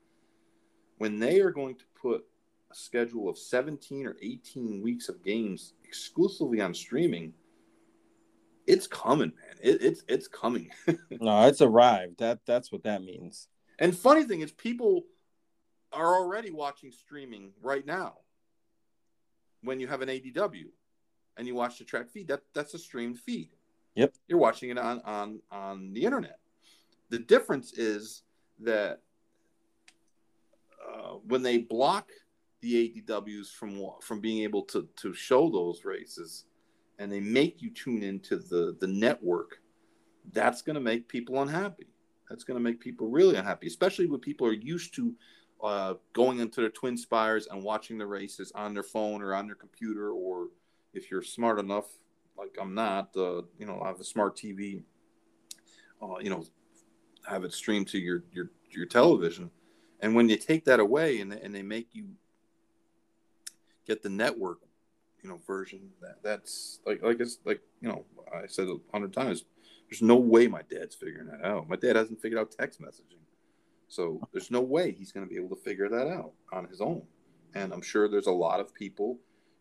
when they are going to put a schedule of 17 or 18 weeks of games exclusively on streaming, it's coming, man. It, it's it's coming. no, it's arrived. That that's what that means. And funny thing is, people are already watching streaming right now. When you have an ADW and you watch the track feed, that that's a streamed feed. Yep. You're watching it on on on the internet. The difference is that uh, when they block the ADWs from from being able to to show those races, and they make you tune into the the network, that's going to make people unhappy. That's going to make people really unhappy, especially when people are used to uh, going into their TwinSpires and watching the races on their phone or on their computer, or if you're smart enough, like I'm not, uh, you know, I have a smart TV, uh, you know, have it streamed to your your your television, and when you take that away and they, and they make you get the network, you know, version, that that's like like it's like you know I said a hundred times, there's no way my dad's figuring that out. My dad hasn't figured out text messaging. So there's no way he's going to be able to figure that out on his own. And I'm sure there's a lot of people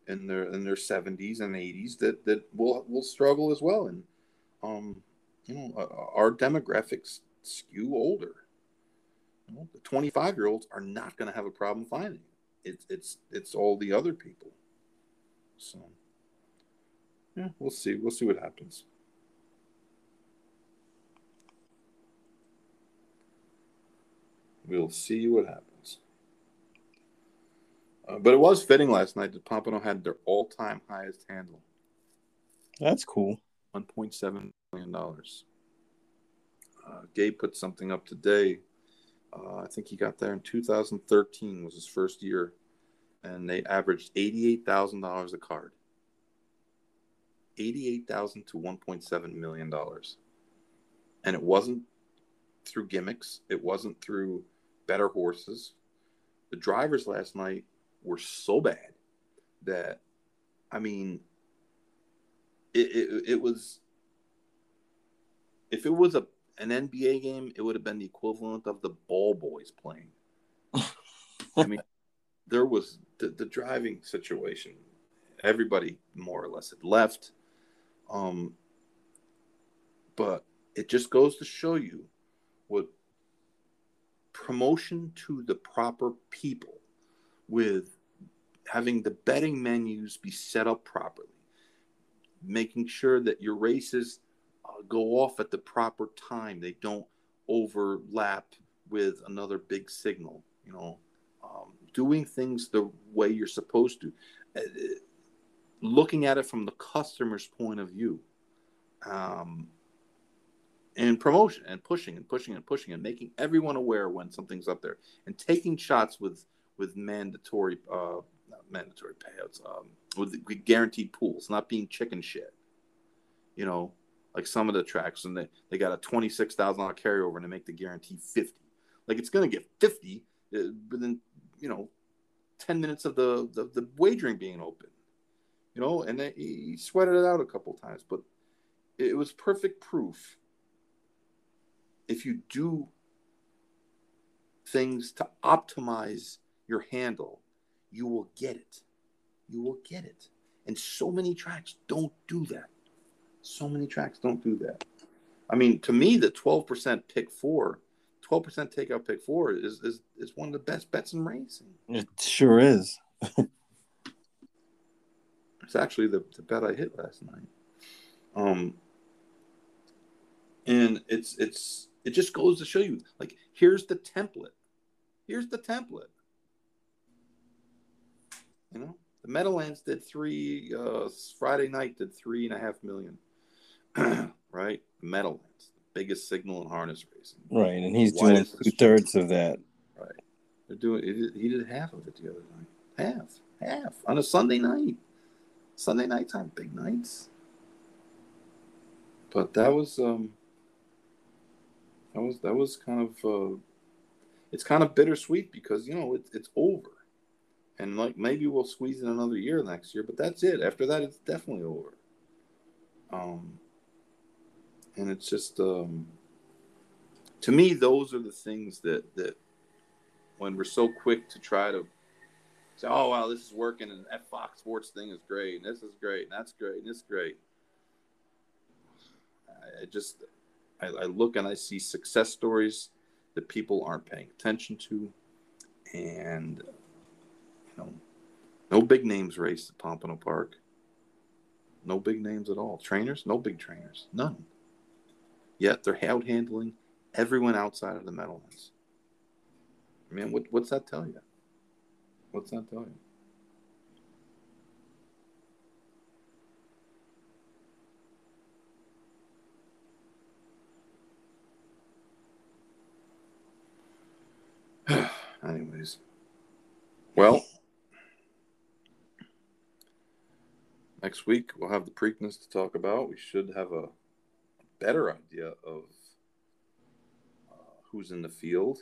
in their in their 70s and 80s that that will will struggle as well. And um, you know, uh, our demographics skew older. You know, the 25 year olds are not going to have a problem finding it. It's it's it's all the other people. So yeah, we'll see. We'll see what happens. We'll see what happens. Uh, but it was fitting last night that Pompano had their all-time highest handle. That's cool. One point seven million dollars. Uh, Gabe put something up today. Uh, I think he got there in 2013 was his first year, and they averaged eighty-eight thousand dollars a card. Eighty-eight thousand to 1.7 million dollars, and it wasn't through gimmicks. It wasn't through better horses. The drivers last night were so bad that, I mean, it, it, it was. If it was a an NBA game, it would have been the equivalent of the ball boys playing. I mean, there was the, the driving situation. Everybody more or less had left. Um, but it just goes to show you what promotion to the proper people with having the betting menus be set up properly, making sure that your races uh, go off at the proper time, they don't overlap with another big signal, you know, um, doing things the way you're supposed to, uh, looking at it from the customer's point of view. Um, and promotion and pushing and pushing and pushing and making everyone aware when something's up there and taking shots with with mandatory uh mandatory payouts um with guaranteed pools not being chicken shit. You know like some of the tracks and they, they got a $26000 carryover and they make the guarantee 50 like it's to get 50 uh, within you know 10 minutes of the, the, the wagering being open. You know and they, he sweated it out a couple times but it was perfect proof if you do things to optimize your handle, you will get it. You will get it. And so many tracks don't do that. So many tracks don't do that. I mean, to me, the 12% pick four, 12% takeout pick four is, is, is one of the best bets in racing. It sure is. it's actually the, the bet I hit last night. Um, and it's, it's, it just goes to show you, like, here's the template. Here's the template. You know, the Meadowlands did three. Uh, Friday night did three and a half million. right, Meadowlands, biggest signal in harness racing. Right, and he's doing two thirds of that. Right, they're doing. He did, he did half of it the other night. Half, half on a Sunday night. Sunday night time, big nights. But that was um that was that was kind of uh, it's kind of bittersweet because you know it's it's over, and like maybe we'll squeeze in another year next year, but that's it. After that, it's definitely over. Um, and it's just um, to me, those are the things that that when we're so quick to try to say, "Oh wow, this is working," and that Fox Sports thing is great, and this is great, and that's great, and this is great. I just, I, I look and I see success stories that people aren't paying attention to, and you know, no big names race at Pompano Park. No big names at all. Trainers, no big trainers, none. Yet they're out handling everyone outside of the Meadowlands. I mean, what, what's that tell you? What's that tell you? Anyways, well, next week we'll have the Preakness to talk about. We should have a better idea of uh, who's in the field.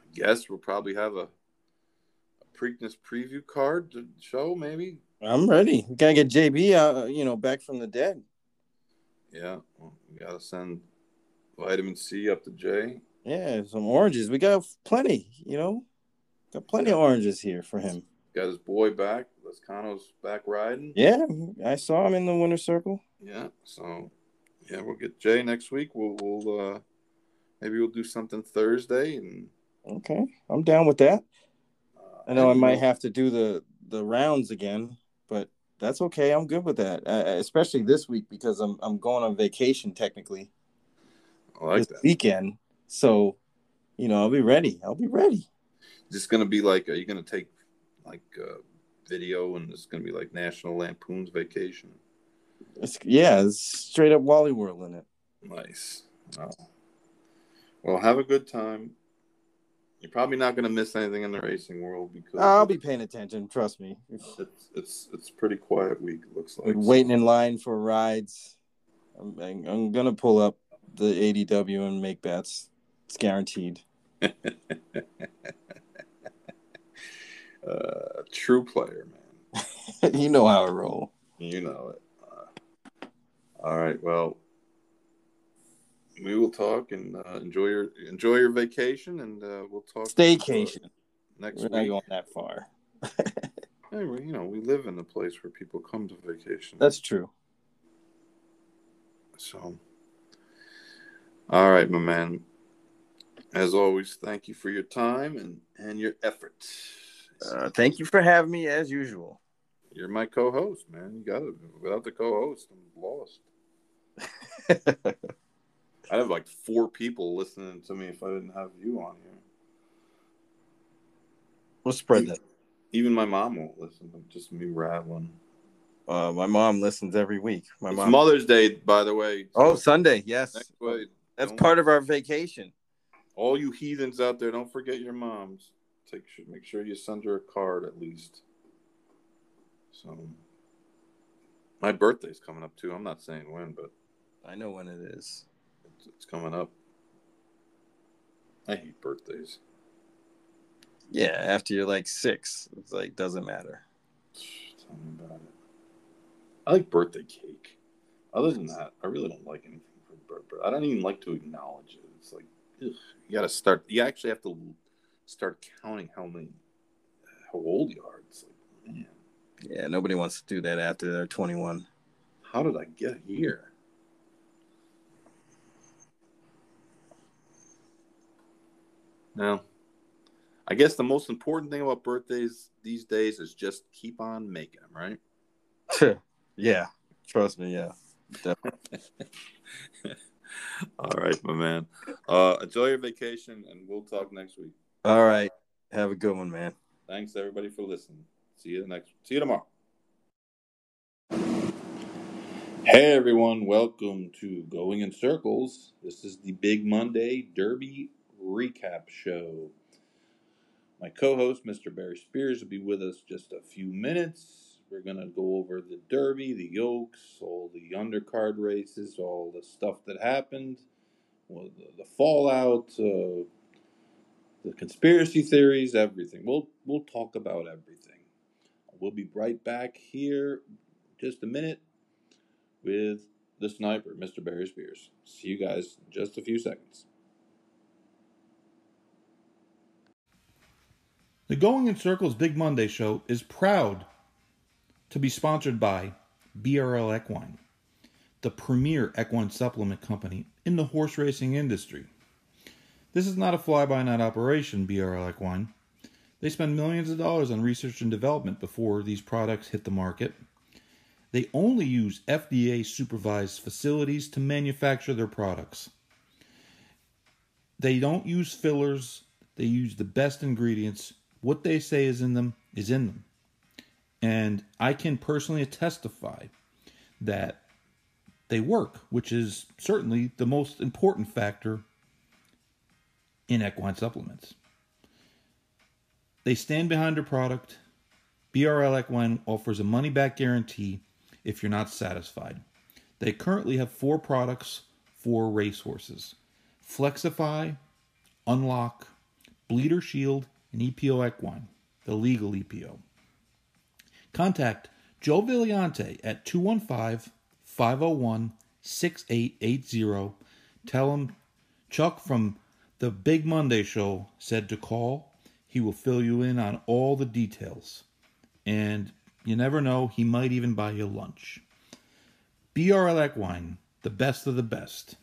I guess we'll probably have a, a Preakness preview card to show, maybe. I'm ready. We gotta get JB, uh, you know, back from the dead. Yeah, well, we gotta send vitamin C up to Jay. Yeah, some oranges. We got plenty. You know, got plenty of oranges here for him. Got his boy back. Lezcano's back riding. Yeah, I saw him in the winter circle. Yeah, so yeah, we'll get Jay next week. We'll we'll uh maybe we'll do something Thursday and Okay, I'm down with that. uh, I know I might have to do the the rounds again, but that's okay. I'm good with that, uh, especially this week because I'm I'm going on vacation technically I like this that. weekend. So, you know, I'll be ready. I'll be ready. Just gonna be like, are you gonna take like uh, video and it's gonna be like National Lampoon's Vacation? It's, yeah, it's straight up Wally World in it. Nice. Wow. Well, have a good time. You're probably not gonna miss anything in the racing world because I'll be paying attention. Trust me. It's it's it's pretty quiet week. It looks like waiting in line for rides. I'm, I'm gonna pull up the ADW and make bets. It's guaranteed. Uh, true player, man. you know how I roll. You know it. Uh, all right. Well, we will talk and uh, enjoy your enjoy your vacation, and uh, we'll talk Staycation. uh, next We're not going that far. Hey, well, you know, we live in a place where people come to vacation. That's true. So, all right, my man. As always, thank you for your time and and your effort. Uh, thank you for having me as usual. You're my co-host, man. You got it. Without the co-host, I'm lost. I'd have like four people listening to me if I didn't have you on here. we'll spread that. Even my mom won't listen. I'm just me rattling. Uh, my mom listens every week. My mom. Mother's Day, by the way. oh, Sunday. Yes, that's don't- part of our vacation. all you heathens out there, don't forget your moms. Take make sure you send her a card at least. So, my birthday's coming up too. I'm not saying when, but I know when it is. it's, it's coming up. I hate birthdays. Yeah, after you're like six, it's like doesn't matter. Tell me about it. I like birthday cake. Other than that, I really don't like anything for birthday. I don't even like to acknowledge it. It's like ugh, you got to start. You actually have to start counting how many, how old you are. It's like, man, Yeah, nobody wants to do that after they're 21. how did I get here? Now, I guess the most important thing about birthdays these days is just keep on making them, right? yeah, trust me. Yeah, Definitely. All right, my man. Uh, enjoy your vacation, and we'll talk next week. All right. Have a good one, man. Thanks everybody for listening. See you next. See you tomorrow. Hey everyone, welcome to Going in Circles. This is the Big Monday Derby recap show. My co-host, Mr. Barry Spears, will be with us just a few minutes. We're gonna go over the Derby, the Oaks, all the undercard races, all the stuff that happened, the, the fallout, uh, the conspiracy theories, everything. We'll we'll talk about everything. We'll be right back here just a minute with the sniper, Mr. Barry Spears. See you guys in just a few seconds. The Going in Circles Big Monday show is proud to be sponsored by BRL Equine, the premier equine supplement company in the horse racing industry. This is not a fly by night operation, BRL Equine. They spend millions of dollars on research and development before these products hit the market. They only use FDA supervised facilities to manufacture their products. They don't use fillers, they use the best ingredients. What they say is in them is in them. And I can personally testify that they work, which is certainly the most important factor in equine supplements. They stand behind their product. BRL Equine offers a money back guarantee if you're not satisfied. They currently have four products for racehorses Flexify, Unlock, Bleeder Shield, and EPO Equine, the legal EPO. Contact Joe Villiante at 215 501 6880. Tell him Chuck from the Big Monday Show said to call. He will fill you in on all the details. And you never know, he might even buy you lunch. BRL Equine, the best of the best.